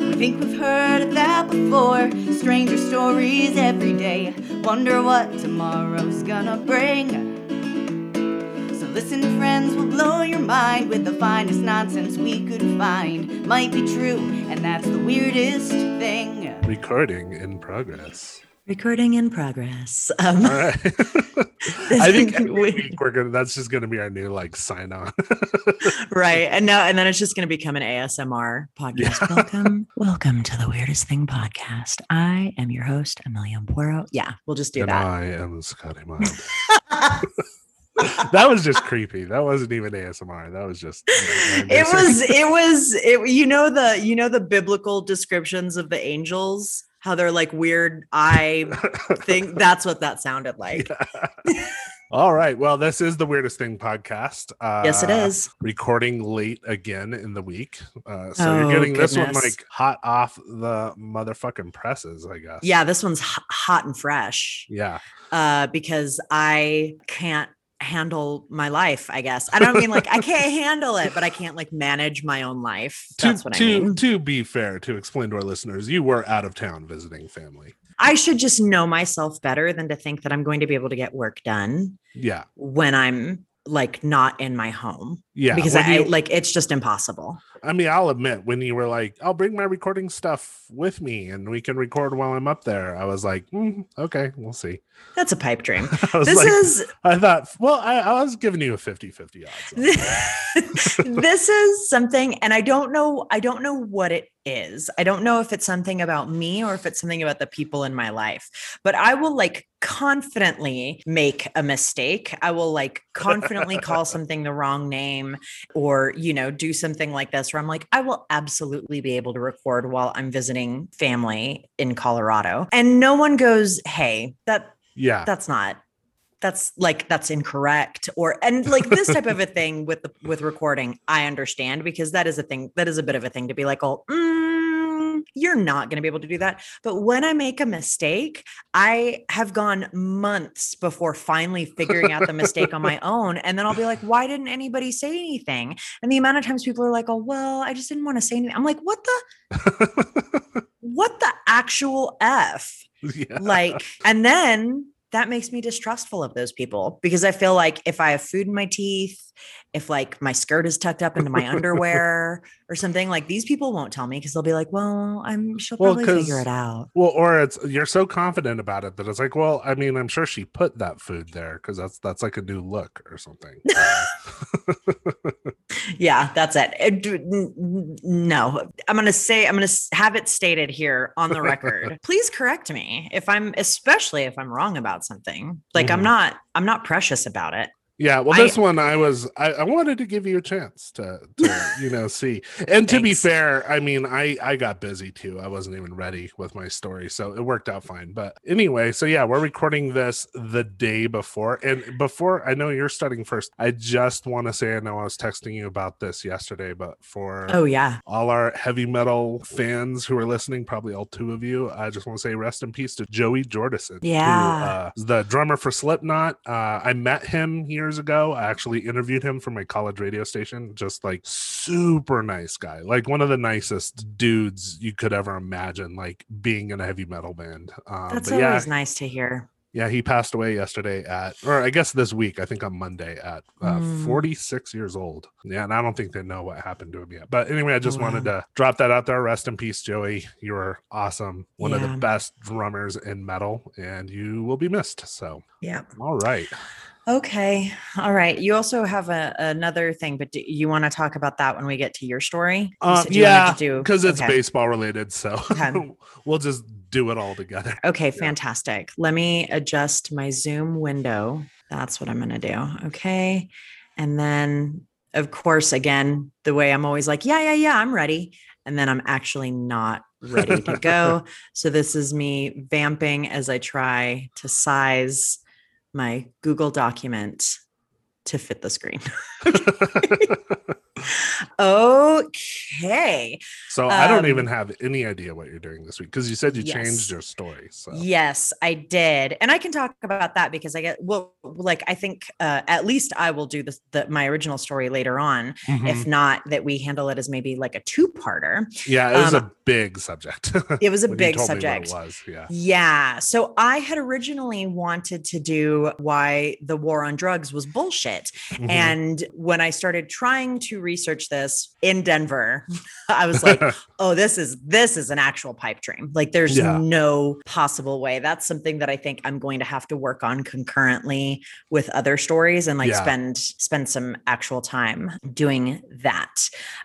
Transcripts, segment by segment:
We think we've heard of that before. Stranger stories every day. Wonder what tomorrow's gonna bring. So listen, friends, we'll blow your mind with the finest nonsense we could find. Might be true, and that's the weirdest thing. Recording in progress. Recording in progress. Um, All right. I think we- week we're gonna. That's just gonna be our new like sign on. right. And now, and then it's just going to become an ASMR podcast. Welcome, welcome to the Weirdest Thing podcast. I am your host, Amelia Poirot. Yeah, we'll just do and that. I am Scotty Mild. that was just creepy. That wasn't even ASMR. That was just. it was it was it you know the you know the biblical descriptions of the angels how they're like weird eye thing that's what that sounded like All right. Well, this is the weirdest thing podcast. Uh, yes it is Recording late again in the week, uh, so Oh, you're getting this one like hot off the motherfucking presses, I guess. yeah this one's hot and fresh Yeah. uh because i can't handle my life i guess i don't mean like i can't handle it but i can't like manage my own life To, that's what i to, mean to be fair, to explain to our listeners, you were out of town visiting family. i should just know myself better than to think that i'm going to be able to get work done Yeah. when i'm like not in my home Yeah. because when I, you- like it's just impossible I mean, I'll admit when you were like, "I'll bring my recording stuff with me, and we can record while I'm up there," I was like, mm, "Okay, we'll see." that's a pipe dream I this like, is I thought, well, I, I was giving you a 50-50 odds. this is something and i don't know i don't know what it is. I don't know if it's something about me or if it's something about the people in my life but i will like confidently make a mistake. I will like confidently call something the wrong name or you know do something like this where i'm like i will absolutely be able to record while i'm visiting family in colorado. And no one goes hey that yeah, that's not that's like that's incorrect or and like this type of a thing with the with recording i understand because that is a thing that is a bit of a thing to be like oh mm, you're not going to be able to do that. But when i make a mistake i have gone months before finally figuring out the mistake on my own and then i'll be like why didn't anybody say anything? And the amount of times people are like oh well i just didn't want to say anything. I'm like what the what the actual f? Yeah. like and then that makes me distrustful of those people because i feel like if i have food in my teeth if like my skirt is tucked up into my underwear or something like these people won't tell me because they'll be like well i'm she'll Well, probably figure it out. Well, or it's you're so confident about it that it's like, well, I mean, I'm sure she put that food there because that's that's like a new look or something. yeah that's it. It n- no. I'm gonna say i'm gonna have it stated here on the record. Please correct me if i'm especially if i'm wrong about something. Like i'm Mhm. not i'm not precious about it yeah, well, I- this one I was I, I wanted to give you a chance to to you know see. And to be fair, I mean, I I got busy too. I wasn't even ready with my story, so it worked out fine. But anyway, so yeah, we're recording this the day before, and before I know you're starting first. I just want to say I know I was texting you about this yesterday, but for oh yeah all our heavy metal fans who are listening, probably all two of you, I just want to say rest in peace to Joey Jordison. who, Yeah. uh, the drummer for Slipknot. Uh, I met him years ago. I actually interviewed him for my college radio station. Just like super nice guy, like one of the nicest dudes you could ever imagine, like being in a heavy metal band. Um, that's but yeah, always nice to hear yeah, he passed away yesterday at, or I guess this week, I think on Monday at uh, Mm. 46 years old. Yeah, and I don't think they know what happened to him yet. But anyway, I just Wow. wanted to drop that out there. Rest in peace, Joey. You were awesome. One of the best drummers in metal, and you will be missed. So, yeah all right. Okay. All right. You also have a, another thing, but do you want to talk about that when we get to your story? You uh, you yeah, because it's okay. baseball related. So Okay. we'll just do it all together. Okay, fantastic. Let me adjust my Zoom window. That's what I'm going to do. Okay. And then, of course, again, the way I'm always like, yeah, yeah, yeah, I'm ready. And then I'm actually not ready to go. so this is me vamping as I try to size my Google document to fit the screen. okay. So I don't Um, even have any idea what you're doing this week because you said you Yes. changed your story. So Yes, I did. And I can talk about that because I get well, like I think uh, at least I will do this the, my original story later on. Mhm. If not, that we handle it as maybe like a two-parter. yeah, it was um, a big subject. It was a big told me what subject. it was. Yeah. Yeah. So I had originally wanted to do why the war on drugs was bullshit. Mhm. And when I started trying to research this in Denver, I was like, oh, this is this is an actual pipe dream. Like there's Yeah. no possible way. That's something that I think I'm going to have to work on concurrently with other stories and like Yeah. spend spend some actual time doing that.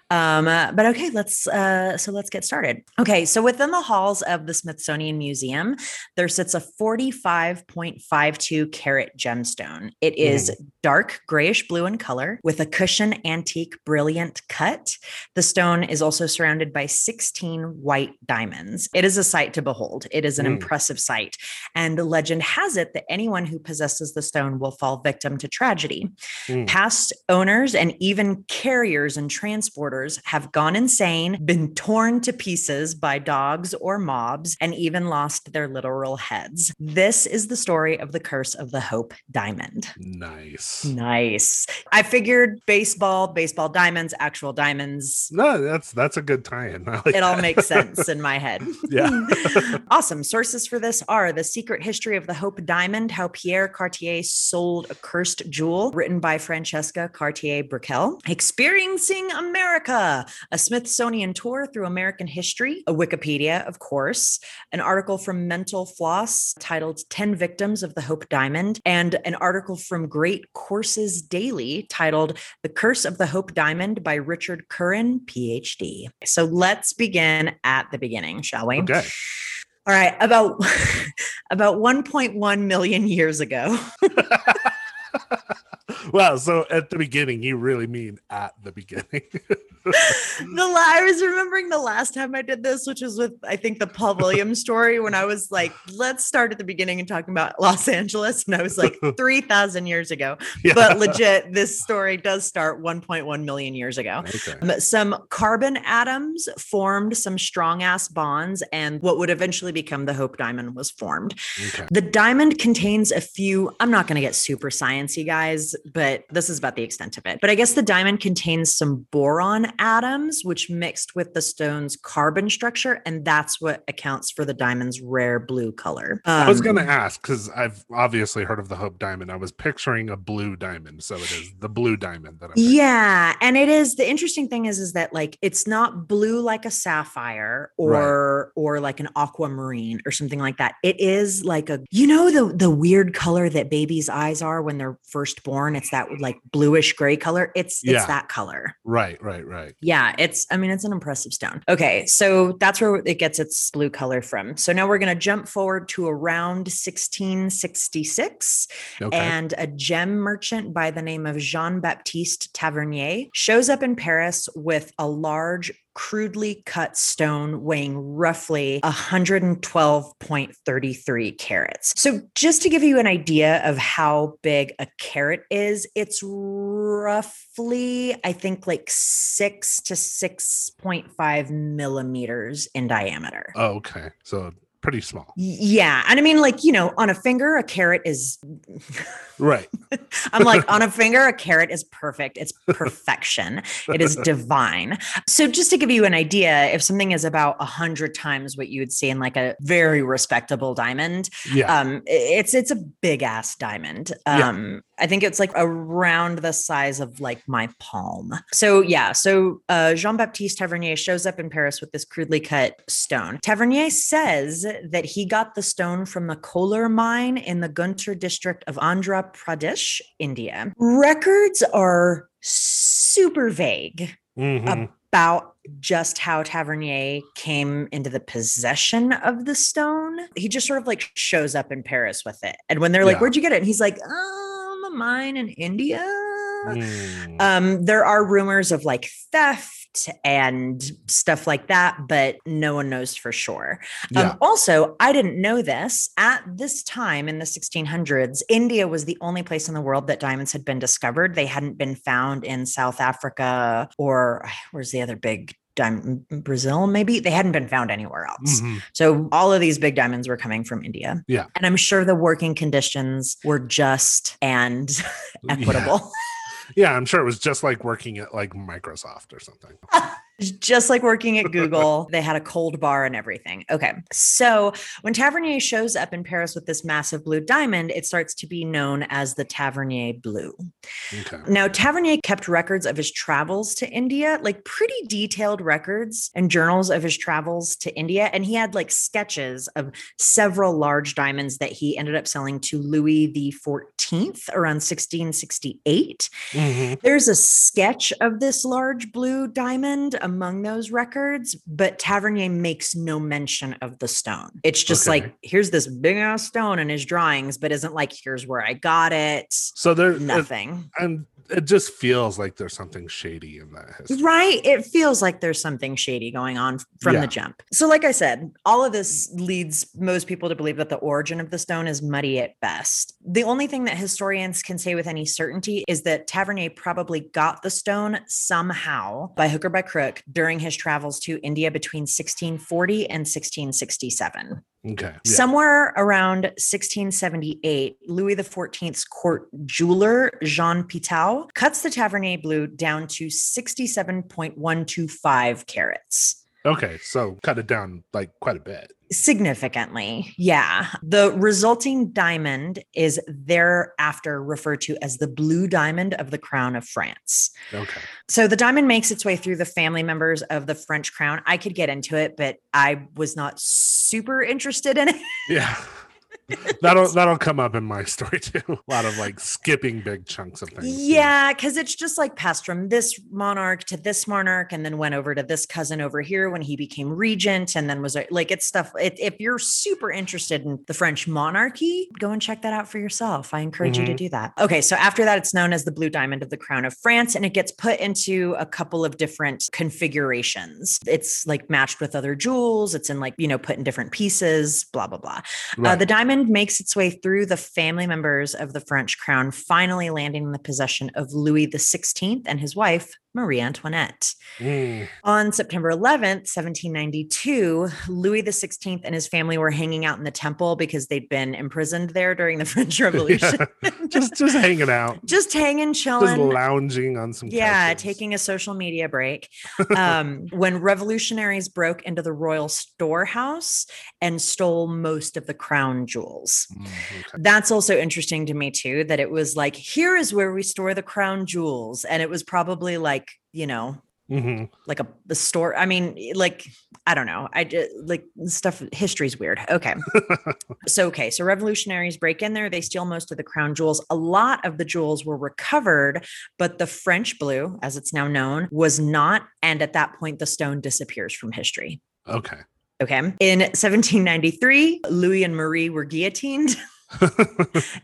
Um, uh, but okay, let's uh so let's get started. Okay, so within the halls of the Smithsonian Museum, there sits a 45.52 carat gemstone. It is dark grayish blue in color with a cushion antique brilliant cut. The stone is also surrounded by 16 white diamonds. It is a sight to behold. It is an Mm. impressive sight. And the legend has it that anyone who possesses the stone will fall victim to tragedy. Mm. Past owners and even carriers and transporters have gone insane, been torn to pieces by dogs or mobs, and even lost their literal heads. This is the story of the curse of the Hope Diamond. Nice. Nice. I figured baseball, baseball diamonds, actual diamonds. No, that's that's a good tie-in. Like It all that. makes sense in my head. Yeah. awesome. Sources for this are The Secret History of the Hope Diamond, How Pierre Cartier Sold a Cursed Jewel, written by Francesca Cartier Brickell. Experiencing America, a Smithsonian tour through American history, a Wikipedia, of course, an article from Mental Floss titled 10 Victims of the Hope Diamond, and an article from Great Courses Daily titled The Curse of the Hope Diamond by Richard Curran, PhD. So let's begin at the beginning, shall we? Okay. All right, about about 1.1 million years ago. Well, so at the beginning, you really mean at the beginning. the la- I was remembering the last time I did this, which was with I think the Paul Williams story when I was like, let's start at the beginning and talking about Los Angeles, and I was like 3,000 years ago. Yeah. But legit, this story does start 1.1 million years ago. okay. Um, Some carbon atoms formed some strong ass bonds, and what would eventually become the Hope Diamond was formed. Okay. The diamond contains a few, I'm not going to get super sciencey, guys, but this is about the extent of it. But I guess the diamond contains some boron atoms, which mixed with the stone's carbon structure. And that's what accounts for the diamond's rare blue color. I was going to Um, ask because I've obviously heard of the Hope Diamond. I was picturing a blue diamond, so it is the blue diamond that I'm. picturing. Yeah, and it is the interesting thing is is that like it's not blue like a sapphire or or like an aquamarine or something like that. It is like a you know the the weird color that babies' eyes are when they're first born. It's that like bluish gray color. It's it's Yeah. that color. Right, right, right. Yeah, it's I mean it's an impressive stone. Okay, so that's where it gets its blue color from. So now we're going to jump forward to around 1666 Okay. and a gem merchant by the name of Jean Baptiste Tavernier shows up in Paris with a large crudely cut stone weighing roughly 112.33 carats. So just to give you an idea of how big a carat is, it's roughly I think like 6 to 6.5 millimeters in diameter. oh, okay. So pretty small. Yeah. And I mean, like, you know, on a finger, a carrot is, Right. I'm like, on a finger, a carrot is perfect. It's perfection. It is divine. So, just to give you an idea, if something is about a hundred times what you would see in like a very respectable diamond, Yeah. um, it's it's a big ass diamond. Yeah. I think it's like around the size of like my palm. So yeah, so uh, Jean Baptiste Tavernier shows up in Paris with this crudely cut stone. Tavernier says that he got the stone from the Kollur mine in the Guntur district of Andhra Pradesh, India. Records are super vague Mhm. about just how Tavernier came into the possession of the stone. He just sort of like shows up in Paris with it. And when they're like, Yeah. Where'd you get it? And he's like, a mine in India. Mm. Um, there are rumors of like theft and stuff like that, but no one knows for sure. Yeah. Um, also, I didn't know this. At this time in the 1600s, India was the only place in the world that diamonds had been discovered. They hadn't been found in South Africa or where's the other big diamond Brazil, maybe they hadn't been found anywhere else. Mhm. So all of these big diamonds were coming from India. Yeah. And I'm sure the working conditions were just and equitable. Yeah, I'm sure it was just like working at like Microsoft or something. just like working at Google, they had a cold bar and everything. Okay. So when Tavernier shows up in Paris with this massive blue diamond, it starts to be known as the Tavernier Blue. Okay. Now, Tavernier kept records of his travels to India, like pretty detailed records and journals of his travels to India. And he had like sketches of several large diamonds that he ended up selling to Louis the 14th around 1668. Mhm. There's a sketch of this large blue diamond among those records, but Tavernier makes no mention of the stone. It's just Okay. like, here's this big ass stone in his drawings, but isn't like, here's where I got it. So there's Nothing. and it just feels like there's something shady in that history. Right. It feels like there's something shady going on from Yeah. the jump. So, like I said, all of this leads most people to believe that the origin of the stone is muddy at best. The only thing that historians can say with any certainty is that Tavernier probably got the stone somehow by hook or by crook during his travels to India between 1640 and 1667. Okay. Yeah. Somewhere around 1678, Louis XIV's court jeweler, Jean Pitau, cuts the Tavernier blue down to 67.125 carats. Okay. So cut it down like quite a bit. Significantly, yeah. The resulting diamond is thereafter referred to as the blue diamond of the crown of France. Okay. So the diamond makes its way through the family members of the French crown. I could get into it, but I was not super interested in it. Yeah. that'll that'll come up in my story too. A lot of like skipping big chunks of things. Yeah, because it's just like passed from this monarch to this monarch, and then went over to this cousin over here when he became regent, and then was like it's stuff. It, if you're super interested in the French monarchy, go and check that out for yourself. I encourage you to Mhm. do that. Okay, so after that, it's known as the Blue Diamond of the Crown of France, and it gets put into a couple of different configurations. It's like matched with other jewels. It's in like you know put in different pieces. Blah blah blah. Uh, the diamond makes its way through the family members of the French crown, finally landing in the possession of Louis XVI and his wife, Marie Antoinette. Mm, On September 11th, 1792, Louis XVI and his family were hanging out in the temple because they'd been imprisoned there during the French Revolution. just just hanging out. Just hanging, Just chilling. lounging on some Yeah, couches. taking a social media break. Um, when revolutionaries broke into the royal storehouse and stole most of the crown jewels. Mm, okay. That's also interesting to me too, that it was like, here is where we store the crown jewels. And it was probably like, you know, Mhm. like a the store. I mean, like, I don't know. I just like stuff, history's weird. Okay. so, okay. So revolutionaries break in there, they steal most of the crown jewels. A lot of the jewels were recovered, but the French blue, as it's now known, was not. And at that point, the stone disappears from history. Okay. Okay. In 1793, Louis and Marie were guillotined.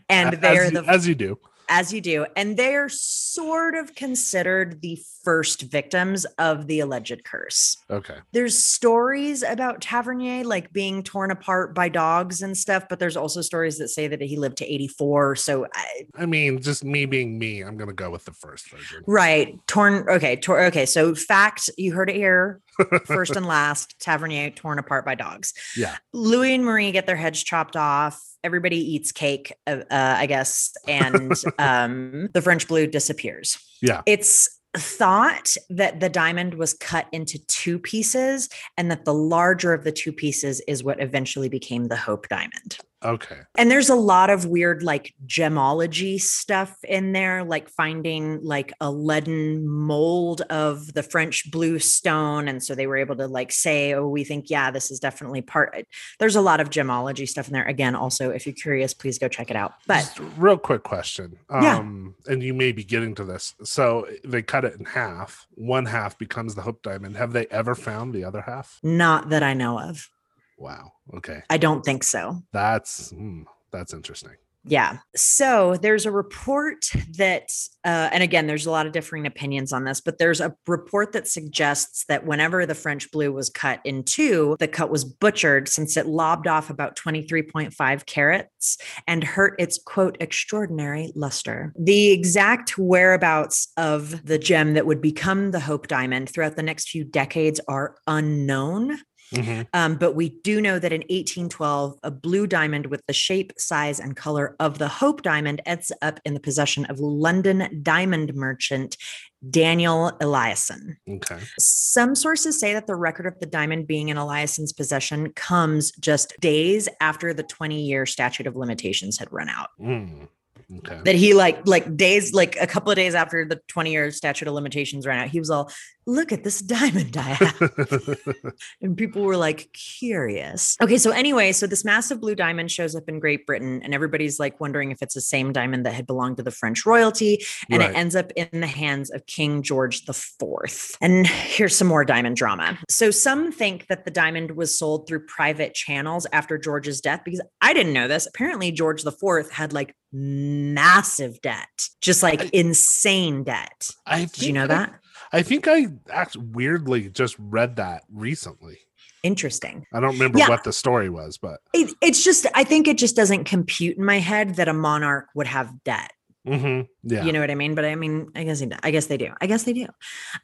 and as, they're you, the as you do. as you do and they're sort of considered the first victims of the alleged curse Okay. there's stories about tavernier like being torn apart by dogs and stuff but there's also stories that say that he lived to 84 so I, I mean, just me being me, I'm gonna go with the first version. right torn okay tor, okay so fact you heard it here first and last tavernier torn apart by dogs Yeah. louis and marie get their heads chopped off everybody eats cake uh, uh, i guess and um, the french blue disappears Yeah. it's thought that the diamond was cut into two pieces and that the larger of the two pieces is what eventually became the hope diamond Okay. and there's a lot of weird like gemology stuff in there like finding like a leaden mold of the french blue stone and so they were able to like say oh we think yeah this is definitely part there's a lot of gemology stuff in there again also if you're curious please go check it out but Just real quick question. Yeah. Um, and you may be getting to this. So they cut it in half. One half becomes the hope diamond. Have they ever found the other half? not that i know of Wow. Okay. i don't think so That's hmm, that's interesting. Yeah. So there's a report that, uh, and again, there's a lot of differing opinions on this, but there's a report that suggests that whenever the French blue was cut in two, the cut was butchered since it lobbed off about 23.5 carats and hurt its quote extraordinary luster. The exact whereabouts of the gem that would become the Hope Diamond throughout the next few decades are unknown. Mhm. Um, but we do know that in 1812, a blue diamond with the shape, size, and color of the Hope diamond ends up in the possession of London diamond merchant Daniel Eliason. Okay. Some sources say that the record of the diamond being in Eliason's possession comes just days after the 20 year statute of limitations had run out. Mm. Okay. That he like like days like a couple of days after the 20 year statute of limitations ran out, he was all, look at this diamond I have. and people were like curious. Okay, so anyway, so this massive blue diamond shows up in Great Britain, and everybody's like wondering if it's the same diamond that had belonged to the French royalty, and Right. it ends up in the hands of King George the Fourth. And here's some more diamond drama. So some think that the diamond was sold through private channels after George's death, because I didn't know this. Apparently, George the Fourth had like massive debt, just like insane debt. I Did you know I- that? I think I actually weirdly just read that recently. Interesting. I don't remember Yeah. what the story was, but It, it's just, I think it just doesn't compute in my head that a monarch would have debt. Mhm. yeah. You know what I mean? But I mean, I guess, I guess they do. I guess they do.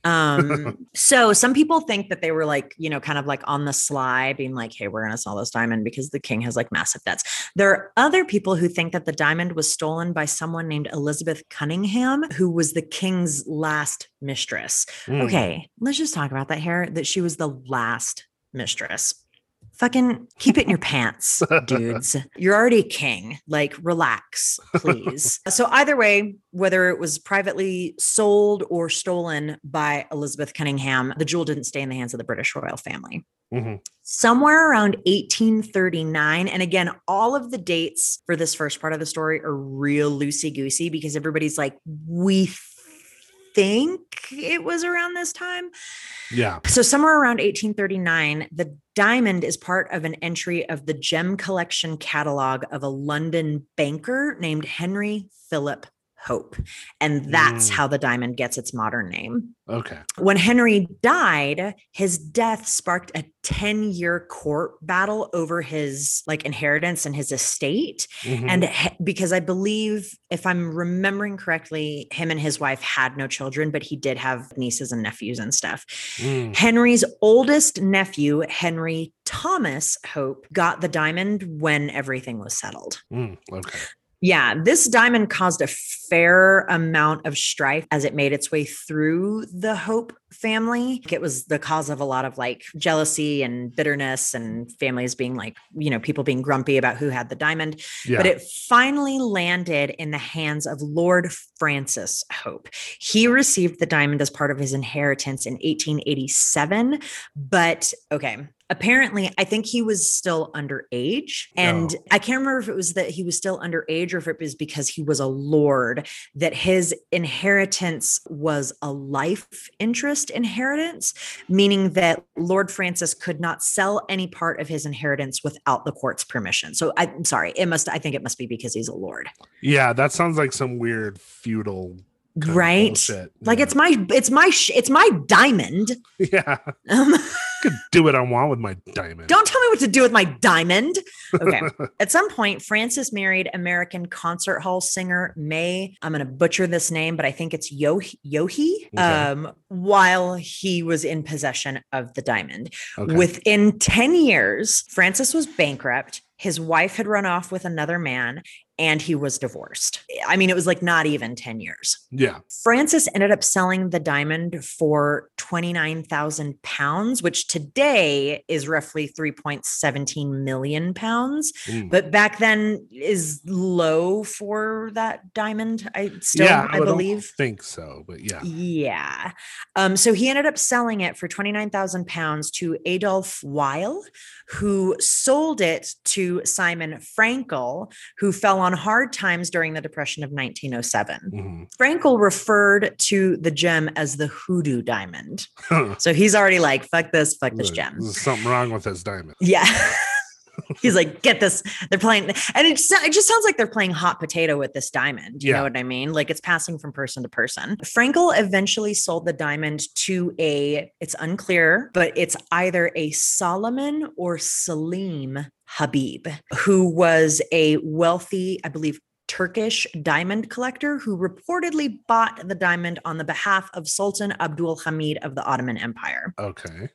Um, so some people think that they were like, you know, kind of like on the sly, being like, "Hey, we're going to sell this diamond because the king has like massive debts." There are other people who think that the diamond was stolen by someone named Elizabeth Conyngham, who was the king's last mistress. Mm. Okay, let's just talk about that here. That she was the last mistress. Fucking keep it in your pants, dudes. You're already king. Like, relax, please. so, either way, whether it was privately sold or stolen by Elizabeth Conyngham, the jewel didn't stay in the hands of the British royal family. Mhm. Somewhere around 1839. And again, all of the dates for this first part of the story are real loosey goosey because everybody's like, we think it was around this time. Yeah. So, somewhere around 1839, the diamond is part of an entry of the gem collection catalog of a London banker named Henry Philip Hope. And that's Mm. how the diamond gets its modern name. Okay. When Henry died, his death sparked a 10 year court battle over his like inheritance and his estate. Mhm. And he- because I believe, if I'm remembering correctly, him and his wife had no children, but he did have nieces and nephews and stuff. Mm. Henry's oldest nephew, Henry Thomas Hope, got the diamond when everything was settled. Mm. Okay. Yeah, this diamond caused a fair amount of strife as it made its way through the Hope family. It was the cause of a lot of like jealousy and bitterness and families being like, you know, people being grumpy about who had the diamond. Yeah. But it finally landed in the hands of Lord Francis Hope. He received the diamond as part of his inheritance in 1887. But okay, apparently, I think he was still underage. And Oh. I can't remember if it was that he was still underage or if it was because he was a lord, that his inheritance was a life interest inheritance, meaning that Lord Francis could not sell any part of his inheritance without the court's permission. So I'm sorry, it must, I think it must be because he's a lord. yeah. That sounds like some weird feudal right like Yeah. it's my it's my sh- it's my diamond yeah. um, could do what I want with my diamond. don't tell me what to do with my diamond okay at some point francis married american concert hall singer may i'm going to butcher this name but i think it's Yo- yohi Okay. um, while he was in possession of the diamond Okay. within 10 years francis was bankrupt his wife had run off with another man and he was divorced i mean it was like not even 10 years yeah. Francis ended up selling the diamond for 29,000 pounds, which today is roughly 3.17 million pounds. Mm. But back then is low for that diamond. I still, yeah, I, almost believe. think so, but yeah. Yeah. Um, so he ended up selling it for 29,000 pounds to Adolf Weil, who sold it to Simon Frankel, who fell on hard times during the Depression of 1907. Mhm. Frankel referred to the gem as the hoodoo diamond. So he's already like, fuck this, fuck this gem. There's something wrong with this diamond. Yeah. He's like, get this. They're playing, and it just, it just sounds like they're playing hot potato with this diamond. You Yeah. know what I mean? Like it's passing from person to person. Frankel eventually sold the diamond to a, it's unclear, but it's either a Solomon or Salim Habib, who was a wealthy, I believe, Turkish diamond collector who reportedly bought the diamond on the behalf of Sultan Abdul Hamid of the Ottoman Empire. Okay.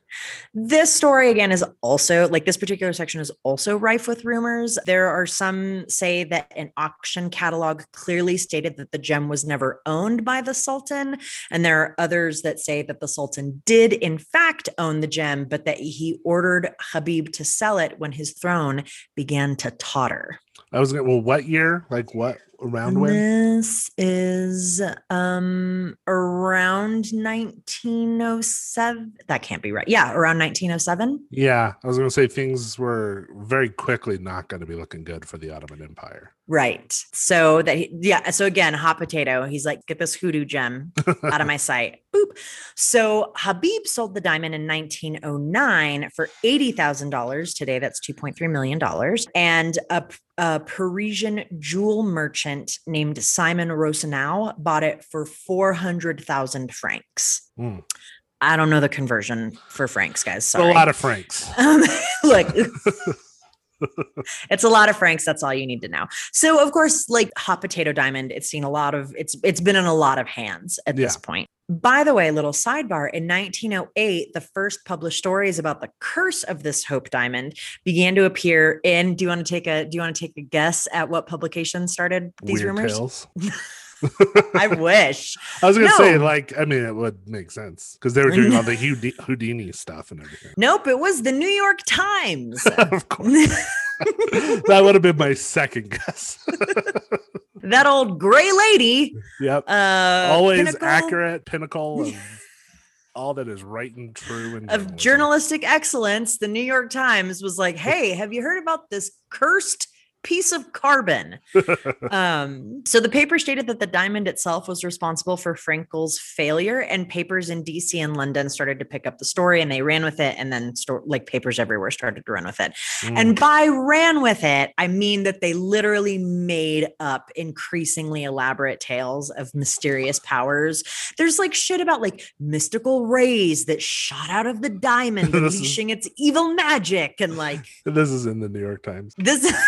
This story again is also like this particular section is also rife with rumors. There are some say that an auction catalog clearly stated that the gem was never owned by the sultan and there are others that say that the sultan did in fact own the gem but that he ordered Habib to sell it when his throne began to totter. I was gonna. Well, what year? Like what? Around when? This is um around 1907. That can't be right. Yeah, around 1907. Yeah, I was gonna say things were very quickly not going to be looking good for the Ottoman Empire. Right. So that he, yeah. So again, hot potato. He's like, get this hoodoo gem out of my sight. Boop. So Habib sold the diamond in 1909 for eighty thousand dollars. Today, that's 2.3 million dollars. And a, a Parisian jewel merchant named Simon Rosenau bought it for 400,000 francs. Hmm. I don't know the conversion for francs, guys. A lot of francs. Um, look, it's a lot of francs. That's all you need to know. So, of course, like hot potato diamond, it's seen a lot of it's it's been in a lot of hands at this point. By the way, little sidebar: in 1908, the first published stories about the curse of this Hope diamond began to appear in. Do you want to take a Do you want to take a guess at what publication started these Weird rumors? I wish. I was gonna say, like, I mean, it would make sense because they were doing all the Houdini stuff and everything. Nope, it was the New York Times. of course, that would have been my second guess. that old gray lady. yep, Uh, always Pinnacle- accurate pinnacle of all that is right and true and of journalistic excellence, the New York Times was like, "Hey, have you heard about this cursed piece of carbon?" um, so the paper stated that the diamond itself was responsible for Frankel's failure, and papers in DC and London started to pick up the story, and they ran with it, and then sto- like papers everywhere started to run with it. Mm. And by ran with it, I mean that they literally made up increasingly elaborate tales of mysterious powers. There's like shit about like mystical rays that shot out of the diamond, This is- unleashing its evil magic. And like this is in the New York Times, this.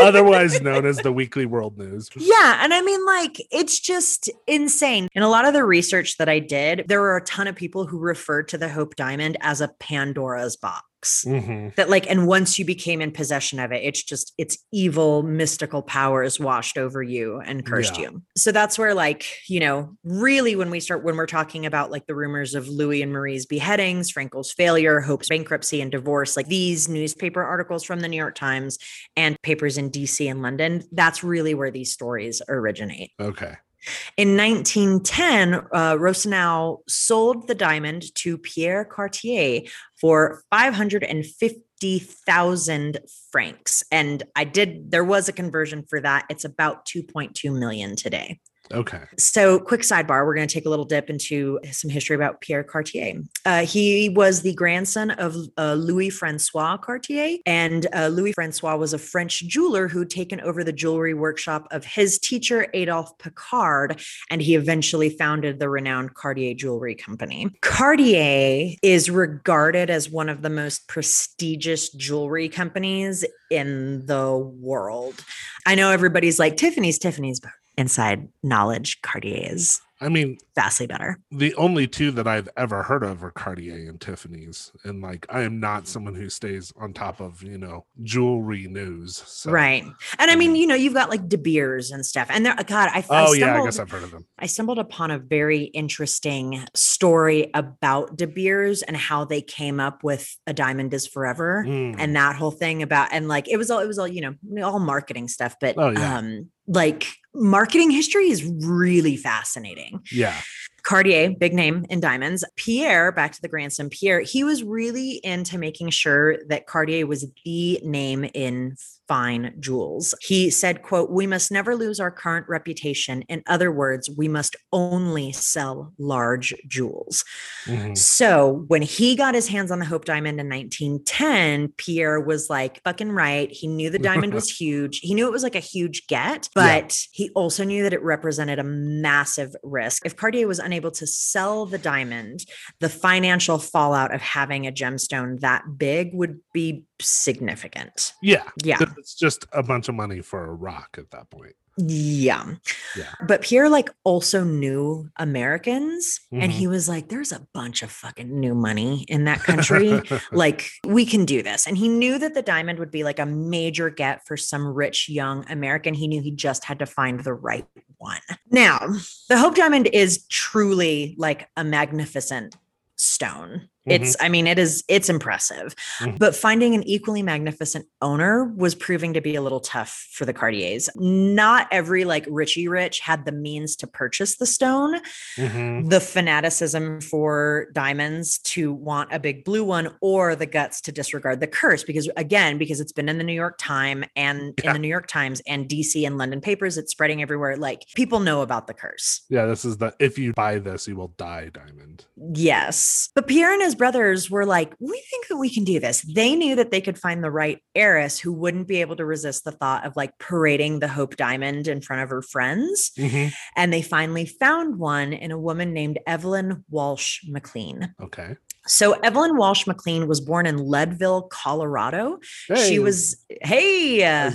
otherwise known as the Weekly World News. Yeah. And I mean, like, it's just insane. In a lot of the research that I did, there were a ton of people who referred to the Hope Diamond as a Pandora's box. Hmm that like and once you became in possession of it it's just it's evil mystical powers washed over you and cursed Yeah. you so that's where like you know really when we start when we're talking about like the rumors of louis and marie's beheadings frankel's failure hope's bankruptcy and divorce like these newspaper articles from the new york times and papers in dc and london that's really where these stories originate Okay. In 1910, uh, Rosenau sold the diamond to Pierre Cartier for 550,000 francs. And I did, there was a conversion for that. It's about 2.2 million today. Okay. So, quick sidebar, we're going to take a little dip into some history about Pierre Cartier. Uh, he was the grandson of uh, Louis Francois Cartier, and uh, Louis Francois was a French jeweler who'd taken over the jewelry workshop of his teacher, Adolphe Picard, and he eventually founded the renowned Cartier Jewelry Company. Cartier is regarded as one of the most prestigious jewelry companies in the world. I know everybody's like, Tiffany's, Tiffany's, but inside knowledge, Cartier is I mean, vastly better. the only two that I've ever heard of are Cartier and Tiffany's, and like I am not someone who stays on top of you know jewelry news. So. Right. And I mean, you know, you've got like De Beers and stuff. And there, God, I, I Oh stumbled, yeah, I guess I've heard of them. I stumbled upon a very interesting story about De Beers and how they came up with a diamond is forever. Mm. and that whole thing about and like it was all it was all you know all marketing stuff but Oh, yeah. um like marketing history is really fascinating yeah, Cartier, big name in diamonds. Pierre, back to the grandson, Pierre, he was really into making sure that Cartier was the name in fine jewels. He said, quote, "We must never lose our current reputation. In other words, we must only sell large jewels." Mhm. So when he got his hands on the Hope Diamond in 1910, Pierre was like fucking right. He knew the diamond was huge. He knew it was like a huge get, Yeah. but he also knew that it represented a massive risk. If Cartier was unable to sell the diamond, the financial fallout of having a gemstone that big would be significant. Yeah. Yeah. It's just a bunch of money for a rock at that point. Yeah. Yeah. But Pierre like also knew Americans and Mhm. he was like there's a bunch of fucking new money in that country. like we can do this. And he knew that the diamond would be like a major get for some rich young American. He knew he just had to find the right one. Now, the Hope Diamond is truly like a magnificent stone. It's, I mean, it is, it's impressive. Mhm. But finding an equally magnificent owner was proving to be a little tough for the Cartiers. Not every like Richie Rich had the means to purchase the stone Mhm. the fanaticism for diamonds to want a big blue one or the guts to disregard the curse because again because it's been in the new york times and Yeah. in the new york times and dc and london papers it's spreading everywhere like people know about the curse Yeah, this is the if you buy this, you will die diamond. yes but pierre and his brothers were like we think that we can do this they knew that they could find the right heiress who wouldn't be able to resist the thought of like parading the hope diamond in front of her friends Mhm. and they finally found one in a woman named Evelyn Walsh McLean. Okay. So Evelyn Walsh McLean was born in Leadville, Colorado. Hey, She was hey, uh,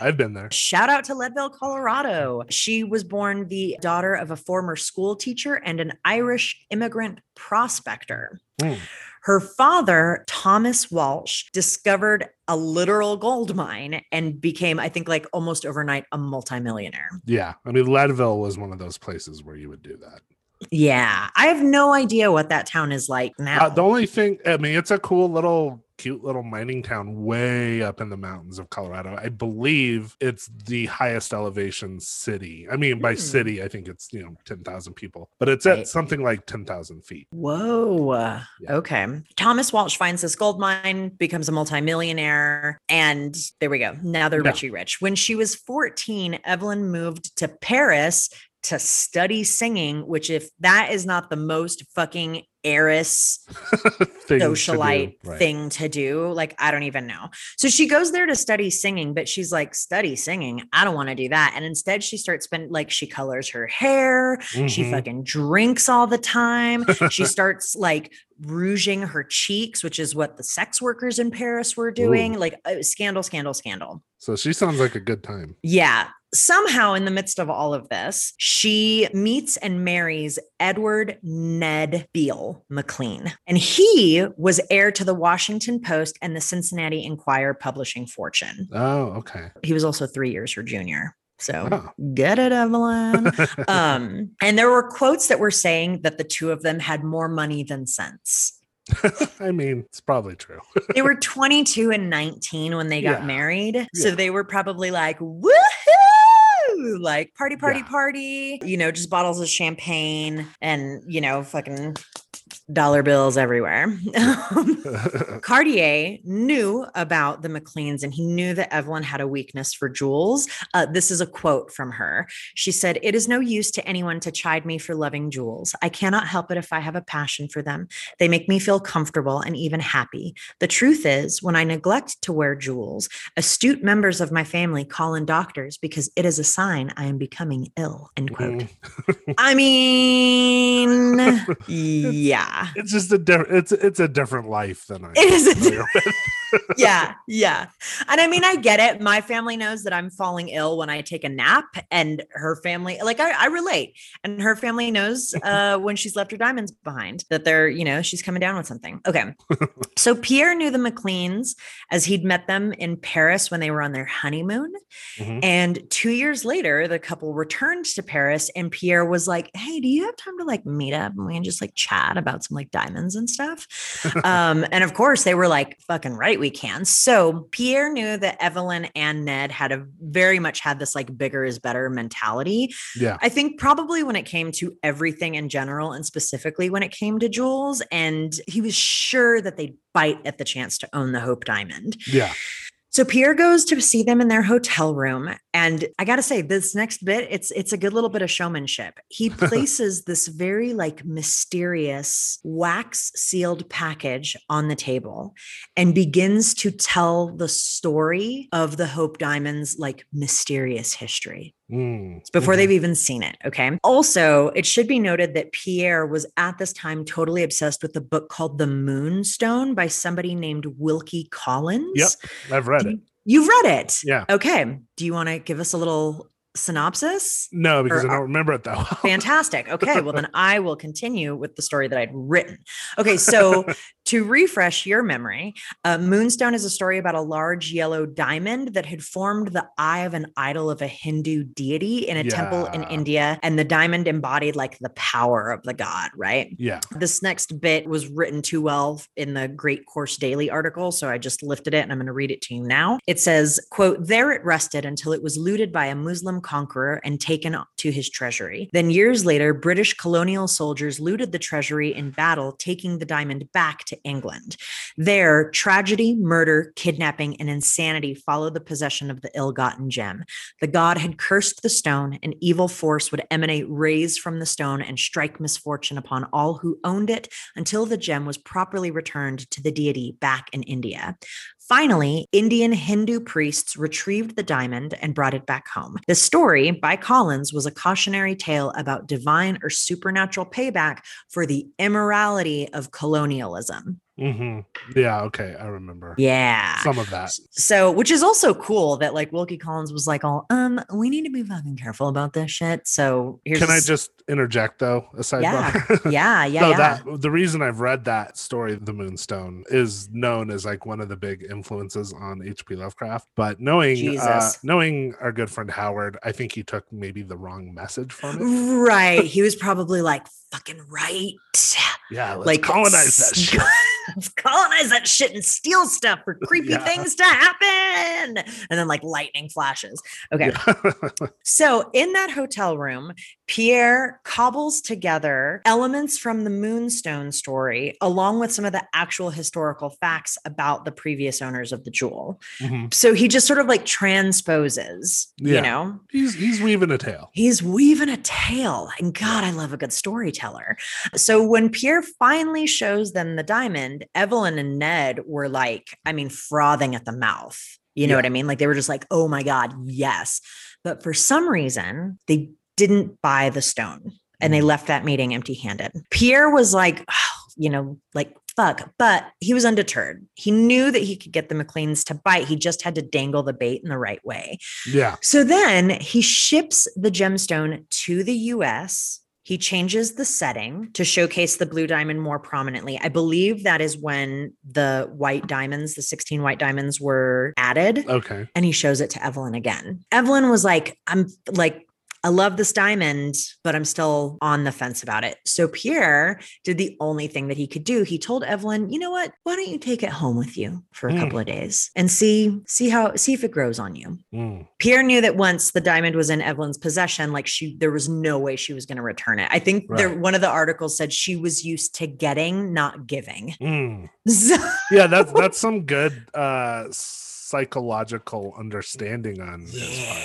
I've been there. shout out to Leadville, Colorado. She was born the daughter of a former school teacher and an Irish immigrant prospector. Mm. Her father, Thomas Walsh, discovered a literal gold mine and became, I think, like almost overnight, a multimillionaire. Yeah. I mean, Leadville was one of those places where you would do that. Yeah, I have no idea what that town is like now. Uh, the only thing, I mean, it's a cool little, cute little mining town way up in the mountains of Colorado. I believe it's the highest elevation city. I mean, by Hmm. city, I think it's, you know, 10,000 people, but it's at Right. something like 10,000 feet. Whoa. Yeah. Okay. Thomas Walsh finds this gold mine, becomes a multimillionaire, and there we go. Now they're Yeah. Richie Rich. When she was 14, Evelyn moved to Paris to study singing, which, if that is not the most fucking heiress Thing to socialite right. thing to do. Like, I don't even know. So she goes there to study singing, but she's like, study singing. I don't want to do that. And instead, she starts spending like she colors her hair. She Mhm. fucking drinks all the time. she starts like rouging her cheeks, which is what the sex workers in Paris were doing. Like, uh, scandal, scandal, scandal. So she sounds like a good time. Yeah. Somehow, in the midst of all of this, she meets and marries Edward Ned Beale McLean. And he was heir to the Washington Post and the Cincinnati Enquirer publishing fortune. Oh, okay. He was also three years her junior. So Oh. get it, Evelyn. um, and there were quotes that were saying that the two of them had more money than sense. I mean, it's probably true. They were 22 and 19 when they got Yeah. married. So Yeah. they were probably like, woohoo! Like party, party, Yeah. party, you know, just bottles of champagne and, you know, fucking dollar bills everywhere. Cartier knew about the McLeans and he knew that Evelyn had a weakness for jewels. Uh, this is a quote from her. She said, It is no use to anyone to chide me for loving jewels. I cannot help it if I have a passion for them. They make me feel comfortable and even happy. The truth is, when I neglect to wear jewels, astute members of my family call in doctors because it is a sign I am becoming ill. End quote. Mm. I mean, yeah. It's just a different it's it's a different life than I It is a familiar with. yeah, yeah. And I mean, I get it. My family knows that I'm falling ill when I take a nap, and her family, like, I, I relate. And her family knows uh, when she's left her diamonds behind that they're, you know, she's coming down with something. Okay. so Pierre knew the McLeans as he'd met them in Paris when they were on their honeymoon. Mhm. And two years later, the couple returned to Paris, and Pierre was like, Hey, do you have time to like meet up and we can just like chat about some like diamonds and stuff? um, and of course, they were like, fucking right, we can. So Pierre knew that Evelyn and Ned had a very much had this like bigger is better mentality. Yeah. I think probably when it came to everything in general and specifically when it came to jewels, and he was sure that they'd bite at the chance to own the Hope Diamond. Yeah. So Pierre goes to see them in their hotel room and I got to say this next bit it's it's a good little bit of showmanship. He places this very like mysterious wax sealed package on the table and begins to tell the story of the Hope Diamonds like mysterious history. Mm, It's before mhm. they've even seen it. Okay. Also, it should be noted that Pierre was at this time totally obsessed with a book called The Moonstone by somebody named Wilkie Collins. Yep. I've read it. You've read it. Yeah. Okay. Do you want to give us a little synopsis? No, because Or I uh, don't remember it that well. Fantastic. Okay. Well, then I will continue with the story that I'd written. Okay. So, to refresh your memory, uh, Moonstone is a story about a large yellow diamond that had formed the eye of an idol of a Hindu deity in a temple in India. And the diamond embodied like the power of the god, right? yeah. This next bit was written too well in the Great Course Daily article, so I just lifted it and I'm going to read it to you now. It says, quote, there it rested until it was looted by a Muslim conqueror and taken to his treasury. Then years later, British colonial soldiers looted the treasury in battle, taking the diamond back to England. There, tragedy, murder, kidnapping, and insanity followed the possession of the ill-gotten gem. The god had cursed the stone, an evil force would emanate rays from the stone and strike misfortune upon all who owned it until the gem was properly returned to the deity back in India. Finally, Indian Hindu priests retrieved the diamond and brought it back home. The story by Collins was a cautionary tale about divine or supernatural payback for the immorality of colonialism. Hmm Yeah. Okay. I remember Yeah. some of that. So, which is also cool that like Wilkie Collins was like, "Oh, um, we need to be fucking careful about this shit." So here's Can I just interject though? A sidebar. yeah, yeah, so yeah. that the reason I've read that story, The Moonstone, is known as like one of the big influences on H.P. Lovecraft. But knowing uh, knowing our good friend Howard, I think he took maybe the wrong message from it. right. He was probably like, "Fucking right." Yeah, like colonize that shit. let's colonize that shit and steal stuff for creepy Yeah. things to happen. And then like lightning flashes. Okay. Yeah. So in that hotel room, Pierre cobbles together elements from the Moonstone story along with some of the actual historical facts about the previous owners of the jewel. Mhm. So he just sort of like transposes, Yeah. you know, He's he's weaving a tale. He's weaving a tale. And God, I love a good storyteller. So when Pierre finally shows them the diamond, Evelyn and Ned were like, I mean, frothing at the mouth. You know Yeah. what I mean? Like they were just like, oh my God, yes. But for some reason, they didn't buy the stone and they Mm. left that meeting empty handed. Pierre was like, "Oh, you know, like, fuck, but he was undeterred. He knew that he could get the McLeans to bite. He just had to dangle the bait in the right way. Yeah. So then he ships the gemstone to the US. He changes the setting to showcase the blue diamond more prominently. I believe that is when the white diamonds, the 16 white diamonds were added. Okay. And he shows it to Evelyn again. Evelyn was like, I'm like, I love this diamond, but I'm still on the fence about it. So Pierre did the only thing that he could do. He told Evelyn, "You know what? Why don't you take it home with you for a Mm. couple of days and see see how see if it grows on you." Mm. Pierre knew that once the diamond was in Evelyn's possession, like she, there was no way she was going to return it. I think there, one of the articles said she was used to getting, not giving. Mm. So, Yeah, that's that's some good uh psychological understanding on his part.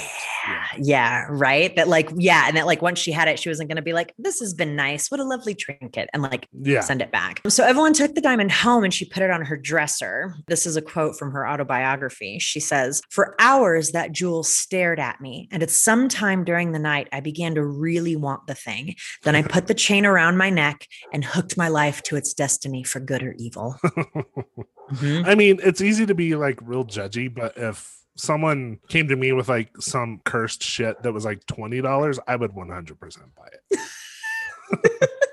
Yeah, yeah, right. That like, yeah, and that like once she had it, she wasn't going to be like, "This has been nice. What a lovely trinket," and like Yeah. send it back. So Evelyn took the diamond home and she put it on her dresser. This is a quote from her autobiography. She says, For hours, that jewel stared at me. And at some time during the night, I began to really want the thing. Then I put the chain around my neck and hooked my life to its destiny for good or evil. Mhm. I mean, it's easy to be like real judgy, but if someone came to me with like some cursed shit that was like twenty dollars, I would one hundred percent buy it.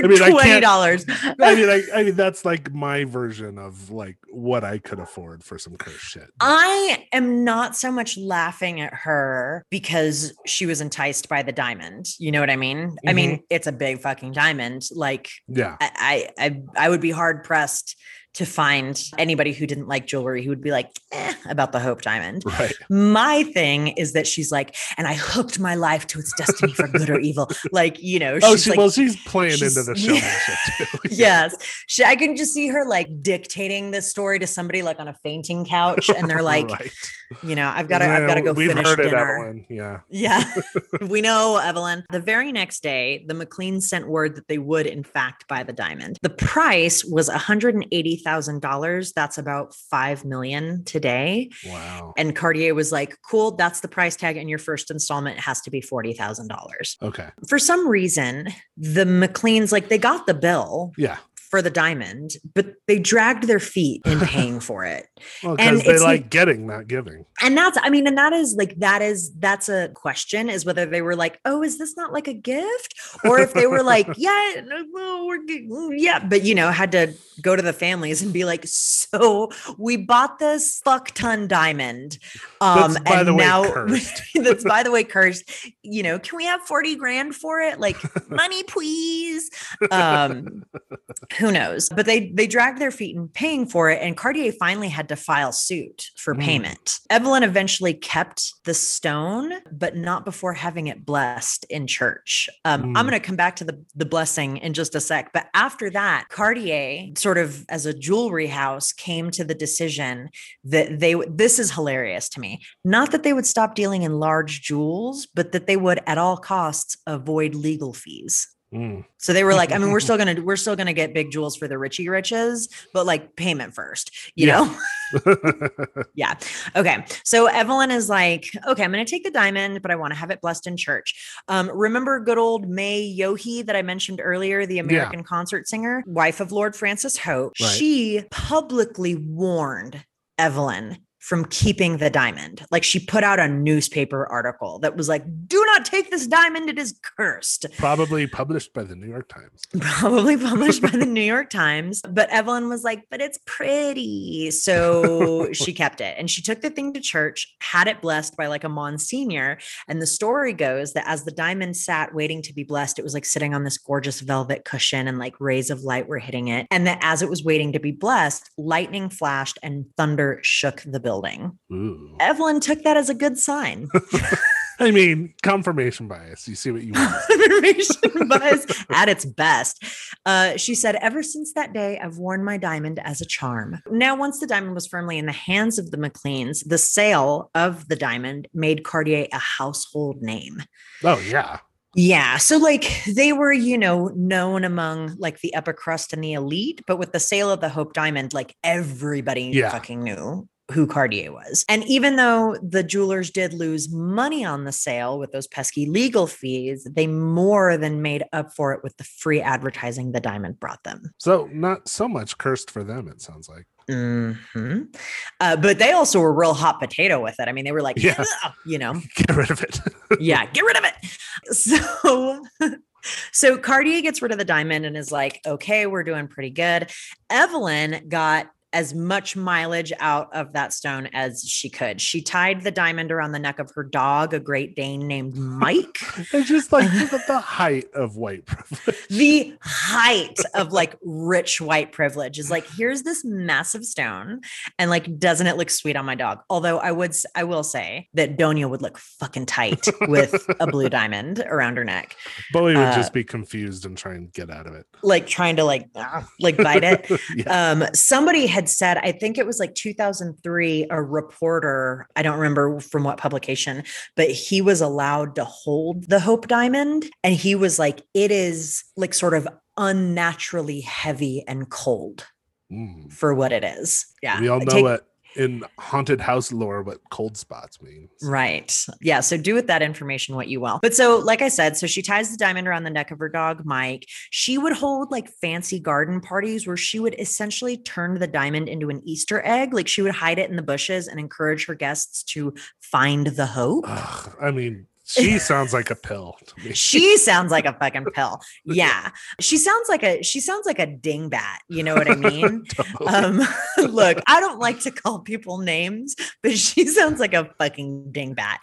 for I mean, $20. I mean, I, I mean that's like my version of like what I could afford for some cursed shit. I am not so much laughing at her because she was enticed by the diamond. You know what I mean? I mean, mm-hmm. it's a big fucking diamond. Like yeah, I, I, I I would be hard pressed to find anybody who didn't like jewelry who would be like eh, about the Hope Diamond. Right. My thing is that she's like, and I hooked my life to its destiny for good or evil. Like, you know, Oh, she's she, like, well, she's playing she's- into the showmanship too. yes. She, I can just see her like dictating this story to somebody like on a fainting couch, and they're like, Right. You know, I've got to, I've got to go We've finish heard it. Evelyn. Yeah. Yeah, we know, Evelyn. The very next day, the McLean sent word that they would, in fact, buy the diamond. The price was $180,000. That's about 5 million today. Wow. And Cartier was like, cool, that's the price tag. And your first installment has to be $40,000. Okay. For some reason, the McLeans, like, they got the bill Yeah. For the diamond, but they dragged their feet in paying for it. Well, And because they like like- getting, not giving. And that's, I mean, and that is like, that is, that's a question is whether they were like, oh, is this not like a gift? Or if they were like, yeah, no, we're, mm, yeah, but you know, had to go to the families and be like, so we bought this fuck ton diamond. Um, That's, by and the now that's by the way cursed. You know, can we have 40 grand for it? Like money, please. Um, who knows? But they they dragged their feet in paying for it, and Cartier finally had to file suit for Mm. payment. Evelyn eventually kept the stone, but not before having it blessed in church. Um, I'm Mm. going to come back to the the blessing in just a sec, but after that, Cartier, sort of as a jewelry house, came to the decision that they this is hilarious to me. Not that they would stop dealing in large jewels, but that they would at all costs avoid legal fees. Mm. So they were like, I mean, we're still gonna we're still gonna get big jewels for the Richie Riches, but like payment first, you Yeah. know? yeah. Okay. So Evelyn is like, okay, I'm gonna take the diamond, but I want to have it blessed in church. Um, remember good old May Yohe that I mentioned earlier, the American concert singer, wife of Lord Francis Hope. Right. She publicly warned Evelyn from keeping the diamond. Like she put out a newspaper article that was like, do not take this diamond, it is cursed. Probably published by the New York Times. Probably published by the New York Times. But Evelyn was like, but it's pretty. So she kept it and she took the thing to church, had it blessed by like a Monsignor. And the story goes that as the diamond sat waiting to be blessed, it was like sitting on this gorgeous velvet cushion and like rays of light were hitting it. And that as it was waiting to be blessed, lightning flashed and thunder shook the building. Ooh. Evelyn took that as a good sign. I mean, confirmation bias. You see what you want. confirmation bias at its best. Uh, she said, Ever since that day, I've worn my diamond as a charm. Now, once the diamond was firmly in the hands of the McLeans, the sale of the diamond made Cartier a household name. Oh yeah. Yeah. So, like, they were, you know, known among like the upper crust and the elite, but with the sale of the Hope Diamond, like everybody Yeah. fucking knew who Cartier was. And even though the jewelers did lose money on the sale with those pesky legal fees, they more than made up for it with the free advertising the diamond brought them. So not so much cursed for them. It sounds like. Mhm. Uh, but they also were real hot potato with it. I mean, they were like, Yeah. You know, Get rid of it. yeah, get rid of it. So so Cartier gets rid of the diamond and is like, okay, we're doing pretty good. Evelyn got as much mileage out of that stone as she could. She tied the diamond around the neck of her dog, a Great Dane named Mike. it's just like the, the height of white privilege. the height of like rich white privilege is like here's this massive stone and like doesn't it look sweet on my dog although i would I will say that donia would look fucking tight with a blue diamond around her neck Bowie would Uh, just be confused and try and get out of it. like trying to like like bite it yeah. um somebody had said i think it was like 2003 a reporter i don't remember from what publication but he was allowed to hold the hope diamond and he was like it is like sort of unnaturally heavy and cold Mm. for what it is yeah We all know Take- what in haunted house lore what cold spots means. Right. Yeah. So do with that information what you will. But so, like I said, so she ties the diamond around the neck of her dog, Mike. She would hold like fancy garden parties where she would essentially turn the diamond into an Easter egg. Like she would hide it in the bushes and encourage her guests to find the hope. Ugh, I mean, she sounds like a pill to me. she sounds like a fucking pill. Yeah. She sounds like a she sounds like a dingbat. You know what I mean? Totally. um look, I don't like to call people names, but she sounds like a fucking dingbat.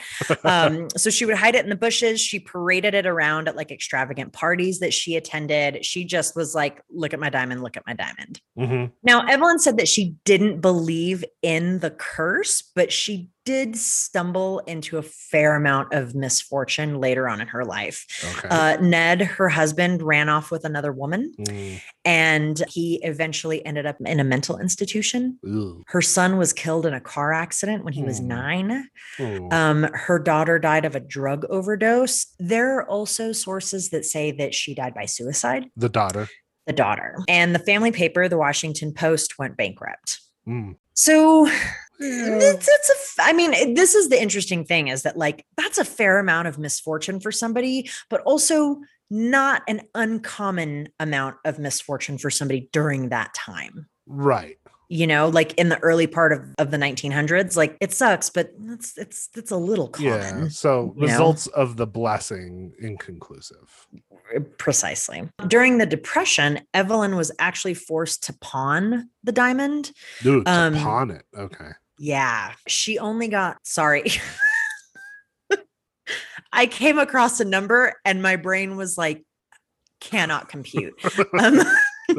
Um so she would hide it in the bushes. She paraded it around at like extravagant parties that she attended. She just was like, look at my diamond, look at my diamond. Mhm. Now, Evelyn said that she didn't believe in the curse, but she did stumble into a fair amount of misfortune later on in her life. Okay. Uh, Ned, her husband, ran off with another woman Mm. and he eventually ended up in a mental institution. Ooh. Her son was killed in a car accident when he was Hmm. nine. Um, her daughter died of a drug overdose. There are also sources that say that she died by suicide, the daughter. the daughter. And the family paper, the Washington Post, went bankrupt. Mm. So Yeah. it's, it's a, I mean, this is the interesting thing is that like that's a fair amount of misfortune for somebody, but also not an uncommon amount of misfortune for somebody during that time. Right. You know, like in the early part of, of the 1900s, like it sucks, but it's it's it's a little common. Yeah. So you know? results of the blessing inconclusive. Precisely. During the Depression, Evelyn was actually forced to pawn the diamond. Dude, to Um, pawn it. Okay. Yeah, she only got sorry. I came across a number and my brain was like, cannot compute. Um,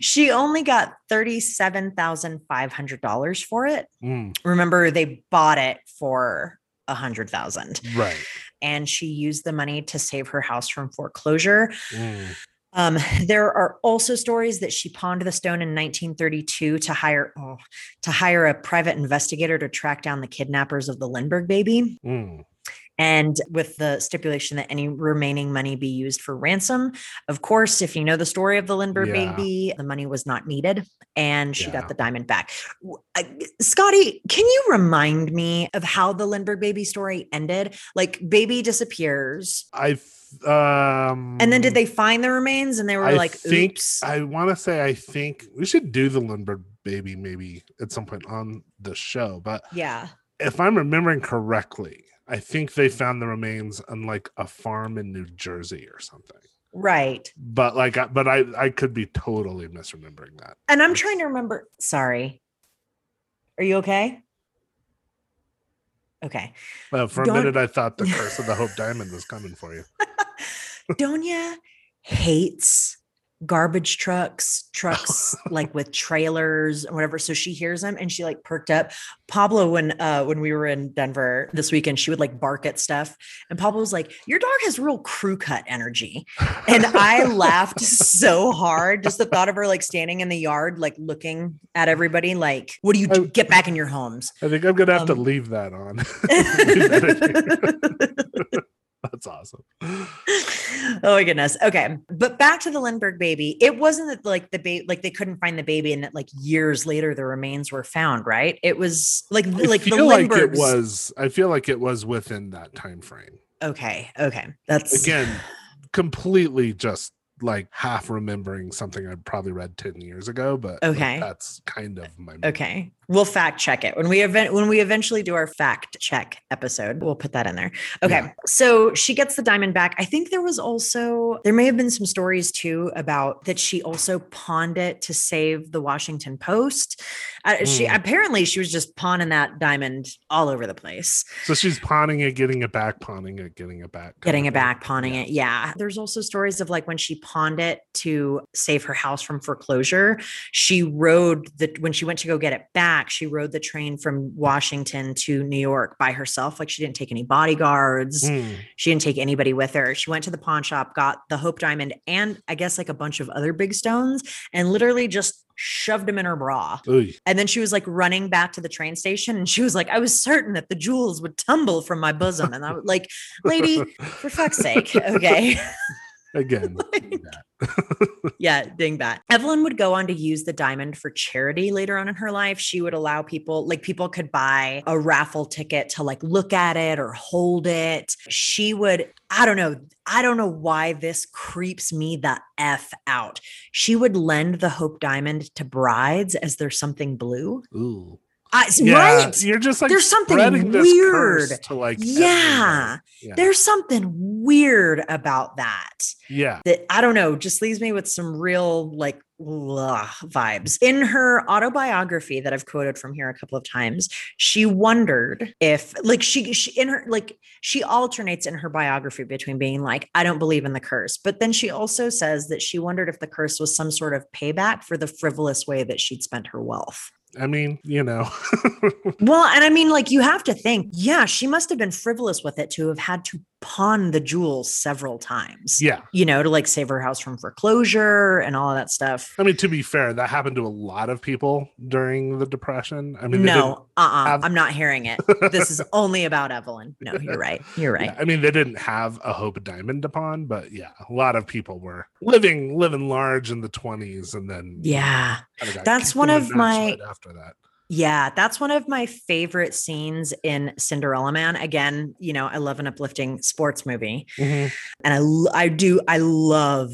she only got $37,500 for it. Mm, Remember, they bought it for a hundred thousand right. and she used the money to save her house from foreclosure. Mm, Um, there are also stories that she pawned the stone in 1932 to hire oh, to hire a private investigator to track down the kidnappers of the Lindbergh baby, mm. And with the stipulation that any remaining money be used for ransom. Of course, if you know the story of the Lindbergh Yeah. baby, the money was not needed, and she Yeah. got the diamond back. Scotty, can you remind me of how the Lindbergh baby story ended? Like, baby disappears. I um And then did they find the remains and they were I like, think oops. I want to say I think we should do the Lindbergh baby maybe at some point on the show. But yeah. if I'm remembering correctly, I think they found the remains on like a farm in New Jersey or something. Right. But like, I- but I I could be totally misremembering that. And I'm trying to remember. Sorry. Are you okay? Okay. Well, for a Don't- minute, I thought the curse of the Hope Diamond was coming for you. Donya hates garbage trucks, trucks like with trailers or whatever. So she hears them and she like perked up. Pablo, when uh when we were in Denver this weekend, she would like bark at stuff. And Pablo was like, Your dog has real crew cut energy. And I laughed so hard. Just the thought of her like standing in the yard, like looking at everybody, like, what do you do? Get back in your homes. I think I'm gonna have to Um, leave that on. That's awesome. oh my goodness. Okay. But back to the Lindbergh baby. It wasn't that like the baby, like they couldn't find the baby and that like years later the remains were found, right? It was like, I like the like it Lindberghs. was. I feel like it was within that time frame. Okay. Okay. That's Again, completely just like half remembering something I probably read ten years ago, but like, Okay. that's kind of my Okay. We'll fact check it when we event when we eventually do our fact check episode. We'll put that in there. Okay. Yeah. So she gets the diamond back. I think there was also there may have been some stories too about that she also pawned it to save the Washington Post. Uh, She Hmm. apparently she was just pawning that diamond all over the place, So she's pawning it, getting it back, pawning it, getting it back, getting it back, pawning Yeah. it. Yeah. There's also stories of like when she pawned it to save her house from foreclosure. She rode the when she went to go get it back, she rode the train from Washington to New York by herself. Like she didn't take any bodyguards. Hmm. She didn't take anybody with her. She went to the pawn shop, got the Hope Diamond and I guess like a bunch of other big stones and literally just shoved them in her bra. Ooh. And then she was like running back to the train station and she was like, I was certain that the jewels would tumble from my bosom. And I was like, lady, for fuck's sake. Okay. Again, that. yeah, ding that. Evelyn would go on to use the diamond for charity later on in her life. She would allow people, like people could buy a raffle ticket to like look at it or hold it. She would, I don't know, I don't know why this creeps me the F out. She would lend the Hope Diamond to brides as there's something blue. Ooh. I, Yeah, right? You're just like There's something weird. to like Yeah. yeah, There's something weird about that. yeah. that I don't know, just leaves me with some real like vibes. In her autobiography that I've quoted from here a couple of times, she wondered if like she, she in her like she alternates in her biography between being like I don't believe in the curse, but then she also says that she wondered if the curse was some sort of payback for the frivolous way that she'd spent her wealth. I mean, you know, Well, and I mean, like, you have to think, yeah, she must have been frivolous with it to have had to pawn the jewels several times. yeah. you know, to like save her house from foreclosure and all of that stuff. I mean, to be fair, that happened to a lot of people during the depression. I mean, no, uh uh-uh, have- I'm not hearing it. This is only about Evelyn. No, you're right. You're right. yeah, I mean, they didn't have a Hope Diamond to pawn, but yeah, a lot of people were living living large in the twenties, and then Yeah. kinda That's one of my- right after that. Yeah, that's one of my favorite scenes in Cinderella Man. Again, you know, I love an uplifting sports movie. Mhm. and I do I love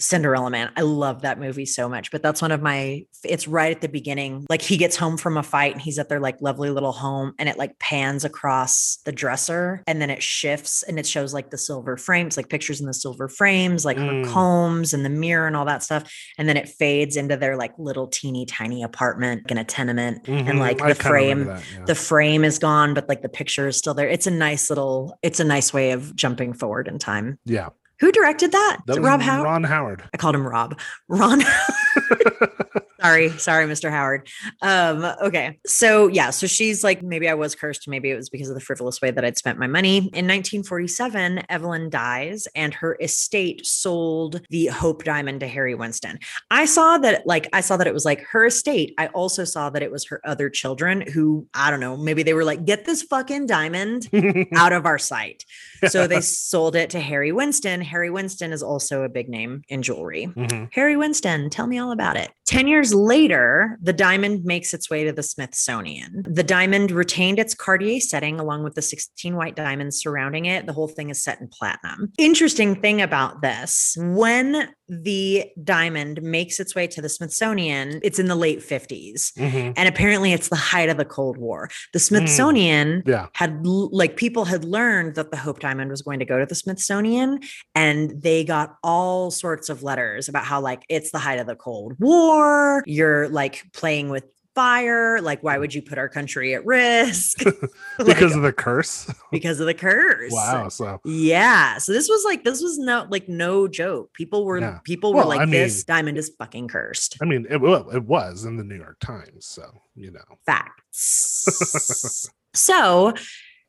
Cinderella Man. I love that movie so much. But that's one of my it's right at the beginning. Like he gets home from a fight and he's at their like lovely little home and it like pans across the dresser and then it shifts and it shows like the silver frames, like pictures in the silver frames, like Mm. her combs and the mirror and all that stuff. And then it fades into their like little teeny tiny apartment in a tenement. Mhm. And like I the frame that, yeah. the frame is gone, but like the picture is still there. It's a nice little, it's a nice way of jumping forward in time. yeah, Who directed that? that Is it was Rob Howard. Ron Howard. I called him Rob. Ron. sorry, sorry, Mr. Howard. Um, okay. So yeah, so she's like, maybe I was cursed, maybe it was because of the frivolous way that I'd spent my money. In 1947, Evelyn dies and her estate sold the Hope Diamond to Harry Winston. I saw that, like, I saw that it was like her estate. I also saw that it was her other children who, I don't know, maybe they were like, get this fucking diamond out of our sight. So they sold it to Harry Winston. Harry Winston is also a big name in jewelry. Mhm. Harry Winston, tell me all about it. 10 years later, the diamond makes its way to the Smithsonian. The diamond retained its Cartier setting along with the 16 white diamonds surrounding it. The whole thing is set in platinum. Interesting thing about this when the diamond makes its way to the Smithsonian, it's in the late 50s. Mhm. And apparently, it's the height of the Cold War. The Smithsonian Yeah. had like people had learned that the Hope Diamond was going to go to the Smithsonian and they got all sorts of letters about how like it's the height of the Cold War, you're like playing with fire, like why would you put our country at risk? Like, because of the curse. because of the curse. wow. So Yeah. So this was like this was not like no joke. People were Yeah. people were like I this mean- diamond is fucking cursed. I mean, it well, it was in the New York Times. So you know. Facts. so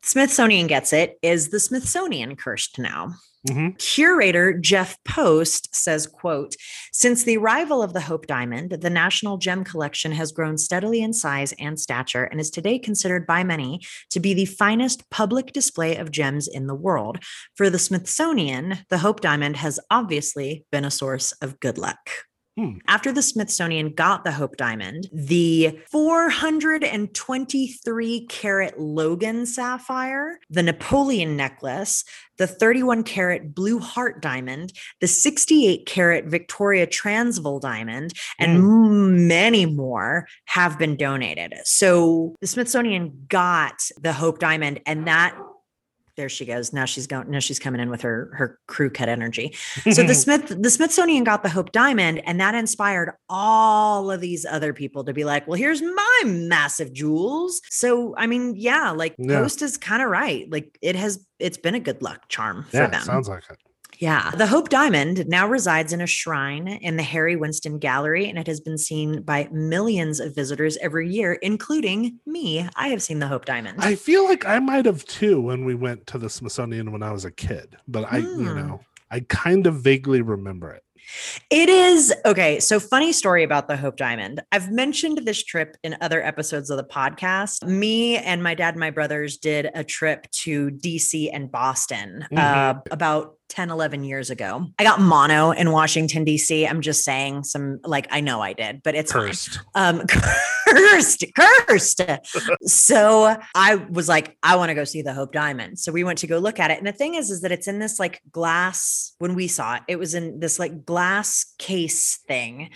Smithsonian gets it. Is the Smithsonian cursed now? Mhm. Curator Jeff Post says, quote, since the arrival of the Hope Diamond, the National Gem Collection has grown steadily in size and stature and is today considered by many to be the finest public display of gems in the world. For the Smithsonian, the Hope Diamond has obviously been a source of good luck. Hmm. After the Smithsonian got the Hope Diamond, the 423 carat Logan sapphire, the Napoleon necklace, the 31 carat Blue Heart diamond, the 68 carat Victoria Transvaal diamond, and many more have been donated. So the Smithsonian got the Hope Diamond, and that there she goes. Now she's going. Now she's coming in with her her crew cut energy. So the Smith the Smithsonian got the Hope Diamond, and that inspired all of these other people to be like, "Well, here's my massive jewels." So I mean, yeah, like Yeah. Post is kind of right. Like it has, it's been a good luck charm for yeah, them. sounds like it. Yeah. The Hope Diamond now resides in a shrine in the Harry Winston Gallery, and it has been seen by millions of visitors every year, including me. I have seen the Hope Diamond. I feel like I might have too when we went to the Smithsonian when I was a kid, but I, you Hmm. know, I kind of vaguely remember it. It is okay. So, funny story about the Hope Diamond. I've mentioned this trip in other episodes of the podcast. Me and my dad and my brothers did a trip to DC and Boston uh, about 10, 11 years ago. I got mono in Washington, DC. I'm just saying some, like, I know I did, but it's. Cursed. um cursed cursed so i was like i want to go see the hope diamond so we went to go look at it and the thing is is that it's in this like glass when we saw it it was in this like glass case thing.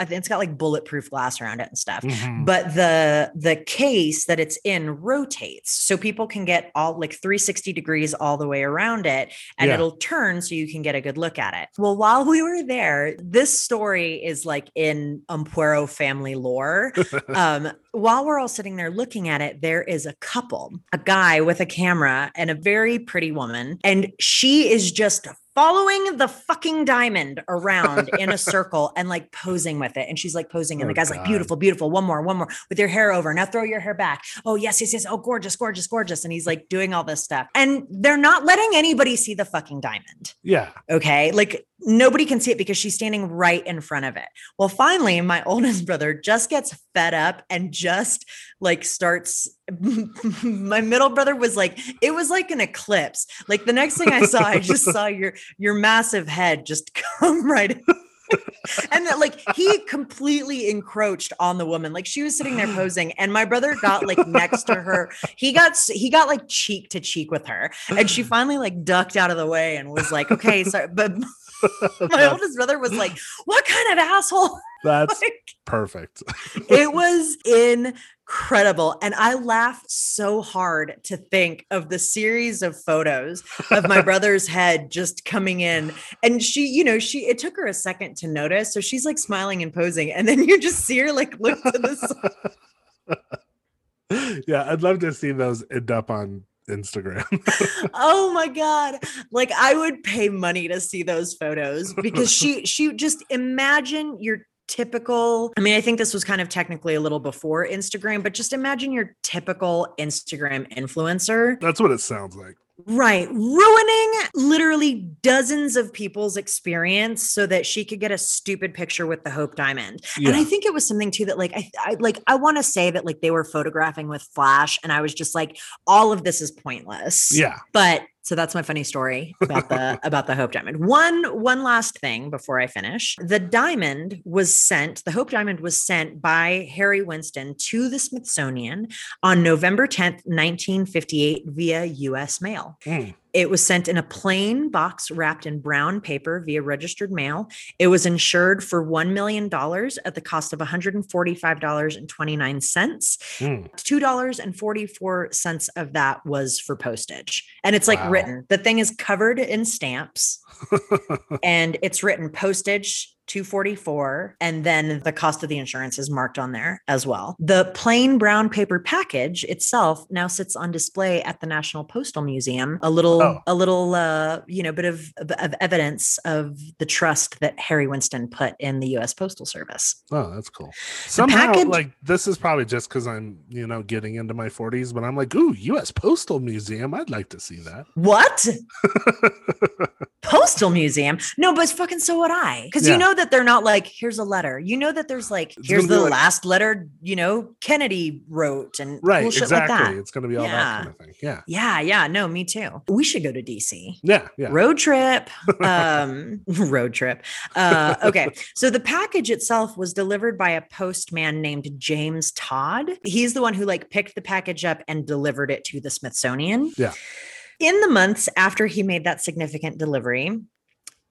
I think it's got like bulletproof glass around it and stuff. Mhm. But the the case that it's in rotates, so people can get all like 360 degrees all the way around it, and Yeah. it'll turn so you can get a good look at it. Well, while we were there, this story is like in Ampuero family lore. um, while we're all sitting there looking at it, there is a couple, a guy with a camera and a very pretty woman, and she is just following the fucking diamond around in a circle and like posing with it. And she's like posing, and Oh, the guy's like, beautiful, beautiful, one more, one more with your hair over. Now throw your hair back. Oh, yes, yes, yes. Oh, gorgeous, gorgeous, gorgeous. And he's like doing all this stuff. And they're not letting anybody see the fucking diamond. yeah. Okay. Like nobody can see it because she's standing right in front of it. Well, finally, my oldest brother just gets fed up and just like starts. my middle brother was like, it was like an eclipse. Like the next thing I saw, I just saw your your massive head just come right and that like he completely encroached on the woman like she was sitting there posing and my brother got like next to her he got he got like cheek to cheek with her and she finally like ducked out of the way and was like okay sorry but my oldest brother was like what kind of asshole That's like perfect. it was incredible and i laughed so hard to think of the series of photos of my brother's head just coming in and she you know she it took her a second to notice so she's like smiling and posing and then you just see her like look to the side yeah, I'd love to see those end up on Instagram. oh my god like i would pay money to see those photos because she she just imagine your typical i mean i think this was kind of technically a little before instagram but just imagine your typical instagram influencer That's what it sounds like. Right. Ruining literally dozens of people's experience so that she could get a stupid picture with the Hope Diamond. And I think it was something too that like I, I like I want to say that like they were photographing with flash and I was just like all of this is pointless. Yeah. But so that's my funny story about the about the Hope Diamond. One one last thing before I finish. The diamond was sent, the Hope Diamond was sent by Harry Winston to the Smithsonian on November 10th, 1958 via US mail. Mm. It was sent in a plain box wrapped in brown paper via registered mail. It was insured for $1 million at the cost of $145.29. Mm. $2.44 of that was for postage. And it's like Wow. written, the thing is covered in stamps and it's written postage 244 and then the cost of the insurance is marked on there as well. The plain brown paper package itself now sits on display at the National Postal Museum. A little Oh. a little uh you know bit of, of evidence of the trust that Harry Winston put in the US Postal Service. Oh, that's cool. Somehow, package- like this is probably just because I'm, you know, getting into my 40s, but I'm like, ooh, U.S. Postal Museum. I'd like to see that. What? Postal Museum? No, but it's fucking so would I. Because Yeah. you know that they're not like, here's a letter. You know that there's like, It's here's the like- last letter, you know, Kennedy wrote and right. cool exactly. like that. It's going to be all Yeah. that kind of thing. Yeah. Yeah, yeah. No, me too. We should go to DC. Yeah. Yeah. Road trip. Um, road trip. Uh, okay. So the package itself was delivered by a postman named James Todd. He's the one who like picked the package up and delivered it to the Smithsonian. Yeah. In the months after he made that significant delivery,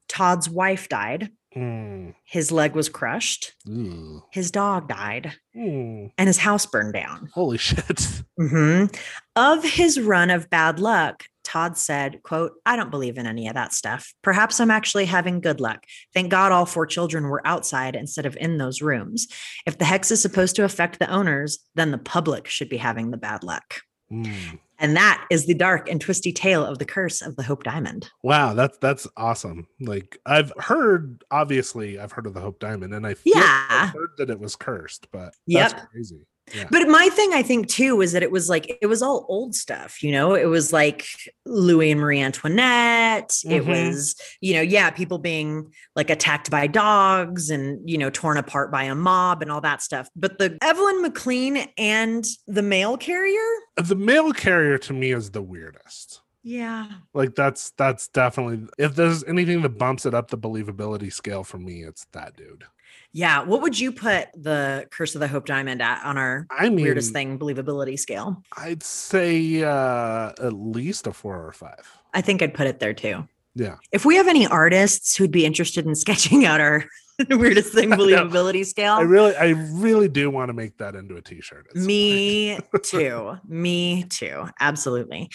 Todd's wife died. Mm. His leg was crushed. Ooh. His dog died. Mm. And his house burned down. Holy shit. Mhm. Of his run of bad luck, Todd said, quote, I don't believe in any of that stuff. Perhaps I'm actually having good luck. Thank God all four children were outside instead of in those rooms. If the hex is supposed to affect the owners, then the public should be having the bad luck. Mm. And that is the dark and twisty tale of the curse of the Hope Diamond. Wow, that's that's awesome. Like I've heard, obviously, I've heard of the Hope Diamond, and I Yeah. I've heard that it was cursed, but Yep. that's crazy. Yeah. But my thing, I think, too, was that it was like it was all old stuff. You know, it was like Louis and Marie Antoinette. It Mhm. was, you know, yeah, people being like attacked by dogs and you know torn apart by a mob and all that stuff. But the Evelyn McLean and the mail carrier, the mail carrier to me is the weirdest. yeah, Like that's that's definitely if there's anything that bumps it up the believability scale for me, it's that dude. Yeah. What would you put the Curse of the Hope Diamond at on our I mean, weirdest thing believability scale? I'd say uh at least a four or five. I think I'd put it there too. Yeah. If we have any artists who'd be interested in sketching out our weirdest thing believability scale, I really, I really do want to make that into a t-shirt. at some point. me too. Me too. Absolutely.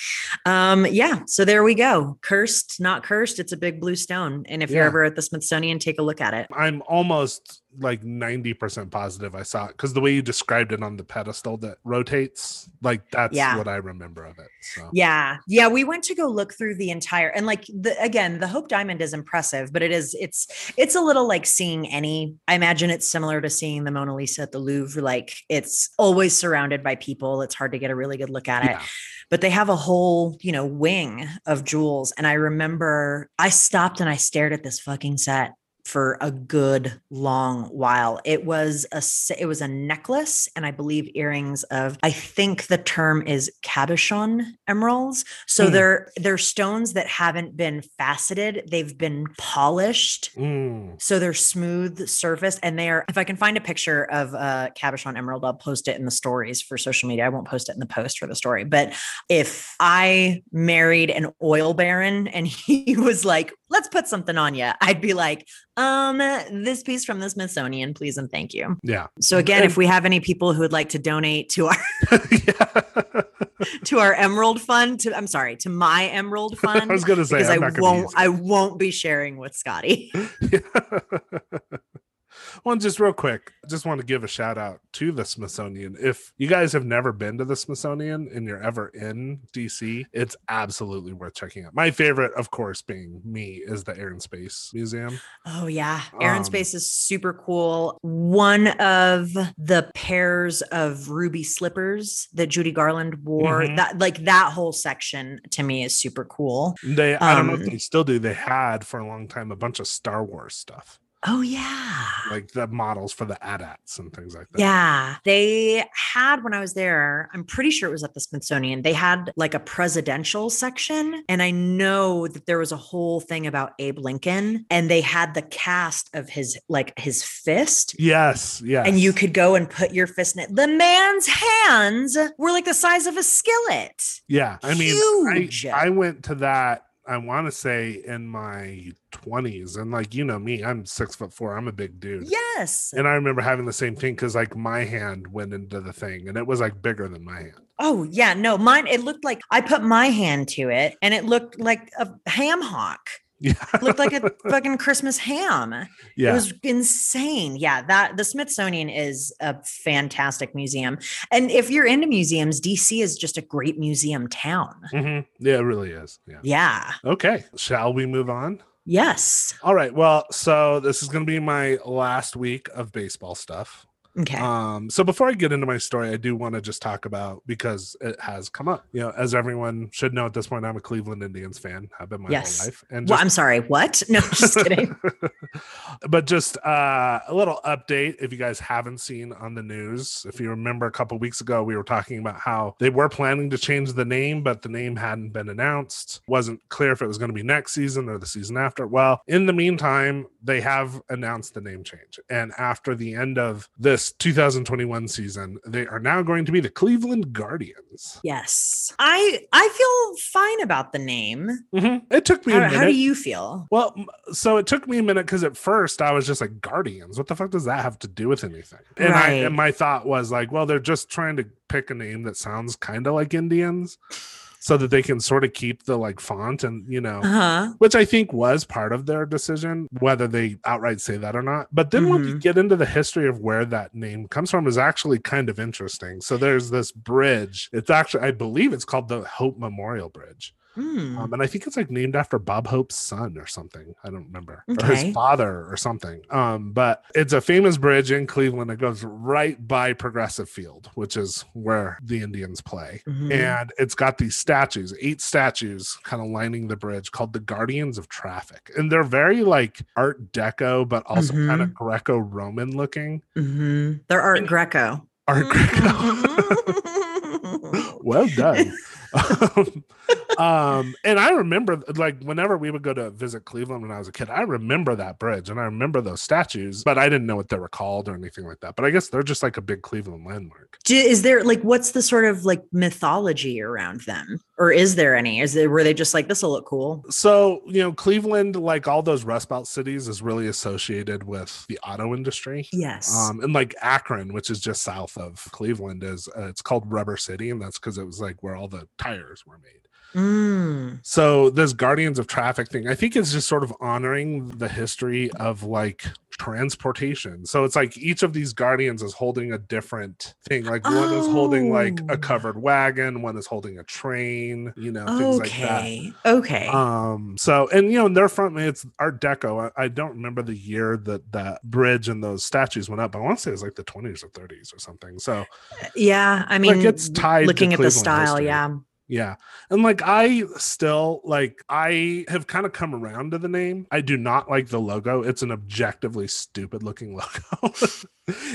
Um, yeah. So there we go. Cursed, not cursed. It's a big blue stone. And if you're ever at the Smithsonian, take a look at it. I'm almost like 90% positive I saw it because the way you described it on the pedestal that rotates, like that's Yeah. what I remember of it. So Yeah. Yeah. We went to go look through the entire and like the again, the Hope Diamond is impressive, but it is it's it's a little like seeing any, I imagine it's similar to seeing the Mona Lisa at the Louvre. Like it's always surrounded by people. It's hard to get a really good look at it. yeah. but they have a whole, you know, wing of jewels. And I remember I stopped and I stared at this fucking set for a good long while. It was a it was a necklace and I believe earrings of I think the term is cabochon emeralds. So Hmm. they're they're stones that haven't been faceted, they've been polished. Mm. So they're smooth surface and they are, if I can find a picture of a cabochon emerald, I'll post it in the stories for social media. I won't post it in the post for the story. But if I married an oil baron and he was like, let's put something on you, I'd be like, um, this piece from the Smithsonian, please and thank you. Yeah. So again, And- if we have any people who would like to donate to our to our emerald fund, to I'm sorry, to my emerald fund. I was gonna say because I won't I won't be sharing with Scotty. Well, just real quick, just want to give a shout out to the Smithsonian. If you guys have never been to the Smithsonian and you're ever in DC, it's absolutely worth checking out. My favorite, of course, being me, is the Air and Space Museum. Oh yeah, Air and Um, Space is super cool. One of the pairs of ruby slippers that Judy Garland wore, Mhm. that like that whole section to me is super cool. They, I don't know if Um, they still do. They had for a long time a bunch of Star Wars stuff, Oh yeah. like the models for the AT-ATs and things like that. Yeah, they had when I was there, I'm pretty sure it was at the Smithsonian. They had like a presidential section. And I know that there was a whole thing about Abe Lincoln, and they had the cast of his like his fist. Yes, yes. and you could go and put your fist in it. The man's hands were like the size of a skillet. Yeah, I mean, Huge. I, I went to that. I want to say in my twenties, and like you know me, I'm six foot four. I'm a big dude. Yes. And I remember having the same thing because like my hand went into the thing, and it was like bigger than my hand. Oh, yeah. No, mine, it looked like I put my hand to it and it looked like a ham hock. Yeah, looked like a fucking Christmas ham. yeah. It was insane. Yeah, that the Smithsonian is a fantastic museum. And if you're into museums, DC is just a great museum town. Mhm. Yeah, it really is. Yeah. Yeah. Okay, shall we move on? Yes. All right. Well, so this is going to be my last week of baseball stuff. Okay. Um, so before I get into my story, I do want to just talk about because it has come up. You know, as everyone should know at this point, I'm a Cleveland Indians fan. I've been my Yes. whole life. And well, I'm sorry. What? No, just kidding. but just uh, a little update if you guys haven't seen on the news. If you remember a couple weeks ago, we were talking about how they were planning to change the name, but the name hadn't been announced. Wasn't clear if it was going to be next season or the season after. Well, in the meantime, they have announced the name change. And after the end of this 2021 season, they are now going to be the Cleveland Guardians. Yes. I I feel fine about the name. Mm-hmm. It took me a How, minute. how do you feel? Well, so it took me a minute because at first I was just like Guardians. What the fuck does that have to do with anything? And I and my thought was like, well, they're just trying to pick a name that sounds kind of like Indians, so that they can sort of keep the like font and you know. Uh-huh. Which I think was part of their decision, whether they outright say that or not. But then when you Mhm. get into the history of where that name comes from, is actually kind of interesting. So there's this bridge. It's actually, I believe, it's called the Hope Memorial Bridge. Hmm. Um, and I think it's like named after Bob Hope's son or something. I don't remember. Or his father or something. Um, but it's a famous bridge in Cleveland that goes right by Progressive Field, which is where the Indians play. Mhm. And it's got these statues, eight statues kind of lining the bridge called the Guardians of Traffic. And they're very like Art Deco, but also kind of Greco Roman looking. Mhm. They're Art Greco. Art Greco. well done. Um, and I remember like whenever we would go to visit Cleveland when I was a kid, I remember that bridge and I remember those statues, but I didn't know what they were called or anything like that. But I guess they're just like a big Cleveland landmark. Is there like what's the sort of like mythology around them, or is there any? Is there were they just like this will look cool? So you know, Cleveland, like all those Rust Belt cities, is really associated with the auto industry. Yes. Um, and like Akron, which is just south of Cleveland, is uh, it's called Rubber City, and that's because it was like where all the tires were made. Mm. So this Guardians of Traffic thing, I think it's just sort of honoring the history of like transportation. So it's like each of these guardians is holding a different thing. Like one is holding like a Oh. covered wagon, one is holding a train, you know, things like that. Okay. Okay. Um, so and you know, in their front it's Art Deco. I, I don't remember the year that that bridge and those statues went up, but I want to say it was like the 20s or 30s or something. So yeah. I mean, it's tied to looking at the style. history. Yeah. Yeah. And like I still like I have kind of come around to the name. I do not like the logo. It's an objectively stupid looking logo.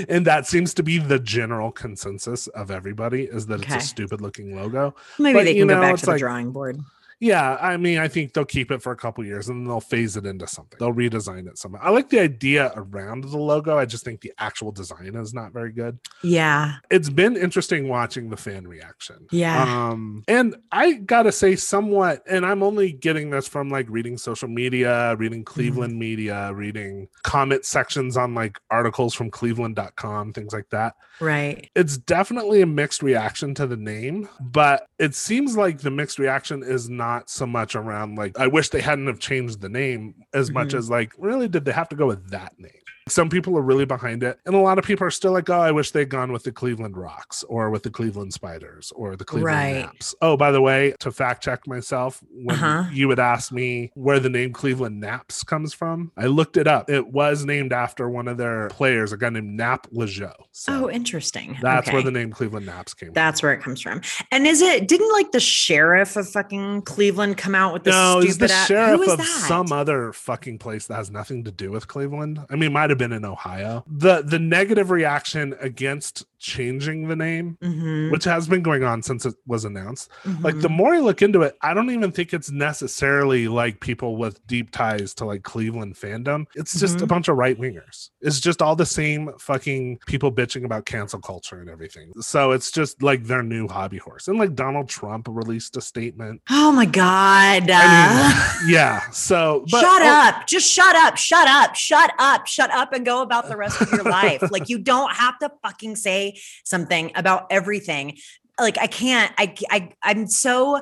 and that seems to be the general consensus of everybody is that it's a stupid looking logo. Maybe But, they you can go know, back it's to the like- drawing board. Yeah, I mean, I think they'll keep it for a couple years and then they'll phase it into something. They'll redesign it somehow. I like the idea around the logo. I just think the actual design is not very good. Yeah. It's been interesting watching the fan reaction. Yeah. Um, and I gotta say, somewhat, and I'm only getting this from like reading social media, reading Mm-hmm. Cleveland media, reading comment sections on like articles from cleveland.com, things like that Right. it's definitely a mixed reaction to the name, but it seems like the mixed reaction is not so much around like I wish they hadn't have changed the name as much Mhm. as like really did they have to go with that name? Some people are really behind it, and a lot of people are still like, "Oh, I wish they'd gone with the Cleveland Rocks or with the Cleveland Spiders or the Cleveland Right. Naps." Oh, by the way, to fact check myself, when Uh-huh. you would ask me where the name Cleveland Naps comes from, I looked it up. It was named after one of their players, a guy named Nap Lejeune. So oh, interesting. that's where the name Cleveland Naps came That's where it comes from. And is it didn't like the sheriff of fucking Cleveland come out with this No, stupid the sheriff of that? some other fucking place that has nothing to do with Cleveland. I mean, might have been in Ohio. The the negative reaction against changing the name, Mhm, which has been going on since it was announced. Like the mhm. more I look into it, I don't even think it's necessarily like people with deep ties to like Cleveland fandom. It's just a Mhm. bunch of right wingers. It's just all the same fucking people bitching about cancel culture and everything. So it's just like their new hobby horse. And like Donald Trump released a statement. Oh my god. I mean, yeah. So but shut oh, up. Just shut up. Shut up. Shut up. Shut up and go about the rest of your life. Like you don't have to fucking say something about everything. Like I can't I I I'm so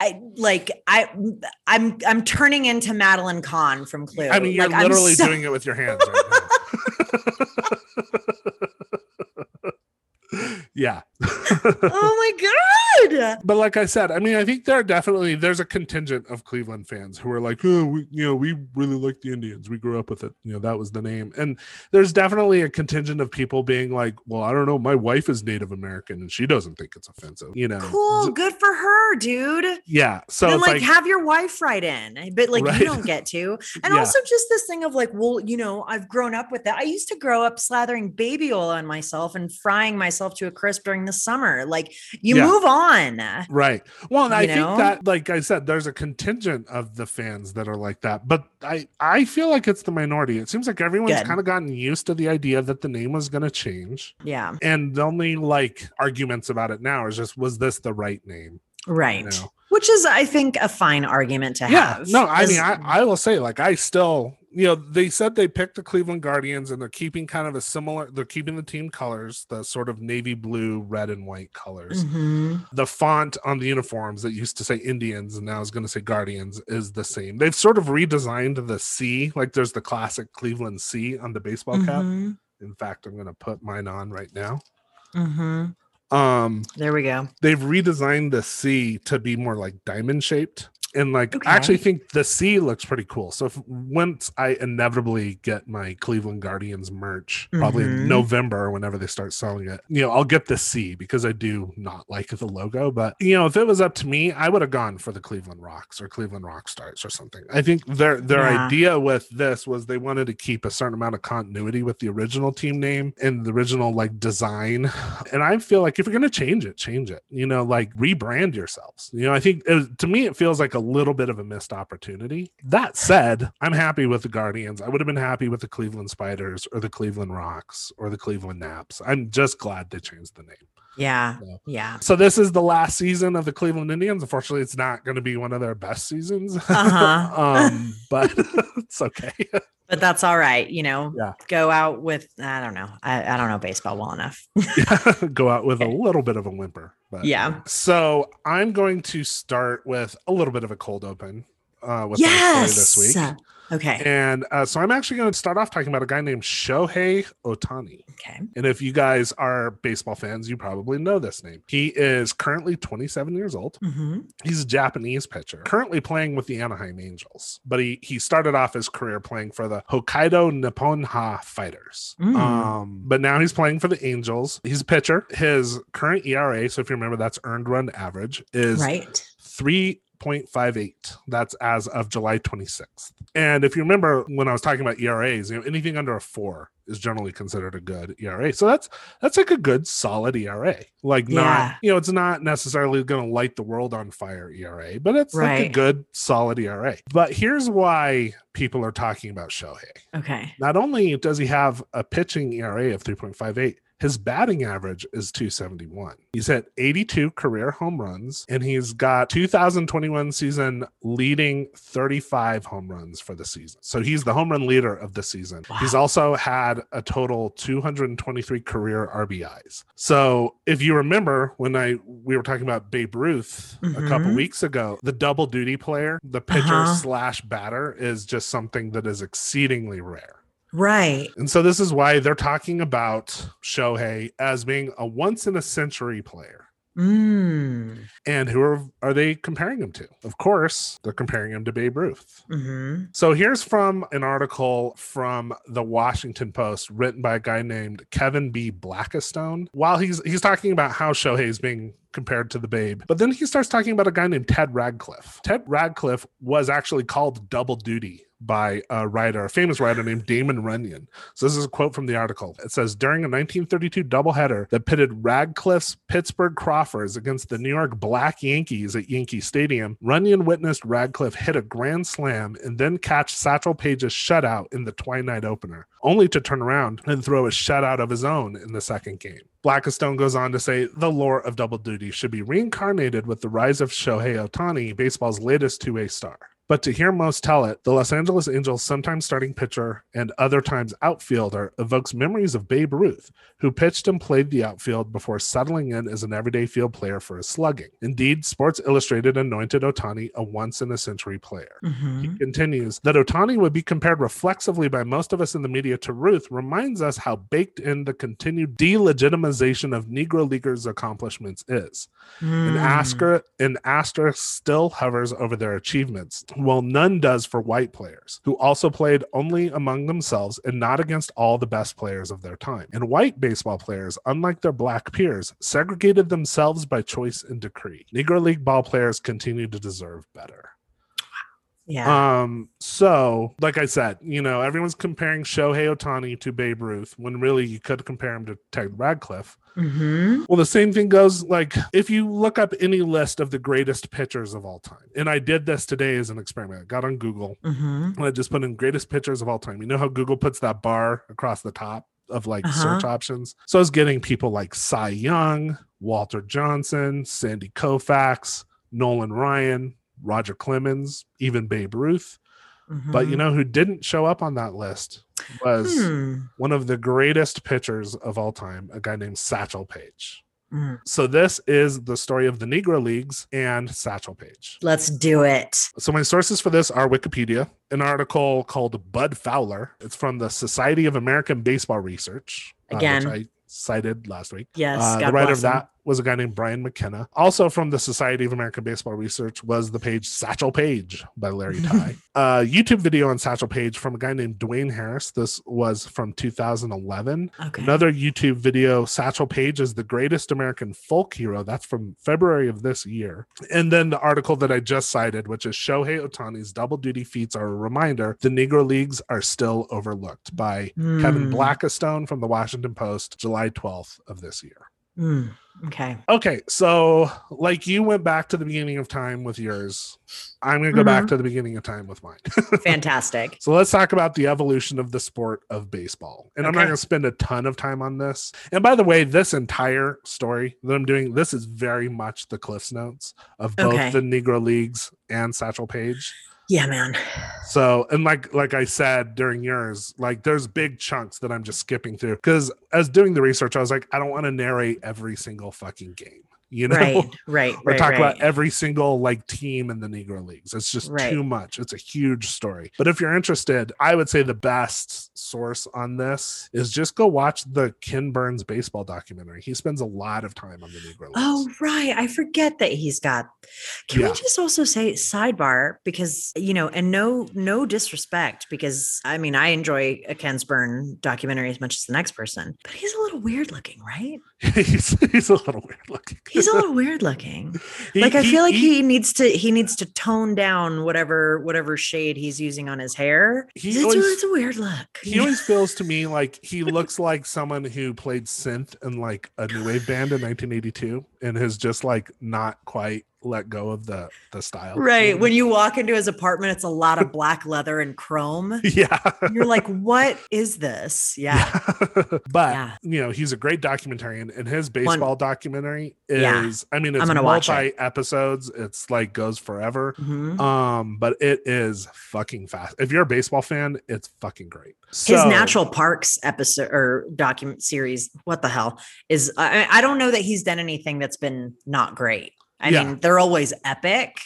I like I I'm I'm turning into Madeline Kahn from Clue. I mean, you're Like, literally so- doing it with your hands right now. yeah. Oh my god. but like I said, I mean, I think there are definitely there's a contingent of Cleveland fans who are like, oh, we, you know, we really like the Indians. We grew up with it. You know, that was the name. And there's definitely a contingent of people being like, well, I don't know, my wife is Native American and she doesn't think it's offensive. You know, Cool. Good for her, dude. yeah. So then it's like, like, have your wife write in, but like Right. you don't get to. And Yeah. also just this thing of like, well, you know, I've grown up with that. I used to grow up slathering baby oil on myself and frying myself to a crisp during the summer. Like you Yeah. move on. Right. Well, and I You think that, like I said, there's a contingent of the fans that are like that, but I I feel like it's the minority. It seems like everyone's kind of gotten used to the idea that the name was going to change, Yeah. and the only like arguments about it now is just was this the right name? Right. know? Which is, I think, a fine argument to Yeah. have. No, I mean, I I will say, like, I still. You know, they said they picked the Cleveland Guardians and they're keeping kind of a similar, they're keeping the team colors, the sort of navy blue, red, and white colors. Mhm. the font on the uniforms that used to say Indians and now is going to say Guardians is the same. They've sort of redesigned the C, like there's the classic Cleveland C on the baseball cap. Mhm. In fact, I'm going to put mine on right now. Mhm. Um, There we go. they've redesigned the C to be more like diamond shaped. And like Okay. I actually think the C looks pretty cool. So if, once I inevitably get my Cleveland Guardians merch, probably in Mhm. November whenever they start selling it, you know, I'll get the C because I do not like the logo. But you know, if it was up to me, I would have gone for the Cleveland Rocks or Cleveland Rock Stars or something. I think their their Yeah. idea with this was they wanted to keep a certain amount of continuity with the original team name and the original like design. And I feel like if you're gonna change it, change it. You know, like rebrand yourselves. You know, I think it, to me it feels like a little bit of a missed opportunity. That said, I'm happy with the Guardians. I would have been happy with the Cleveland Spiders or the Cleveland Rocks or the Cleveland Naps. I'm just glad they changed the name. Yeah. So- Yeah. So this is the last season of the Cleveland Indians. Unfortunately, it's not going to be one of their best seasons. Uh-huh. um, but it's okay. But that's all right. You know, Yeah. go out with, I don't know. I, I don't know baseball well enough. Go out with a little bit of a whimper. But Yeah. So I'm going to start with a little bit of a cold open uh, with yes. this week. Okay. And uh, so I'm actually going to start off talking about a guy named Shohei Otani. Okay. And if you guys are baseball fans, you probably know this name. He is currently 27 years old. hmm He's a Japanese pitcher, currently playing with the Anaheim Angels. But he he started off his career playing for the Hokkaido Nippon-Ham Fighters. Mm. Um, but now he's playing for the Angels. He's a pitcher. His current ERA, so if you remember, that's earned run average, is Right. 3.58. That's as of July 26th. And if you remember when I was talking about ERAs, you know, anything under a four is generally considered a good ERA. So that's that's like a good solid ERA. Like Yeah. not, you know, it's not necessarily going to light the world on fire ERA, but it's like a good solid ERA. But here's why people are talking about Shohei. Okay. Not only does he have a pitching ERA of 3.58, his batting average is 271. He's hit 82 career home runs and he's got 2021 season leading 35 home runs for the season. So he's the home run leader of the season. Wow. He's also had a total 223 career RBIs. So if you remember when I we were talking about Babe Ruth a couple Mhm. weeks ago, the double duty player, the pitcher Uh-huh. slash batter is just something that is exceedingly rare. Right. And so this is why they're talking about Shohei as being a once in a century player. Mm. And who are, are they comparing him to? Of course, they're comparing him to Babe Ruth. hmm So here's from an article from the Washington Post written by a guy named Kevin B. Blackistone. While he's he's talking about how Shohei is being compared to the Babe, but then he starts talking about a guy named Ted Radcliffe. Ted Radcliffe was actually called double duty by a writer, a famous writer named Damon Runyon. So this is a quote from the article. It says during a 1932 doubleheader that pitted Radcliffe's Pittsburgh Crawfords against the New York Black Yankees at Yankee Stadium, Runyon witnessed Radcliffe hit a grand slam and then catch Satchel Paige's shutout in the twilight opener, only to turn around and throw a shutout of his own in the second game. Blackistone goes on to say the lore of double duty should be reincarnated with the rise of Shohei Otani, baseball's latest two-way star. But to hear most tell it, the Los Angeles Angels' sometimes starting pitcher and other times outfielder evokes memories of Babe Ruth, who pitched and played the outfield before settling in as an everyday field player for his slugging. Indeed, Sports Illustrated anointed Otani a once in a century player. hmm He continues that Otani would be compared reflexively by most of us in the media to Ruth reminds us how baked in the continued delegitimization of Negro Leaguers' accomplishments is. Mm. An asterisk, an asterisk still hovers over their achievements, while none does for white players, who also played only among themselves and not against all the best players of their time. And white baseball players, unlike their black peers, segregated themselves by choice and decree. Negro League ball players continue to deserve better. Yeah. Um, so like I said, you know, everyone's comparing Shohei Otani to Babe Ruth when really you could compare him to Ted Radcliffe. hmm Well, the same thing goes like if you look up any list of the greatest pitchers of all time, and I did this today as an experiment. I got on Google hmm and I just put in greatest pitchers of all time. You know how Google puts that bar across the top of like Uh-huh. search options? So I was getting people like Cy Young, Walter Johnson, Sandy Koufax, Nolan Ryan, Roger Clemens, even Babe Ruth. But you know who didn't show up on that list was Hmm. one of the greatest pitchers of all time, a guy named Satchel Paige. Mm. So this is the story of the Negro Leagues and Satchel Paige. Let's do it. So my sources for this are Wikipedia, an article called Bud Fowler. It's from the Society of American Baseball Research, uh, Again. which I cited last week. Yes. Uh, the writer of that was a guy named Brian McKenna. Also from the Society of American Baseball Research was the page Satchel Paige by Larry Tye. uh, YouTube video on Satchel Paige from a guy named Dwayne Harris. This was from 2011. Okay. Another YouTube video, Satchel Paige is the greatest American folk hero. That's from February of this year. And then the article that I just cited, which is Shohei Otani's double duty feats are a reminder the Negro Leagues are still overlooked by Kevin Hmm. Blackistone from the Washington Post, July 12th of this year. Hmm. Okay. Okay, so like you went back to the beginning of time with yours, I'm going to go back Mhm. to the beginning of time with mine. Fantastic. So let's talk about the evolution of the sport of baseball. And I'm not going to spend a ton of time on this. And by the way, this entire story that I'm doing, this is very much the Cliffs Notes of both Okay. the Negro Leagues and Satchel Paige. Yeah, man. So, and like like I said during yours, like there's big chunks that I'm just skipping through because as doing the research, I was like, I don't want to narrate every single fucking game. You know, Right. Right. or Right. talk right. about every single like team in the Negro Leagues. It's just Right. too much. It's a huge story. But if you're interested, I would say the best source on this is just go watch the Ken Burns baseball documentary. He spends a lot of time on the Negro oh, Leagues. Oh, right. I forget that he's got. Can Yeah. we just also say sidebar because you know, and no, no disrespect because I mean I enjoy a Ken Burn documentary as much as the next person, but he's a little weird looking, right? he's, he's a little weird looking. He's a little weird looking. He- like I he- feel like he- he needs to he needs to tone down whatever whatever shade he's using on his hair. He a- always- it's a weird look. he always feels to me like he looks like someone who played synth in like a new wave band in 1982 and has just like not quite let go of the the style. right. When you walk into his apartment, it's a lot of black leather and chrome. yeah. You're like, what is this? Yeah. but Yeah. you know, he's a great documentarian and his baseball documentary is Yeah. I mean it's watch it. multi episodes. It's like goes forever. Mhm. Um, but it is fucking fast. If you're a baseball fan, it's fucking great. his natural parks episode or document series what the hell is I, I don't know that he's done anything that's been not great i Yeah. mean they're always epic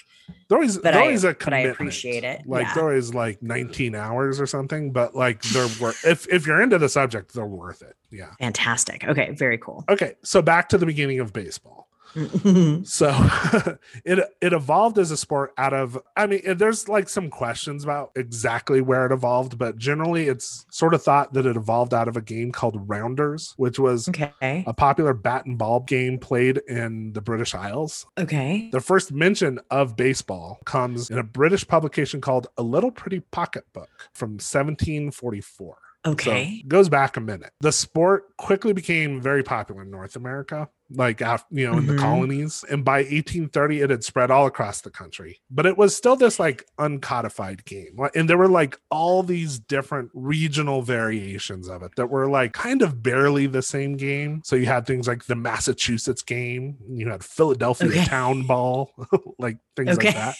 They're always, But they're I- always a but I appreciate it. Like Yeah. they're always like 19 hours or something, but like they're worth if if you're into the subject, they're worth it. Yeah. fantastic okay very cool Okay, so back to the beginning of baseball. So it it evolved as a sport out of I mean there's like some questions about exactly where it evolved, but generally it's sort of thought that it evolved out of a game called Rounders, which was okay a popular bat and ball game played in the British Isles. okay The first mention of baseball comes in a British publication called A Little Pretty Pocketbook from 1744. Okay So goes back a minute. The sport quickly became very popular in North America, like after, you know, in Mhm. the colonies. And by 1830, it had spread all across the country. But it was still this like uncodified game. And there were like all these different regional variations of it that were like kind of barely the same game. So you had things like the Massachusetts game, you had Philadelphia Okay. town ball, like things Okay. like that.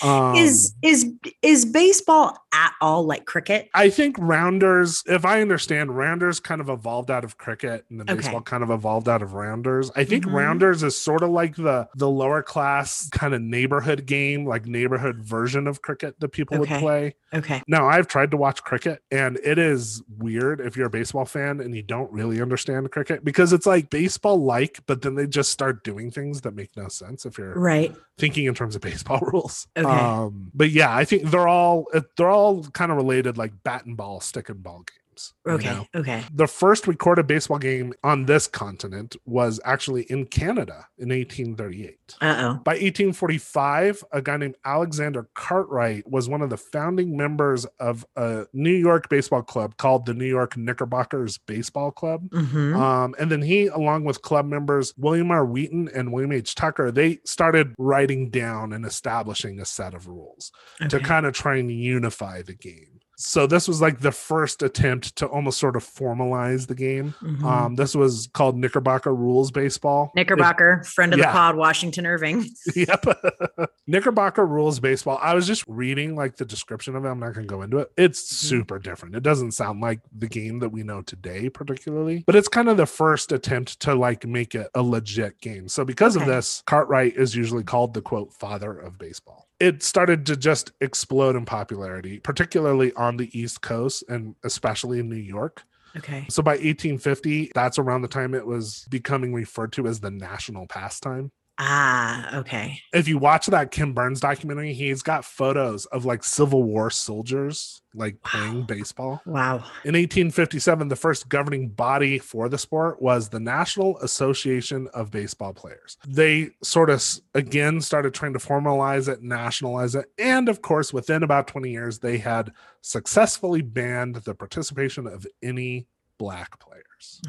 Um, is is is baseball at all like cricket I think rounders, if I understand, rounders kind of evolved out of cricket and then Okay. baseball kind of evolved out of rounders. I think Mhm. rounders is sort of like the the lower class kind of neighborhood game, like neighborhood version of cricket that people would play. okay Now, I've tried to watch cricket and it is weird if you're a baseball fan and you don't really understand cricket because it's like baseball like, but then they just start doing things that make no sense if you're right thinking in terms of baseball rules. Okay. Um, but yeah, I think they're all they're all kind of related, like bat and ball, stick and ball games. you okay know? okay The first recorded baseball game on this continent was actually in Canada in 1838. uh-oh By 1845, a guy named Alexander Cartwright was one of the founding members of a New York baseball club called the New York Knickerbockers Baseball Club. Mhm. Um, and then he, along with club members William R. Wheaton and William H. Tucker, they started writing down and establishing a set of rules to kind of try and unify the game. So this was like the first attempt to almost sort of formalize the game. Mhm. Um, this was called Knickerbocker Rules Baseball. knickerbocker friend of the pod washington irving yep. Knickerbocker Rules Baseball. I was just reading like the description of it. I'm not going to go into it. It's Mm-hmm. super different. It doesn't sound like the game that we know today, particularly, but it's kind of the first attempt to like make it a legit game. So because of this, Cartwright is usually called the quote father of baseball. It started to just explode in popularity, particularly on the East Coast and especially in New York. Okay. So by 1850, that's around the time it was becoming referred to as the national pastime. Ah, okay. If you watch that Ken Burns documentary, he's got photos of like Civil War soldiers like playing Wow. baseball. Wow. In 1857, the first governing body for the sport was the National Association of Baseball Players. They sort of again started trying to formalize it, nationalize it, and of course, within about 20 years, they had successfully banned the participation of any black players.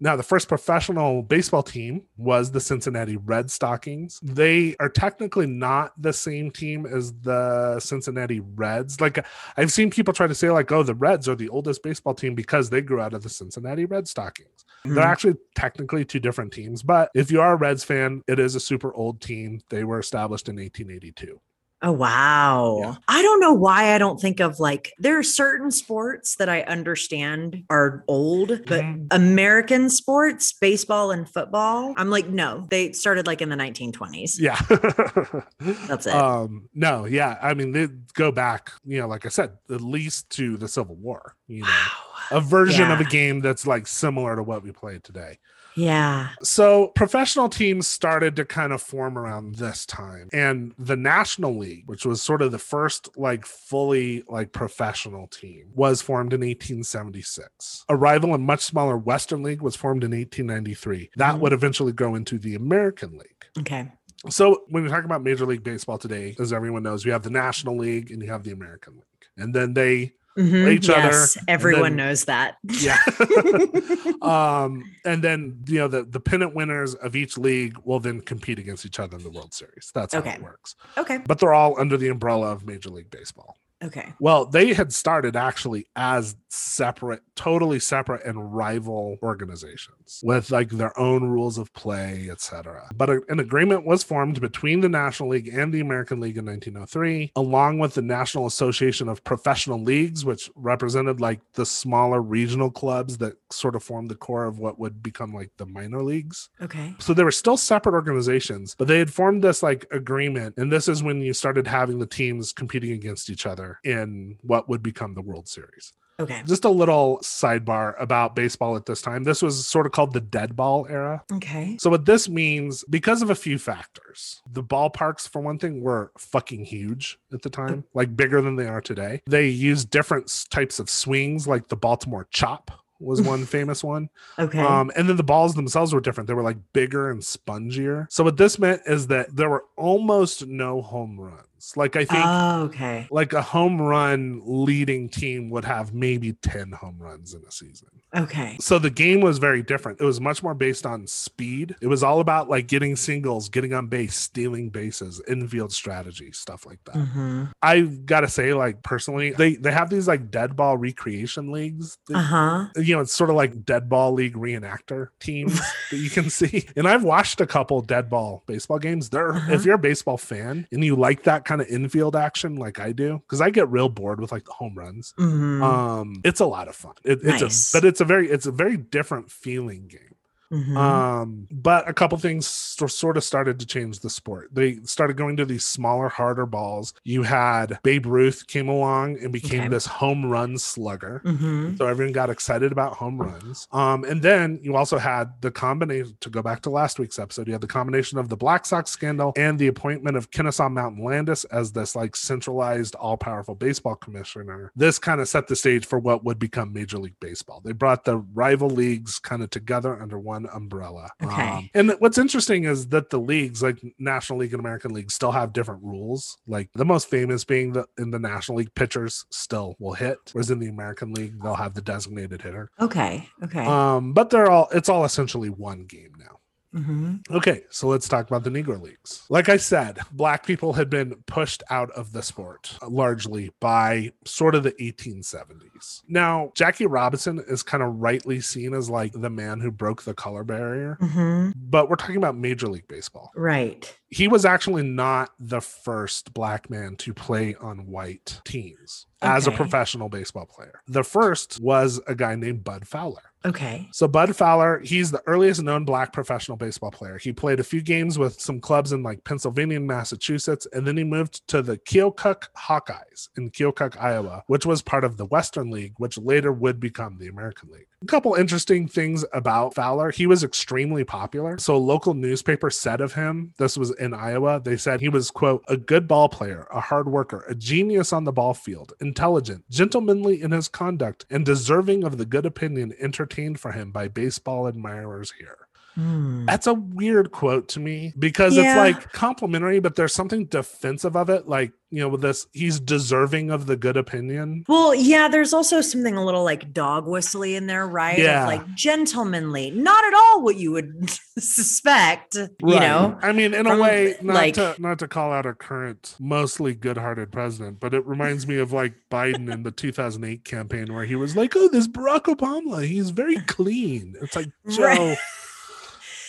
Now, the first professional baseball team was the Cincinnati Red Stockings. They are technically not the same team as the Cincinnati Reds. Like, I've seen people try to say, like, oh, the Reds are the oldest baseball team because they grew out of the Cincinnati Red Stockings. They're Mhm. actually technically two different teams, but if you are a Reds fan, it is a super old team. They were established in 1882. Oh wow. Yeah. I don't know why I don't think of like there are certain sports that I understand are old, but Mhm. American sports, baseball and football, I'm like no, they started like in the 1920s. Yeah. That's it. Um, no, yeah. I mean, they go back, you know, like I said, at least to the Civil War, you know, Wow. a version of a game that's like similar to what we play today. Yeah. So professional teams started to kind of form around this time. And the National League, which was sort of the first like fully like professional team, was formed in 1876. A rival and much smaller Western League was formed in 1893. That Mhm. would eventually grow into the American League. Okay. So when we talk about Major League Baseball today, as everyone knows, you have the National League and you have the American League. And then they Mhm. each other, yes, and everyone then- knows that. yeah. um, and then you know the the pennant winners of each league will then compete against each other in the World Series. That's how Okay. it works. okay. But they're all under the umbrella of Major League Baseball. Okay. Well, they had started actually as separate, totally separate and rival organizations with like their own rules of play, etc. But a- an agreement was formed between the National League and the American League in 1903, along with the National Association of Professional Leagues, which represented like the smaller regional clubs that sort of formed the core of what would become like the minor leagues. Okay. So they were still separate organizations, but they had formed this like agreement. And this is when you started having the teams competing against each other in what would become the World Series. Okay. Just a little sidebar about baseball at this time. This was sort of called the dead ball era. Okay. So, what this means, because of a few factors, the ballparks, for one thing, were fucking huge at the time, like bigger than they are today. They used different types of swings, like the Baltimore chop was one famous one. Okay. Um, and then the balls themselves were different. They were like bigger and spongier. So what this meant is that there were almost no home runs. Like I think oh, okay. like a home run leading team would have maybe 10 home runs in a season. Okay. So the game was very different. It was much more based on speed. It was all about like getting singles, getting on base, stealing bases, infield strategy, stuff like that. hmm I gotta say, like personally, they they have these like dead ball recreation leagues. that- Uh huh. you know, it's sort of like dead ball league reenactor teams that you can see. And I've watched a couple dead ball baseball games. There, Uh-huh. if you're a baseball fan and you like that kind of infield action, like I do, because I get real bored with like the home runs. hmm Um, it's a lot of fun. It, it's Nice. a, but it's a very, it's a very different feeling game. Hmm Um, but a couple things so- sort of started to change the sport. They started going to these smaller, harder balls. You had Babe Ruth came along and became Okay. this home run slugger. hmm So everyone got excited about home runs. Um, and then you also had the combination to go back to last week's episode. You had the combination of the Black Sox scandal and the appointment of Kennesaw Mountain Landis as this like centralized, all-powerful baseball commissioner. This kind of set the stage for what would become Major League Baseball. They brought the rival leagues kind of together under one umbrella. Okay. Um, and what's interesting is that the leagues, like National League and American League, still have different rules. Like the most famous being the in the National League, pitchers still will hit, whereas in the American League, they'll have the designated hitter. Okay. Okay. Um, but they're all it's all essentially one game now. Hmm Okay, so let's talk about the Negro Leagues. Like I said, black people had been pushed out of the sport uh, largely by sort of the 1870s. Now, Jackie Robinson is kind of rightly seen as like the man who broke the color barrier, hmm but we're talking about Major League Baseball. Right. He was actually not the first black man to play on white teams as a professional baseball player. The first was a guy named Bud Fowler. Okay. So Bud Fowler, he's the earliest known black professional baseball player. He played a few games with some clubs in like Pennsylvania and Massachusetts, and then he moved to the Keokuk Hawkeyes in Keokuk, Iowa, which was part of the Western League, which later would become the American League. A couple interesting things about Fowler. He was extremely popular. So a local newspaper said of him, this was in Iowa, they said he was, quote, a good ball player, a hard worker, a genius on the ball field, intelligent, gentlemanly in his conduct, and deserving of the good opinion entertained for him by baseball admirers here. Hmm. That's a weird quote to me because Yeah. it's like complimentary, but there's something defensive of it. Like, you know, with this, he's deserving of the good opinion. Well, yeah, there's also something a little like dog whistly in there, right? Yeah. Of like gentlemanly, not at all what you would suspect, you know? I mean, in a from, way, not like- to not to call out a current mostly good-hearted president, but it reminds me of like Biden in the 2008 campaign where he was like, "Oh, this Barack Obama, he's very clean." It's like Joe. Right.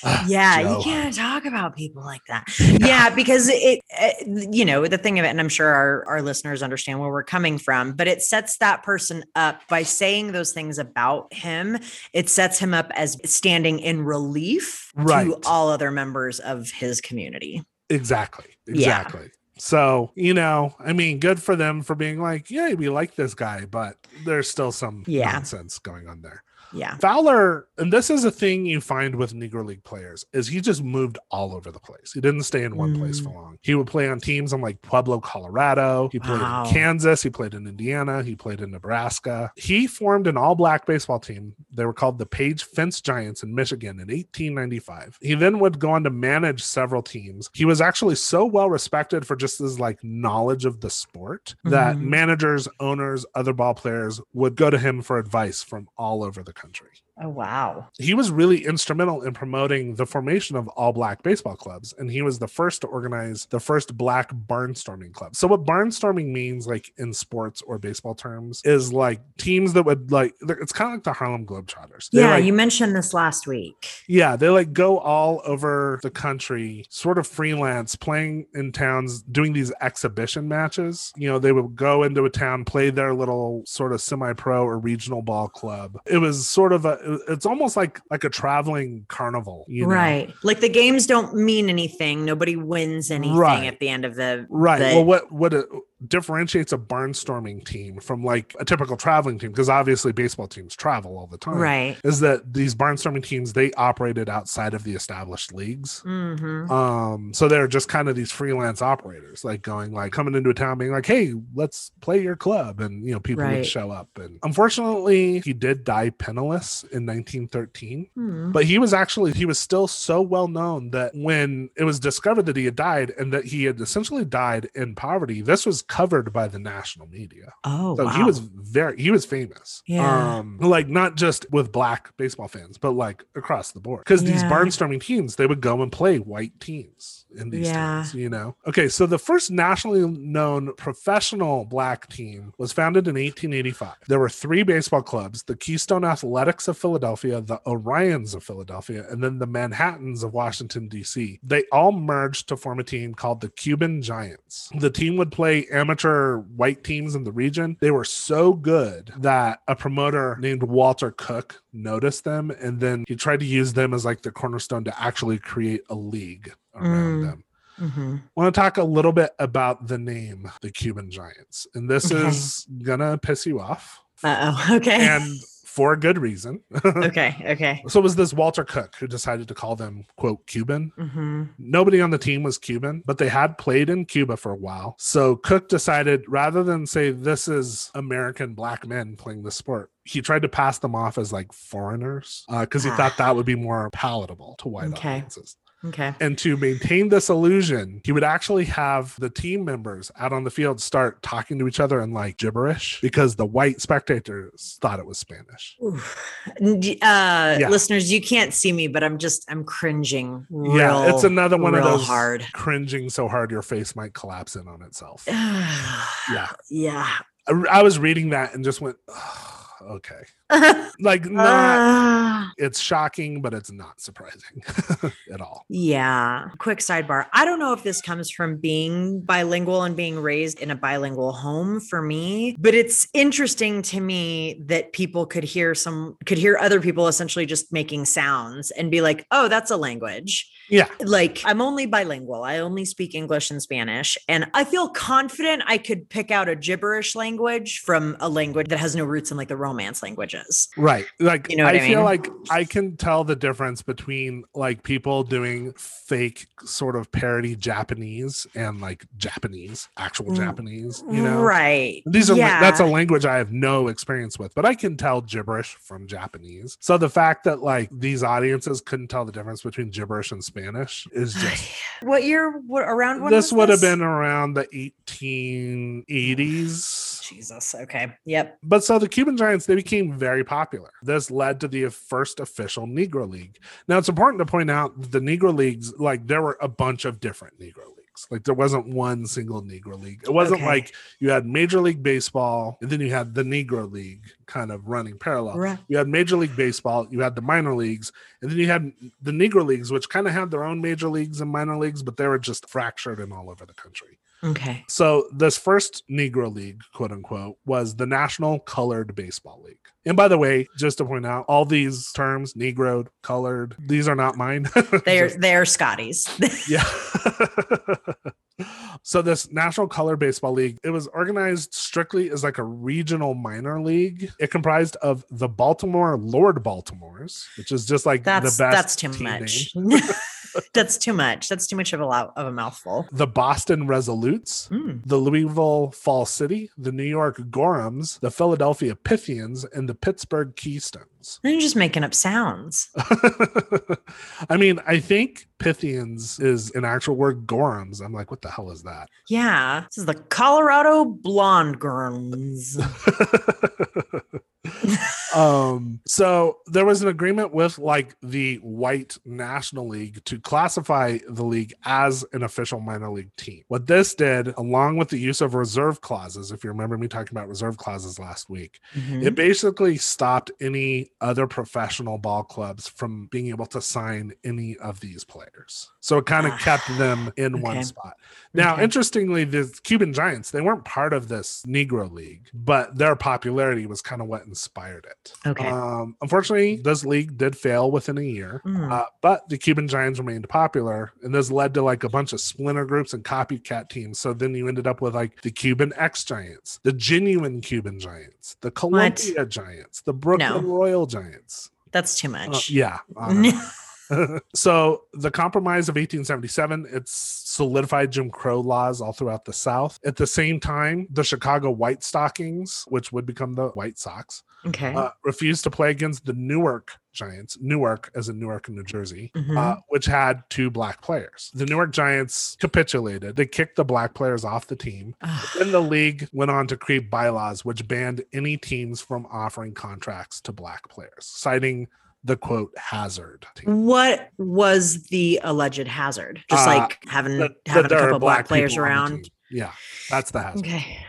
Ah, Yeah, Joe. you can't talk about people like that. Yeah, because it, uh, you know, the thing of it, and I'm sure our, our listeners understand where we're coming from, but it sets that person up by saying those things about him. It sets him up as standing in relief Right. to all other members of his community. Exactly. Yeah. Exactly. So, you know, I mean, good for them for being like, yeah, we like this guy, but there's still some Yeah. nonsense going on there. Yeah. Fowler, and this is a thing you find with Negro League players, is he just moved all over the place. He didn't stay in one place for Mm. long. He would play on teams in like Pueblo, Colorado. He played Wow. in Kansas. He played in Indiana. He played in Nebraska. He formed an all black baseball team. They were called the Page Fence Giants in Michigan in 1895. He then would go on to manage several teams. He was actually so well respected for just his like knowledge of the sport that Mhm. managers, owners, other ball players would go to him for advice from all over the country Oh, wow. he was really instrumental in promoting the formation of all black baseball clubs and he was the first to organize the first black barnstorming club so what barnstorming means like in sports or baseball terms is like teams that would like it's kind of like the harlem globetrotters They, Yeah, like- you mentioned this last week. yeah, they like go all over the country, sort of freelance, playing in towns, doing these exhibition matches. You know, they would go into a town, play their little sort of semi-pro or regional ball club. It was sort of a, it's almost like like a traveling carnival, you know? Right. Like the games don't mean anything. Nobody wins anything Right. at the end of the Right. the- well, what what differentiates a barnstorming team from like a typical traveling team, because obviously baseball teams travel all the time. right. Is that these barnstorming teams they operated outside of the established leagues. Mm-hmm. Um, so they're just kind of these freelance operators, like going like coming into a town, being like, "Hey, let's play your club," and you know people would show up. And unfortunately, he did die penniless in 1913. Hmm. But he was actually he was still so well known that when it was discovered that he had died and that he had essentially died in poverty, this was covered by the national media. Oh, So wow. he was very he was famous. Yeah. Um like not just with black baseball fans, but like across the board. Because these barnstorming teams, they would go and play white teams in these Yeah. towns, you know. Okay, so the first nationally known professional black team was founded in 1885. There were three baseball clubs, the Keystone Athletics of Philadelphia, the Orions of Philadelphia, and then the Manhattans of Washington, D.C. They all merged to form a team called the Cuban Giants. The team would play amateur white teams in the region. They were so good that a promoter named Walter Cook noticed them and then he tried to use them as like the cornerstone to actually create a league around Mm. them. hmm I want to talk a little bit about the name, the Cuban Giants. And this Okay. is gonna piss you off. Uh oh. Okay. And for a good reason. okay. Okay. so it was this Walter Cook who decided to call them quote Cuban. hmm Nobody on the team was Cuban, but they had played in Cuba for a while. So Cook decided rather than say this is American black men playing the sport, he tried to pass them off as like foreigners because he Ah. thought that would be more palatable to white Okay. audiences. Okay. And to maintain this illusion, he would actually have the team members out on the field start talking to each other in like gibberish because the white spectators thought it was Spanish. Oof. N- d- Uh, Yeah. Listeners, you can't see me, but I'm just I'm cringing. Real, yeah, it's another one of those hard. cringing so hard your face might collapse in on itself. yeah. Yeah. I, I was reading that and just went, "Ugh, okay. Like not Ah. it's shocking, but it's not surprising at all. Yeah. Quick sidebar. I don't know if this comes from being bilingual and being raised in a bilingual home for me, but it's interesting to me that people could hear some, could hear other people essentially just making sounds and be like, oh, that's a language. Yeah. Like I'm only bilingual. I only speak English and Spanish. And I feel confident I could pick out a gibberish language from a language that has no roots in like the romance languages. Right. Like You know what I I feel like I can tell the difference between like people doing fake sort of parody Japanese and like Japanese, actual Mm, Japanese, you know. Right. These are yeah. that's a language I have no experience with, but I can tell gibberish from Japanese. So the fact that like these audiences couldn't tell the difference between gibberish and Spanish is just what year what around when this would have been around the 1880s. Jesus. Okay. Yep. But so the Cuban Giants, they became very popular. This led to the first official Negro League. Now, it's important to point out that the Negro Leagues, like, there were a bunch of different Negro Leagues. Like, there wasn't one single Negro League. It wasn't Okay. like you had Major League Baseball and then you had the Negro League kind of running parallel. Right. You had Major League Baseball, you had the minor leagues, and then you had the Negro Leagues, which kind of had their own major leagues and minor leagues, but they were just fractured and all over the country. Okay. So this first Negro League, quote unquote, was the National Colored Baseball League. And by the way, just to point out, all these terms, Negro, colored, these are not mine. They're Just- they're Scotty's. yeah. so this National Color Baseball League, it was organized strictly as like a regional minor league. It comprised of the Baltimore Lord Baltimores, which is just like that's the best. that's too much. that's too much. That's too much of a lot of a mouthful. The Boston Resolutes, Mm. the Louisville Fall City, the New York Gorhams, the Philadelphia Pythians, and the Pittsburgh Keystones. You're just making up sounds. I mean, I think Pythians is an actual word. Gorhams. I'm like, what the hell is that? Yeah. This is the Colorado Blonde Girls. um so there was an agreement with like the white national league to classify the league as an official minor league team what this did along with the use of reserve clauses if you remember me talking about reserve clauses last week Mhm. it basically stopped any other professional ball clubs from being able to sign any of these players so it kind of Ah, kept them in one spot now Okay. interestingly the cuban giants they weren't part of this negro league but their popularity was kind of what inspired it Okay. um, unfortunately, this league did fail within a year, Mm. uh, but the Cuban Giants remained popular, and this led to like a bunch of splinter groups and copycat teams. So then you ended up with like the Cuban X Giants, the genuine Cuban Giants, the Columbia Giants, the Brooklyn No. Royal Giants. That's too Uh, much. yeah. uh, so the compromise of 1877 it's solidified jim crow laws all throughout the south at the same time the chicago white stockings which would become the white sox okay. uh, refused to play against the Newark Giants, Newark as in Newark, New Jersey, Mhm. uh, which had two black players. The Newark Giants capitulated. They kicked the black players off the team. Then the league went on to create bylaws which banned any teams from offering contracts to black players, citing the quote hazard. what was the alleged hazard? Just Uh, like having That- having that a couple black, people players around. Yeah, that's the hazard. Okay.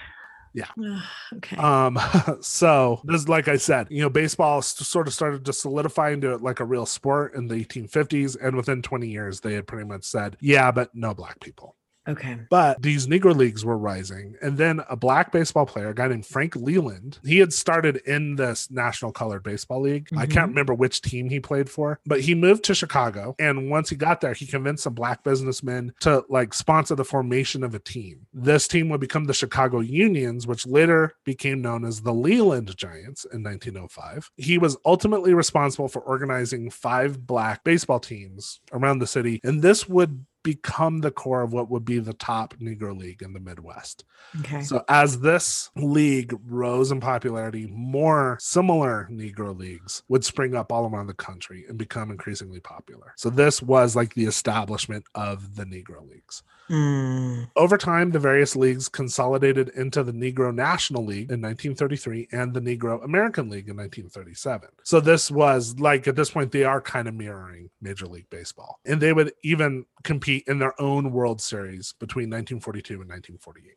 Yeah. Okay. Um, so this, like I said, you know, baseball sort of started to solidify into like a real sport in the 1850s, and within 20 years, they had pretty much said, "Yeah, but no black people." Okay. But these Negro leagues were rising, and then a black baseball player, a guy named Frank Leland, he had started in this National Colored Baseball League. I Mhm. can't remember which team he played for, but he moved to Chicago, and once he got there, he convinced some black businessmen to like sponsor the formation of a team. This team would become the Chicago Unions, which later became known as the Leland Giants in 1905. He was ultimately responsible for organizing five black baseball teams around the city, and this would become the core of what would be the top Negro League in the Midwest. Okay. So, as this league rose in popularity, more similar Negro leagues would spring up all around the country and become increasingly popular. So, this was like the establishment of the Negro leagues. Mm, Over time, the various leagues consolidated into the Negro National League in 1933 and the Negro American League in 1937. So this was like at this point, they are kind of mirroring Major League Baseball. And they would even compete in their own World Series between 1942 and 1948.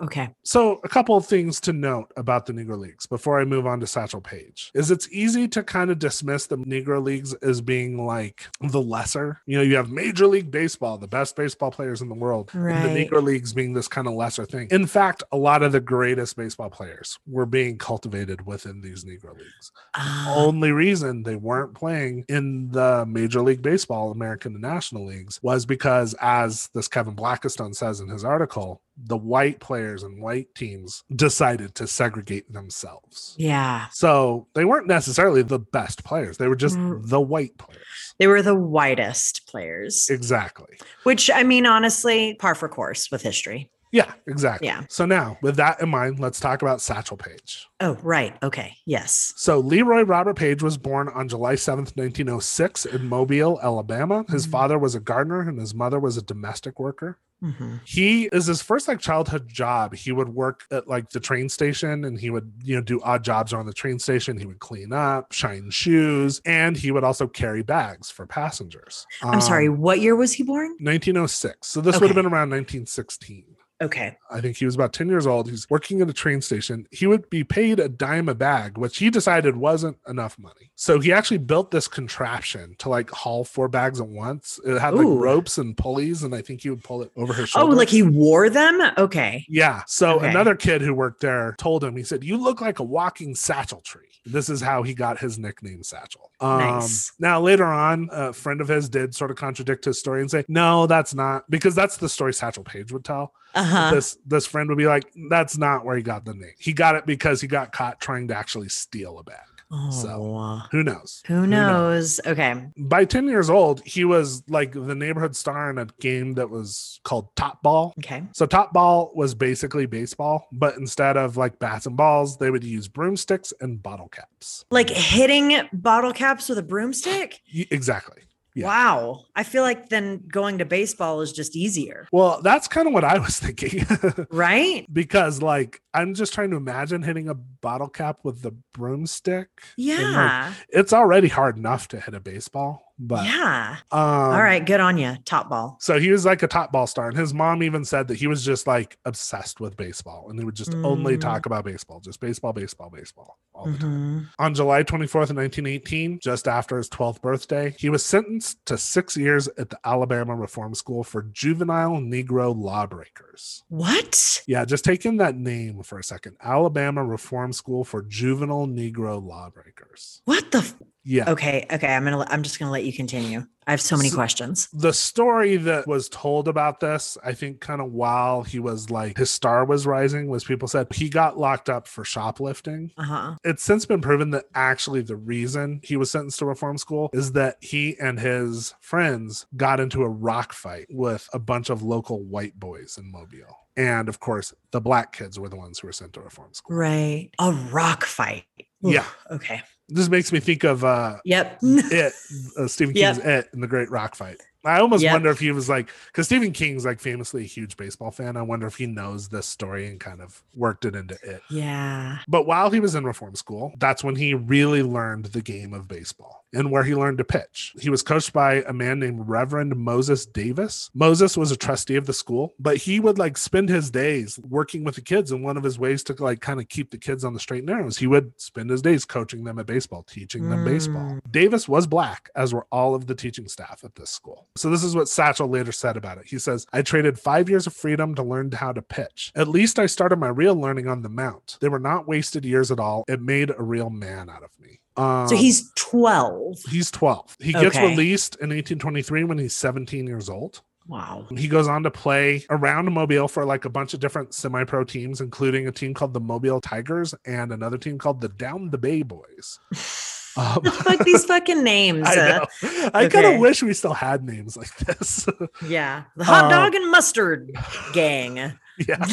Okay. So, a couple of things to note about the Negro Leagues before I move on to Satchel Paige is it's easy to kind of dismiss the Negro Leagues as being like the lesser. You know, you have Major League Baseball, the best baseball players in the world, and the Negro Leagues being this kind of lesser thing. In fact, a lot of the greatest baseball players were being cultivated within these Negro Leagues. Ah, Only reason they weren't playing in the Major League Baseball, American and National Leagues, was because, as this Kevin Blackistone says in his article, the white players and white teams decided to segregate themselves. yeah. So they weren't necessarily the best players, they were just Mm. the white players. They were the whitest players, Exactly. which I mean, honestly, par for course with history. Yeah, exactly. Yeah. So now, with that in mind, let's talk about Satchel Paige. Oh, right. Okay. Yes. So Leroy Robert Paige was born on July 7th, 1906 in Mobile, Alabama. His Mhm. father was a gardener and his mother was a domestic worker. Mhm. He is his first like childhood job. He would work at like the train station and he would, you know, do odd jobs around the train station. He would clean up, shine shoes, and he would also carry bags for passengers. I'm sorry. Um, What year was he born? 1906. So this would have been around 1916. Okay. I think he was about 10 years old. He's working at a train station. He would be paid a dime a bag, which he decided wasn't enough money. So he actually built this contraption to like haul four bags at once. It had like ropes and pulleys, and I think he would pull it over his shoulder. Oh, like he wore them? Okay. yeah. So Okay. another kid who worked there told him, he said, You look like a walking satchel tree. This is how he got his nickname Satchel. Um, Nice. Now, later on, a friend of his did sort of contradict his story and say, No, that's not, because that's the story Satchel Paige would tell Uh huh. this this friend would be like, "That's not where he got the name. He got it because he got caught trying to actually steal a bag. Oh, so, Who knows? who knows? Okay. By ten years old, he was like the neighborhood star in a game that was called Top Ball. Okay. So Top Ball was basically baseball, but instead of like bats and balls, they would use broomsticks and bottle caps. Like hitting bottle caps with a broomstick? Exactly. Yeah. Wow. I feel like then going to baseball is just easier, Well, that's kind of what I was thinking. right? because like I'm just trying to imagine hitting a bottle cap with the broomstick. and, like, Yeah. it's already hard enough to hit a baseball, but yeah. um, All right. Good on you. Top ball. So he was like a top ball star, and his mom even said that he was just like obsessed with baseball, and they would just only Mm. talk about baseball, just baseball, baseball, baseball all the time. Mhm. On July 24th, 1918, just after his 12th birthday, he was sentenced to six years at the Alabama Reform School for juvenile Negro lawbreakers. What? Yeah, just take in that name for a second. Alabama Reform School for juvenile Negro lawbreakers. What the? F- Yeah. okay. Okay. I'm gonna. I'm just gonna let you continue. I have so many So- questions. the story that was told about this, I think, kind of while he was like his star was rising, was people said he got locked up for shoplifting. Uh huh. It's since been proven that actually the reason he was sentenced to reform school is that he and his friends got into a rock fight with a bunch of local white boys in Mobile. And of course, the black kids were the ones who were sent to reform school. Right. A rock fight. Yeah. Okay. This makes me think of uh, Yep. it uh, Stephen Yep. King's It in the Great Rock Fight. I almost Yep. wonder if he was like because Stephen King's like famously a huge baseball fan. I wonder if he knows this story and kind of worked it into it. yeah. But while he was in reform school, that's when he really learned the game of baseball and where he learned to pitch. He was coached by a man named Reverend Moses Davis. Moses was a trustee of the school, but he would like spend his days working with the kids. And one of his ways to like kind of keep the kids on the straight and narrows, he would spend his days coaching them at baseball, teaching them baseball. Mm. Davis was black, as were all of the teaching staff at this school. So this is what Satchel later said about it. He says, I traded five years of freedom to learn how to pitch. At least I started my real learning on the mount. They were not wasted years at all. It made a real man out of me. Um, So he's 12. he's 12. He gets Okay. released in 1823 when he's 17 years old. Wow. He goes on to play around Mobile for like a bunch of different semi-pro teams, including a team called the Mobile Tigers and another team called the Down the Bay Boys. Um, Fuck these fucking names. I uh. I kind of wish we still had names like this. yeah. The hot Uh, dog and mustard gang. yeah.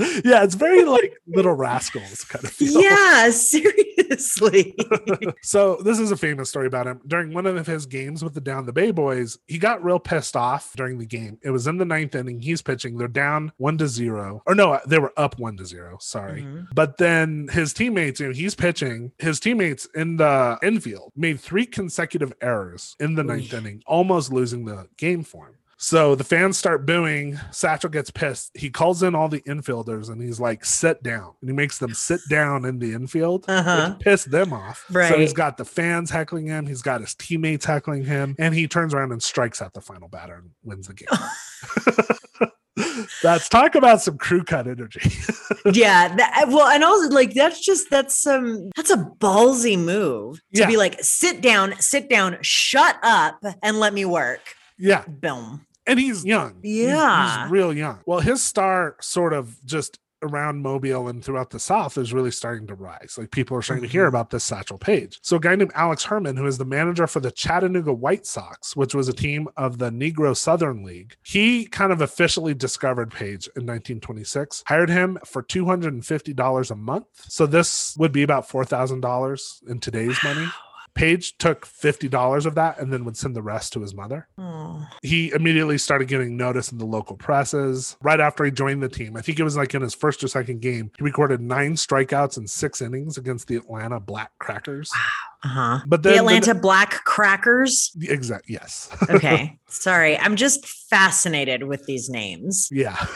yeah, it's very like little rascals kind of feel. Yeah, seriously. so this is a famous story about him. During one of his games with the Down the Bay Boys, he got real pissed off during the game. It was in the ninth inning. He's pitching. They're down one to zero, or no, they were up one to zero. Sorry. Mhm. But then his teammates, you know, he's pitching. His teammates in the infield made three consecutive errors in the ninth inning, almost losing the game for him. So the fans start booing. Satchel gets pissed. He calls in all the infielders and he's like, sit down. And he makes them sit down in the infield, Uh-huh. which pissed them off. Right. So he's got the fans heckling him. He's got his teammates heckling him. And he turns around and strikes out the final batter and wins the game. That's talk about some crew cut energy. yeah. That, well, and also like that's just that's um that's a ballsy move to Yeah. be like, sit down, sit down, shut up, and let me work. yeah. Boom. And he's young. Yeah. He's, real young. Well, his star sort of just around Mobile and throughout the South is really starting to rise. Like people are starting to hear Mhm. about this Satchel Paige. So a guy named Alex Herman, who is the manager for the Chattanooga White Sox, which was a team of the Negro Southern League, he kind of officially discovered Paige in 1926, hired him for $250 a month. So this would be about $4,000 in today's money. Paige took $50 of that and then would send the rest to his mother Oh. he immediately started getting notice in the local presses right after he joined the team. I think it was like in his first or second game, he recorded nine strikeouts in six innings against the Atlanta Black Crackers. Uh-huh. But The then Atlanta Black Crackers. the, exact yes, Okay. Sorry. I'm just fascinated with these names. yeah.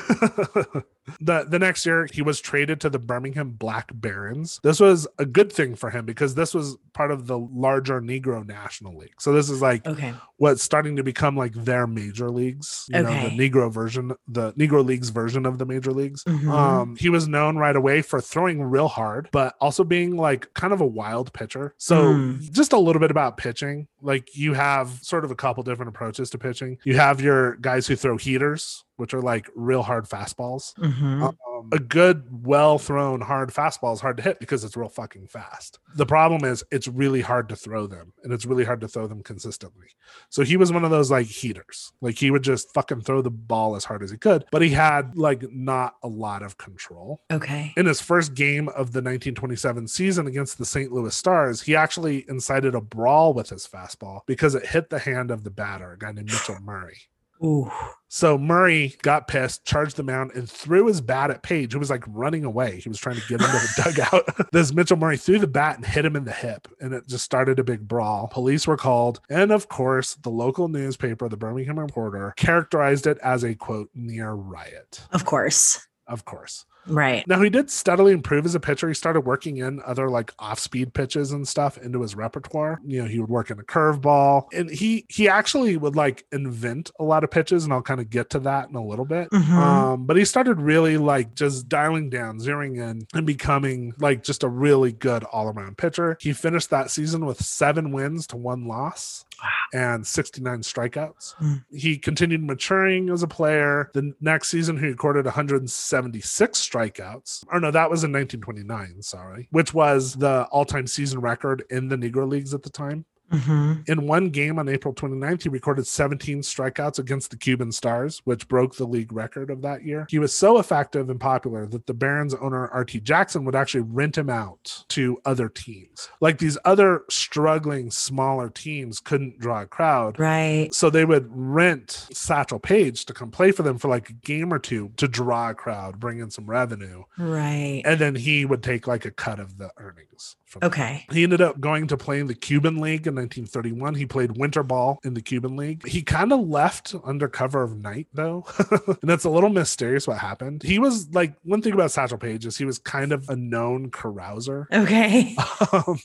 the the next year he was traded to the Birmingham Black Barons. This was a good thing for him because this was part of the larger Negro National League. So this is like Okay. what's starting to become like their major leagues. You know, the Negro version, the Negro Leagues version of the major leagues. Mhm. Um, he was known right away for throwing real hard, but also being like kind of a wild pitcher. So Mm. just a little bit about pitching. Like you have sort of a couple different approaches to pitching. You have your guys who throw heaters, which are like real hard fastballs. Mhm. Um, a good, well thrown hard fastball is hard to hit because it's real fucking fast. The problem is it's really hard to throw them and it's really hard to throw them consistently. So he was one of those like heaters. Like he would just fucking throw the ball as hard as he could, but he had like not a lot of control. Okay. In his first game of the 1927 season against the St. Louis Stars, he actually incited a brawl with his fastball because it hit the hand of the batter, a guy named Mitchell Murray. Ooh. So Murray got pissed, charged the mound, and threw his bat at Paige, who was like running away. He was trying to get into the dugout. this Mitchell Murray threw the bat and hit him in the hip, and it just started a big brawl. Police were called, and of course, the local newspaper, the Birmingham Reporter, characterized it as a quote near riot. Of course. Of course. Right. Now he did steadily improve as a pitcher. He started working in other like off-speed pitches and stuff into his repertoire. You know, he would work in a curveball, and he he actually would like invent a lot of pitches, and I'll kind of get to that in a little bit. Mhm. Um, but he started really like just dialing down, zeroing in, and becoming like just a really good all-around pitcher. He finished that season with seven wins to one loss. And 69 strikeouts. Mm. He continued maturing as a player. The next season, he recorded 176 strikeouts. Or no, that was in 1929, sorry, which was the all time season record in the Negro Leagues at the time. Mhm. In one game on April 29th, he recorded 17 strikeouts against the Cuban Stars, which broke the league record of that year. He was so effective and popular that the Barons owner RT Jackson would actually rent him out to other teams. Like these other struggling smaller teams couldn't draw a crowd. Right. So they would rent Satchel Paige to come play for them for like a game or two to draw a crowd, bring in some revenue. Right. And then he would take like a cut of the earnings. From that. Okay. He ended up going to play in the Cuban League in 1931. He played winter ball in the Cuban League. He kind of left under cover of night, though. and that's a little mysterious what happened. He was like, one thing about Satchel Paige is he was kind of a known carouser. Okay. Um,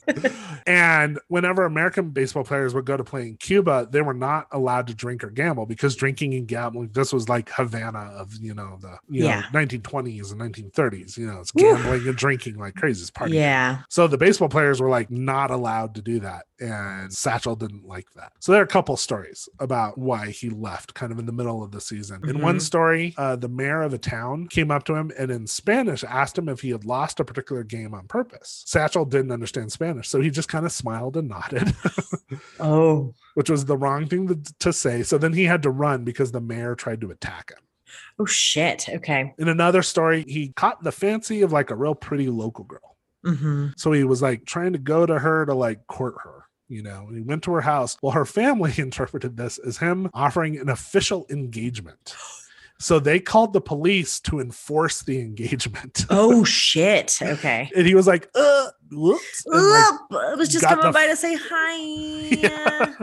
and whenever American baseball players would go to play in Cuba, they were not allowed to drink or gamble because drinking and gambling, this was like Havana of, you know, the you Yeah. know, 1920s and 1930s. You know, it's Woo. gambling and drinking like crazy. It's party. Yeah. So the baseball players were like not allowed to do that. And Satchel didn't like that. So there are a couple stories about why he left kind of in the middle of the season. In one Mhm. story, uh, the mayor of a town came up to him and in Spanish asked him if he had lost a particular game on purpose. Satchel didn't understand Spanish. So he just kind of smiled and nodded, Oh. which was the wrong thing to, to say. So then he had to run because the mayor tried to attack him. Oh shit. Okay. In another story, he caught the fancy of like a real pretty local girl. Mm-hmm. So he was like trying to go to her to like court her, you know. and He went to her house. Well, her family interpreted this as him offering an official engagement. So they called the police to enforce the engagement. Oh shit. Okay. and he was like, uh, whoops. like, I was just coming the by to say hi. Yeah.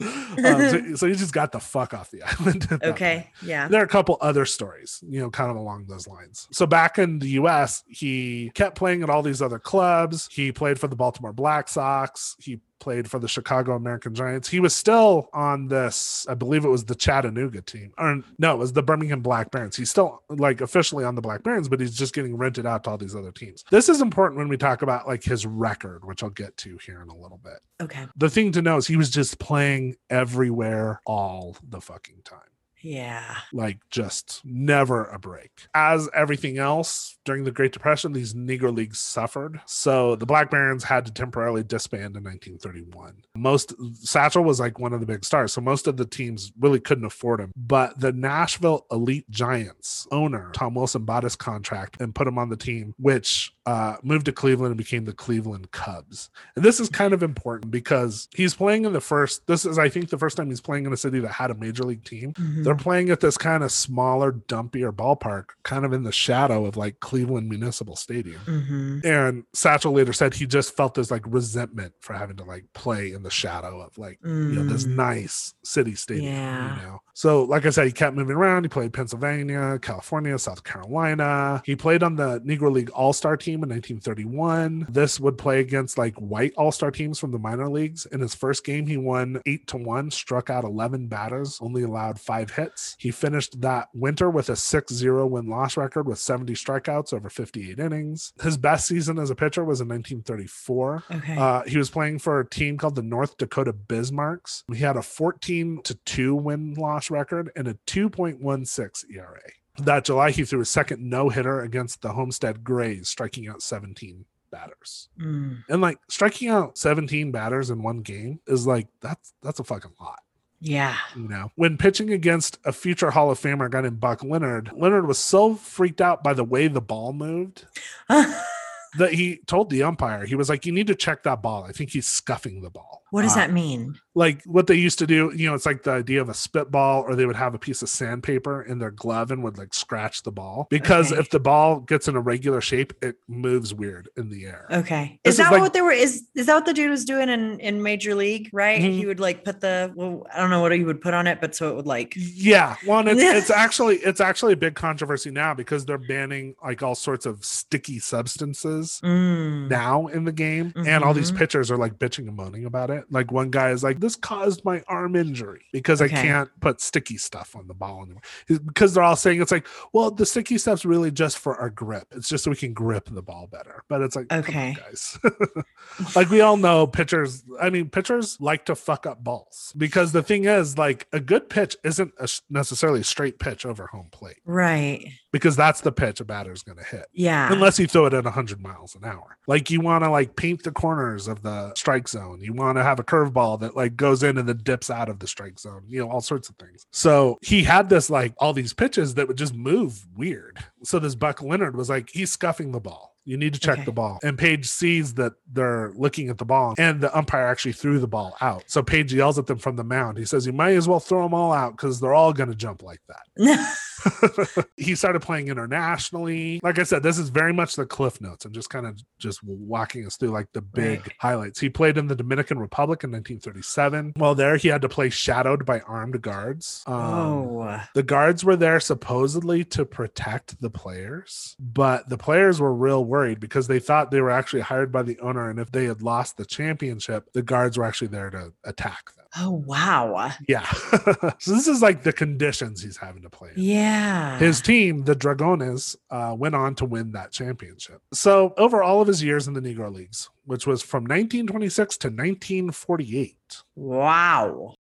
um, so, so he just got the fuck off the island. that point. Okay. Yeah. There are a couple other stories, you know, kind of along those lines. So back in the US, he kept playing at all these other clubs. He played for the Baltimore Black Sox. He played for the Chicago American Giants. He was still on this, I believe it was the Chattanooga team. Or no, it was the Birmingham Black Barons. He's still like officially on the Black Barons, but he's just getting rented out to all these other teams. This is important when we talk about like his record, which I'll get to here in a little bit. Okay. The thing to know is he was just playing everywhere all the fucking time Yeah. like just never a break. As everything else during the Great Depression, these Negro Leagues suffered. So the Black Barons had to temporarily disband in 1931. Most Satchel was like one of the big stars, so most of the teams really couldn't afford him. But the Nashville Elite Giants owner, Tom Wilson, bought his contract and put him on the team, which uh, moved to Cleveland and became the Cleveland Cubs. And this is kind of important because he's playing in the first, this is, I think, the first time he's playing in a city that had a major league team. Mhm. They're playing at this kind of smaller, dumpier ballpark, kind of in the shadow of like Cleveland Municipal Stadium. Mhm. And Satchel later said he just felt this like resentment for having to like play in the shadow of like, you know, this Mm. nice city stadium. Yeah. You know, so like I said, he kept moving around. He played Pennsylvania, California, South Carolina. He played on the Negro League All Star team in 1931. This would play against like white All Star teams from the minor leagues. In his first game, he won eight to one, struck out 11 batters, only allowed five hits. He finished that winter with a 6 0 win loss record with 70 strikeouts over 58 innings. His best season as a pitcher was in 1934. Okay. Uh, he was playing for a team called the North Dakota Bismarcks. He had a 14 to 2 win loss record and a 2.16 ERA. That July, he threw a second no hitter against the Homestead Grays, striking out 17 batters. Mm. And like striking out 17 batters in one game is like that's that's a fucking lot. Yeah. You know, when pitching against a future Hall of Famer, guy named Buck Leonard, Leonard was so freaked out by the way the ball moved that he told the umpire, he was like, You need to check that ball. I think he's scuffing the ball. What does Uh, that mean? like what they used to do, you know, it's like the idea of a spitball, or they would have a piece of sandpaper in their glove and would like scratch the ball. Because Okay. if the ball gets in a regular shape, it moves weird in the air. Okay. This Is is that like- what they were is is that what the dude was doing in in major league, right? Mhm. He would like put the well, I don't know what he would put on it, but so it would like Yeah, well, and it's, it's actually it's actually a big controversy now because they're banning like all sorts of sticky substances Mm. now in the game, and all these Mhm. pitchers are like bitching and moaning about it. Like one guy is like, "This caused my arm injury because I can't put sticky stuff on the ball anymore." Because they're all saying it's like, "Well, the sticky stuff's really just for our grip. It's just so we can grip the ball better." But it's like, Okay. guys. like we all know pitchers i mean pitchers like to fuck up balls because the thing is like a good pitch isn't a, necessarily a straight pitch over home plate right. because that's the pitch a batter's going to hit Yeah. unless you throw it at 100 miles an hour like you want to like paint the corners of the strike zone you want to have a curveball that like goes in and then dips out of the strike zone you know all sorts of things. So he had this like all these pitches that would just move weird so this buck leonard was like he's scuffing the ball you need to check Okay. the ball and Paige sees that they're looking at the ball and the umpire actually threw the ball out so Paige yells at them from the mound he says you might as well throw them all out because they're all going to jump like that he started playing internationally. Like I said, this is very much the cliff notes. I'm just kind of just walking us through like the big Right. highlights. He played in the Dominican Republic in 1937. Well, there, he had to play shadowed by armed guards. Um, oh. the guards were there supposedly to protect the players, but the players were real worried because they thought they were actually hired by the owner. And if they had lost the championship, the guards were actually there to attack them. Oh wow. Yeah. so this is like the conditions he's having to play in. Yeah. His team, the Dragones, uh, went on to win that championship. So, over all of his years in the Negro Leagues, which was from 1926 to 1948, wow.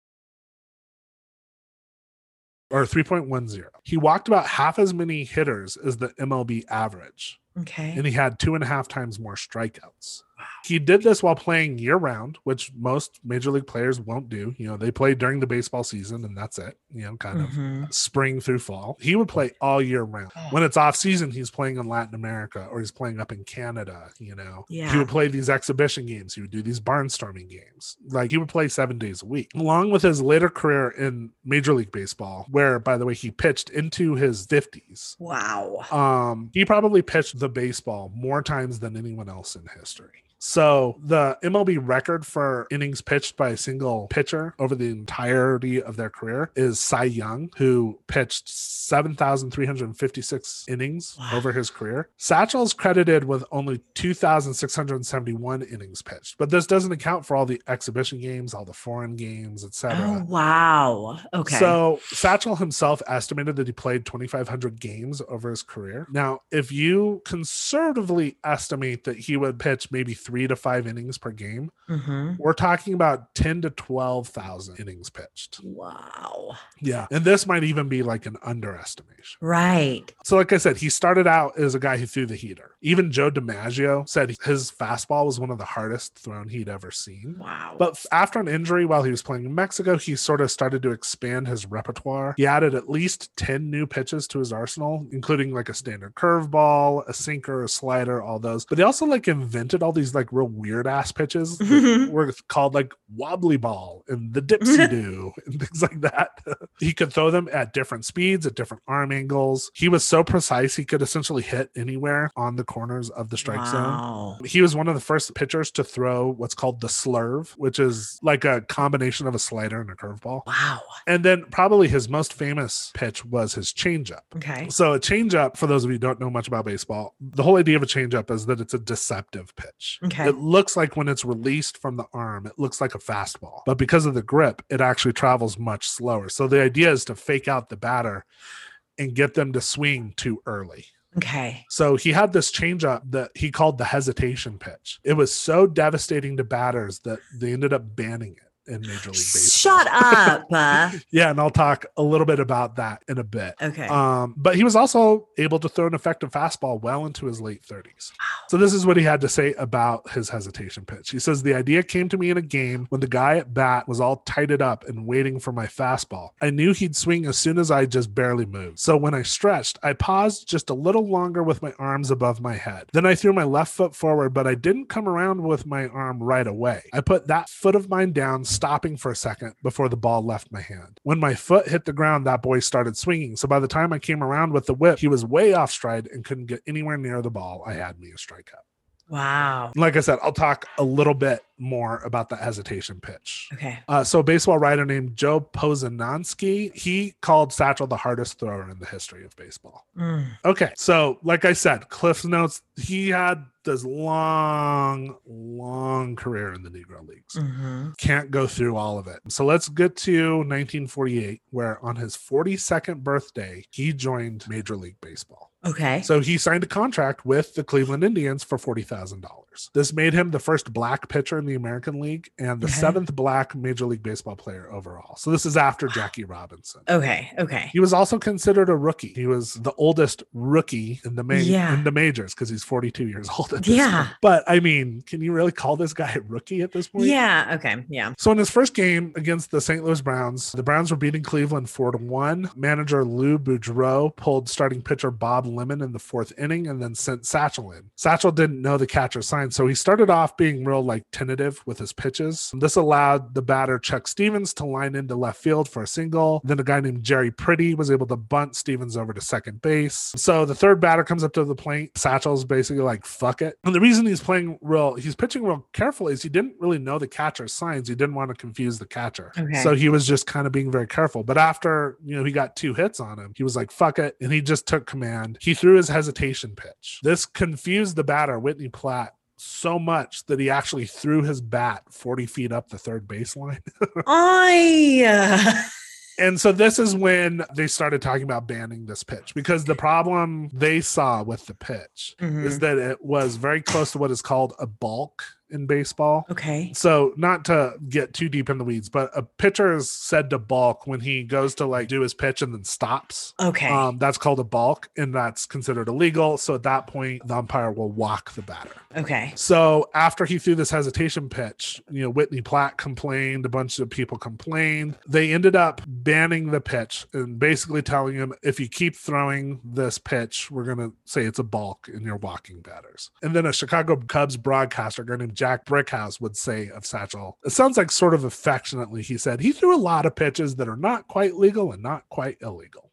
Or 3.10, he walked about half as many hitters as the MLB average, Okay. and he had two and a half times more strikeouts. He did this while playing year round, which most major league players won't do. You know, they play during the baseball season and that's it, you know, kind of Mhm. spring through fall. He would play all year round. Oh. When it's off season, he's playing in Latin America or he's playing up in Canada, you know. Yeah. He would play these exhibition games. He would do these barnstorming games. Like he would play seven days a week. Along with his later career in Major League Baseball, where by the way, he pitched into his 50s. Wow. Um, he probably pitched the baseball more times than anyone else in history. So the MLB record for innings pitched by a single pitcher over the entirety of their career is Cy Young, who pitched 7,356 innings Wow. over his career. Satchel's credited with only 2,671 innings pitched, but this doesn't account for all the exhibition games, all the foreign games, etc. Oh wow. Okay. So Satchel himself estimated that he played 2,500 games over his career. Now, if you conservatively estimate that he would pitch maybe three to five innings per game, Mhm. we're talking about 10 to 12,000 innings pitched. Wow. Yeah. And this might even be like an underestimation. Right. So, like I said, he started out as a guy who threw the heater. Even Joe DiMaggio said his fastball was one of the hardest thrown he'd ever seen. Wow. But after an injury while he was playing in Mexico, he sort of started to expand his repertoire. He added at least 10 new pitches to his arsenal, including like a standard curveball, a sinker, a slider, all those. But he also like invented all these like real weird ass pitches were called like wobbly ball and the dipsy do and things like that. he could throw them at different speeds, at different arm angles. He was so precise, he could essentially hit anywhere on the corners of the strike zone. He was one of the first pitchers to throw what's called the slurve, which is like a combination of a slider and a curveball. Wow. And then probably his most famous pitch was his changeup. Okay. So a changeup, for those of you who don't know much about baseball, the whole idea of a changeup is that it's a deceptive pitch. Mm-hmm. Okay. It looks like when it's released from the arm, it looks like a fastball. But because of the grip, it actually travels much slower. So the idea is to fake out the batter and get them to swing too early. Okay. So he had this changeup that he called the hesitation pitch. It was so devastating to batters that they ended up banning it in Major League Baseball. Shut up. Uh, Yeah, and I'll talk a little bit about that in a bit. okay. Um, but he was also able to throw an effective fastball well into his late 30s. So this is what he had to say about his hesitation pitch. He says the idea came to me in a game when the guy at bat was all tighted up and waiting for my fastball. I knew he'd swing as soon as I just barely moved. So when I stretched, I paused just a little longer with my arms above my head. Then I threw my left foot forward, but I didn't come around with my arm right away. I put that foot of mine down, stopping for a second before the ball left my hand. When my foot hit the ground, that boy started swinging. So by the time I came around with the whip, he was way off stride and couldn't get anywhere near the ball. I had me a strikeout. wow. Like I said, I'll talk a little bit more about the hesitation pitch. Okay. Uh, so, a baseball writer named Joe Posnanski, he called Satchel the hardest thrower in the history of baseball. Mm. Okay, so like I said, Cliff's notes, he had this long, long career in the Negro Leagues. Mhm. Can't go through all of it. So let's get to 1948, where on his 42nd birthday, he joined Major League Baseball. Okay. So he signed a contract with the Cleveland Indians for $40,000. This made him the first black pitcher in the American League and the Okay. seventh black Major League Baseball player overall. So this is after Jackie Robinson. Okay. Okay. He was also considered a rookie. He was the oldest rookie in the ma- Yeah. in the majors because he's 42 years old at this Yeah. point. But I mean, can you really call this guy a rookie at this point? Yeah. Okay. Yeah. So in his first game against the St. Louis Browns, the Browns were beating Cleveland four to one. Manager Lou Boudreau pulled starting pitcher Bob Lemon in the fourth inning and then sent Satchel in. Satchel didn't know the catcher sign, so he started off being real like tentative with his pitches. This allowed the batter Chuck Stevens to line into left field for a single. Then a guy named Jerry Priddy was able to bunt Stevens over to second base. So the third batter comes up to the plate. Satchel's basically like, fuck it. And the reason he's playing real, he's pitching real carefully is he didn't really know the catcher's signs. He didn't want to confuse the catcher. Okay. So he was just kind of being very careful. But after, you know, he got two hits on him, he was like, fuck it. And he just took command. He threw his hesitation pitch. This confused the batter, Whitney Platt, so much that he actually threw his bat 40 feet up the third baseline. I. And so this is when they started talking about banning this pitch because the problem they saw with the pitch Mhm. is that it was very close to what is called a balk in baseball. okay. So not to get too deep in the weeds, but a pitcher is said to balk when he goes to like do his pitch and then stops. Okay. Um, that's called a balk, and that's considered illegal. So at that point, the umpire will walk the batter. okay. So after he threw this hesitation pitch, you know, Whitney Platt complained, a bunch of people complained. They ended up banning the pitch and basically telling him if you keep throwing this pitch, we're going to say it's a balk and you're walking batters. And then a Chicago Cubs broadcaster, a guy named Jack Brickhouse, would say of Satchel, it sounds like sort of affectionately, he said, he threw a lot of pitches that are not quite legal and not quite illegal.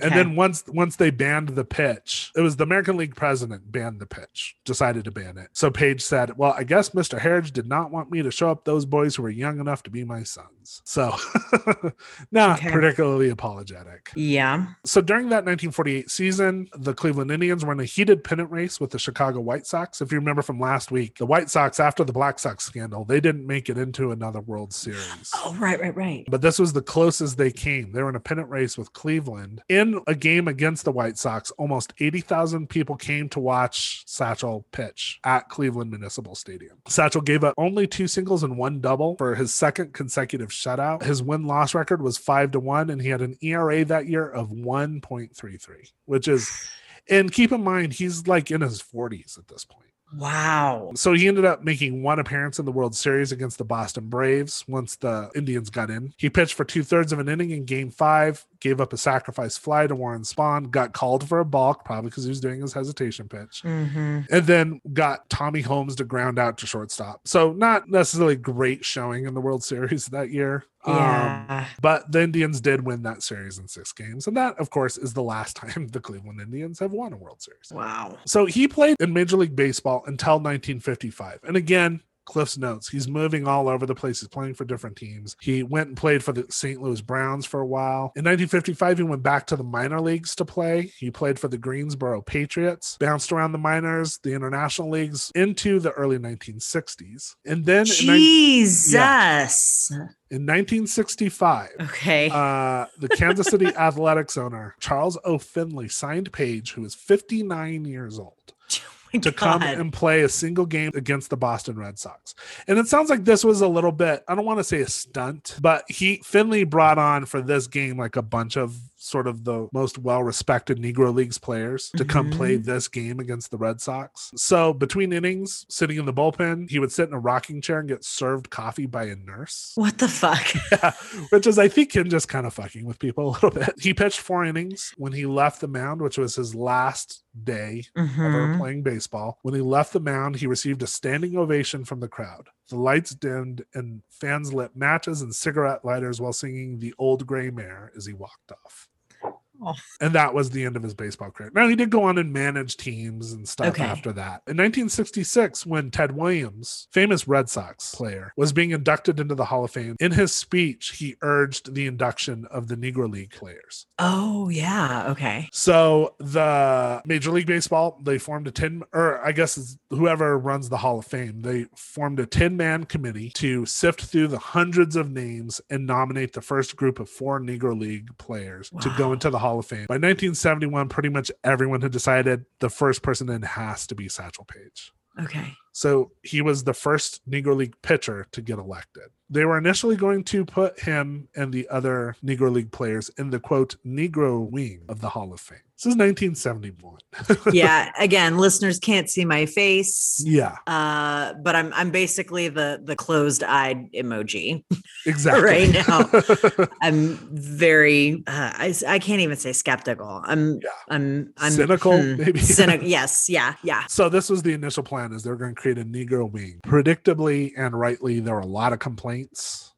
And Okay. then once once they banned the pitch, it was the American League president banned the pitch, decided to ban it. So Paige said, "Well, I guess Mr. Harridge did not want me to show up those boys who were young enough to be my sons." So not Okay. particularly apologetic. Yeah. So during that 1948 season, the Cleveland Indians were in a heated pennant race with the Chicago White Sox. If you remember from last week, the White Sox after the Black Sox scandal, they didn't make it into another World Series. Oh, right, right, right. But this was the closest they came. They were in a pennant race with Cleveland. In a game against the White Sox, almost 80,000 people came to watch Satchel pitch at Cleveland Municipal Stadium. Satchel gave up only two singles and one double for his second consecutive shutout. His win loss record was 5 to 1, and he had an ERA that year of 1.33, which is, and keep in mind, he's like in his 40s at this point. Wow. So he ended up making one appearance in the World Series against the Boston Braves once the Indians got in. He pitched for two thirds of an inning in game five, gave up a sacrifice fly to Warren Spahn, got called for a balk, probably because he was doing his hesitation pitch. hmm And then got Tommy Holmes to ground out to shortstop. So, not necessarily great showing in the World Series that year. Um, Yeah. but the Indians did win that series in six games. And that, of course, is the last time the Cleveland Indians have won a World Series. wow. So he played in Major League Baseball until 1955. And again, Cliff's notes. He's moving all over the place. He's playing for different teams. He went and played for the St. Louis Browns for a while. In 1955, he went back to the minor leagues to play. He played for the Greensboro Patriots, bounced around the minors, the international leagues into the early 1960s. And then in, nine- Jesus. in 1965, Okay. uh, the Kansas City Athletics owner, Charles O. Finley, signed Paige, who is 59 years old my to come and play a single game against the Boston Red Sox. And it sounds like this was a little bit, I don't want to say a stunt, but he Finley brought on for this game like a bunch of sort of the most well-respected Negro Leagues players to come Mhm. play this game against the Red Sox. So between innings, sitting in the bullpen, he would sit in a rocking chair and get served coffee by a nurse. what the fuck? Yeah, which is I think him just kind of fucking with people a little bit. He pitched four innings when he left the mound, which was his last day ever Mhm. playing baseball. When he left the mound, he received a standing ovation from the crowd. The lights dimmed and fans lit matches and cigarette lighters while singing The Old Gray Mare as he walked off. Oh. And that was the end of his baseball career. Now, he did go on and manage teams and stuff Okay. after that. In 1966, when Ted Williams, famous Red Sox player, was being inducted into the Hall of Fame, in his speech, he urged the induction of the Negro League players. Oh, yeah. Okay. So the Major League Baseball, they formed a 10 or I guess it's whoever runs the Hall of Fame, they formed a 10-man committee to sift through the hundreds of names and nominate the first group of four Negro League players to go into the Hall of Fame. By 1971, pretty much everyone had decided the first person in has to be Satchel Paige. Okay. So he was the first Negro League pitcher to get elected. They were initially going to put him and the other Negro League players in the quote Negro wing of the Hall of Fame. This is 1971. Yeah. Again, listeners can't see my face. yeah, Uh, but I'm I'm basically the the closed eyed emoji. exactly. Right now. I'm very uh, I I can't even say skeptical. I'm Yeah. I'm I'm Cynical, hmm, maybe. cynical. Yes. Yeah. Yeah. So this was the initial plan is they're going to create a Negro wing. Predictably and rightly, there were a lot of complaints.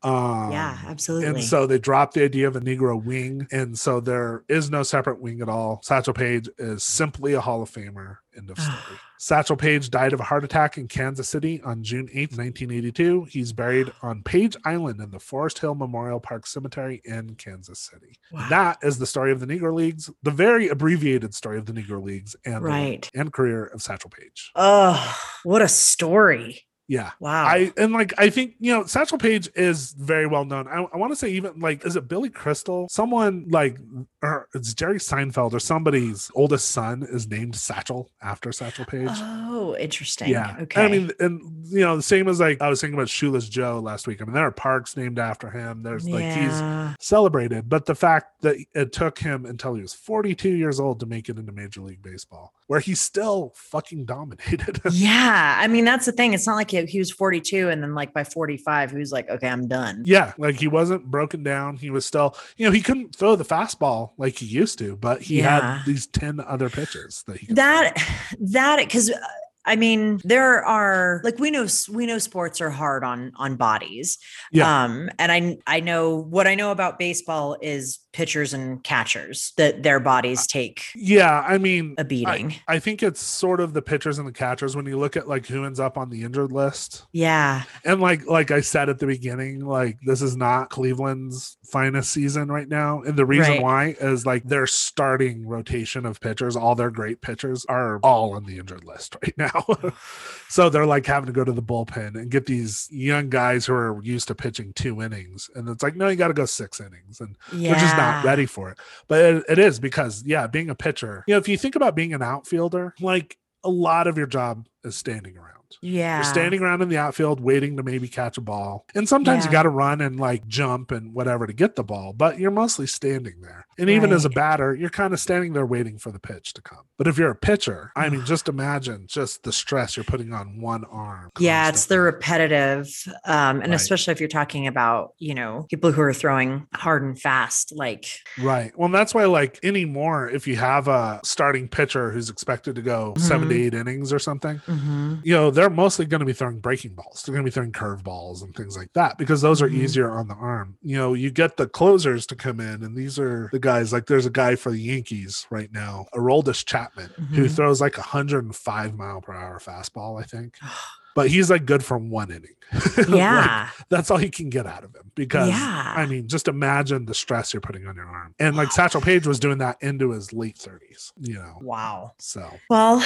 Um, yeah. Absolutely. And so they dropped the idea of a Negro wing. And so there is no separate wing at all. Satchel Paige is simply a Hall of Famer. End of story. Satchel Paige died of a heart attack in Kansas City on June 8th, 1982. He's buried on Paige Island in the Forest Hill Memorial Park Cemetery in Kansas City. Wow. That is the story of the Negro Leagues, the very abbreviated story of the Negro Leagues and the Right. and career of Satchel Paige. oh, what a story! Yeah. Wow. I and like I think you know Satchel Paige is very well known. I, I want to say even like is it Billy Crystal? Someone like or it's Jerry Seinfeld or somebody's oldest son is named Satchel after Satchel Paige. oh, interesting. yeah. Okay. I mean, and you know, the same as like I was thinking about Shoeless Joe last week. I mean, there are parks named after him. There's like he's celebrated, but the fact that it took him until he was 42 years old to make it into Major League Baseball, where he still fucking dominated. yeah. I mean, that's the thing. It's not like he, he was 42 and then like by 45, he was like, okay, I'm done. Yeah, like he wasn't broken down. He was still, you know, he couldn't throw the fastball like he used to, but he Yeah. had these 10 other pitches that he could That, that, because uh, I mean, there are like we know we know sports are hard on on bodies. Yeah. Um, and I I know what I know about baseball is pitchers and catchers that their bodies uh, take Yeah, I mean, a beating. I think it's sort of the pitchers and the catchers when you look at like who ends up on the injured list. yeah. And like like I said at the beginning, like this is not Cleveland's finest season right now. And the reason Right. why is like their starting rotation of pitchers, all their great pitchers are all on the injured list right now. so they're like having to go to the bullpen and get these young guys who are used to pitching two innings. And it's like, no, you got to go six innings. And Yeah. they're just not ready for it. But it, it is because, yeah, being a pitcher, you know, if you think about being an outfielder, like a lot of your job is standing around. Yeah. You're standing around in the outfield waiting to maybe catch a ball. And sometimes you got to run and like jump and whatever to get the ball, but you're mostly standing there. And even as a batter, you're kind of standing there waiting for the pitch to come. But if you're a pitcher, I mean, just imagine just the stress you're putting on one arm. Yeah, it's the repetitive. Um, and Right. especially if you're talking about, you know, people who are throwing hard and fast, like Right. Well, that's why, like anymore, if you have a starting pitcher who's expected to go seven to Mhm. eight innings or something, mhm. you know, they're mostly going to be throwing breaking balls. They're going to be throwing curve balls and things like that because those are Mhm. easier on the arm. You know, you get the closers to come in, and these are the guys like there's a guy for the Yankees right now, Aroldis Chapman, who Mhm. throws like a 105 mile per hour fastball, I think. But he's like good for one inning. Like, yeah. that's all you can get out of him because Yeah. I mean, just imagine the stress you're putting on your arm. And like Satchel Paige was doing that into his late 30s, you know. wow. So Well,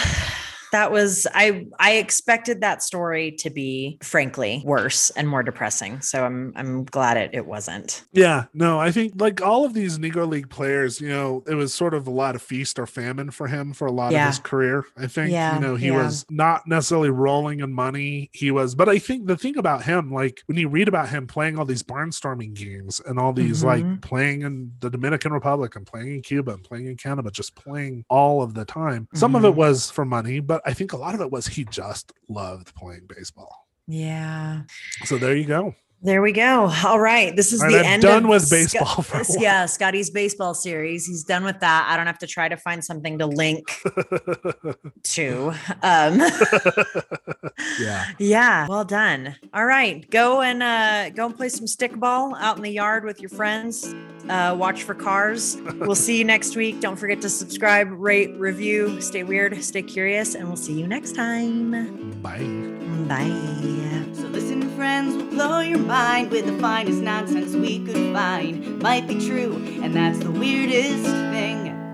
that was I I expected that story to be frankly worse and more depressing. So I'm I'm glad it it wasn't. Yeah, no, I think like all of these Negro League players, you know, it was sort of a lot of feast or famine for him for a lot Yeah. of his career. I think, Yeah, you know, he yeah. was not necessarily rolling in money. He was, but I think the thing about him, like when you read about him playing all these barnstorming games and all these like Mhm. playing in the Dominican Republic and playing in Cuba and playing in Canada, just playing all of the time. Some of it Mhm. was for money, but I think a lot of it was he just loved playing baseball. Yeah. So there you go. There we go. All right. This is All the right, I'm end done of with Sc- baseball for this- yeah, Scotty's baseball series. He's done with that. I don't have to try to find something to link to. Um yeah. Yeah, well done. All right, go and uh, go and play some stickball out in the yard with your friends. Uh, watch for cars. We'll see you next week. Don't forget to subscribe, rate, review. Stay weird, stay curious, and we'll see you next time. Bye. Bye. So listen, friends, will blow your mind with the finest nonsense we could find. Might be true, and that's the weirdest thing.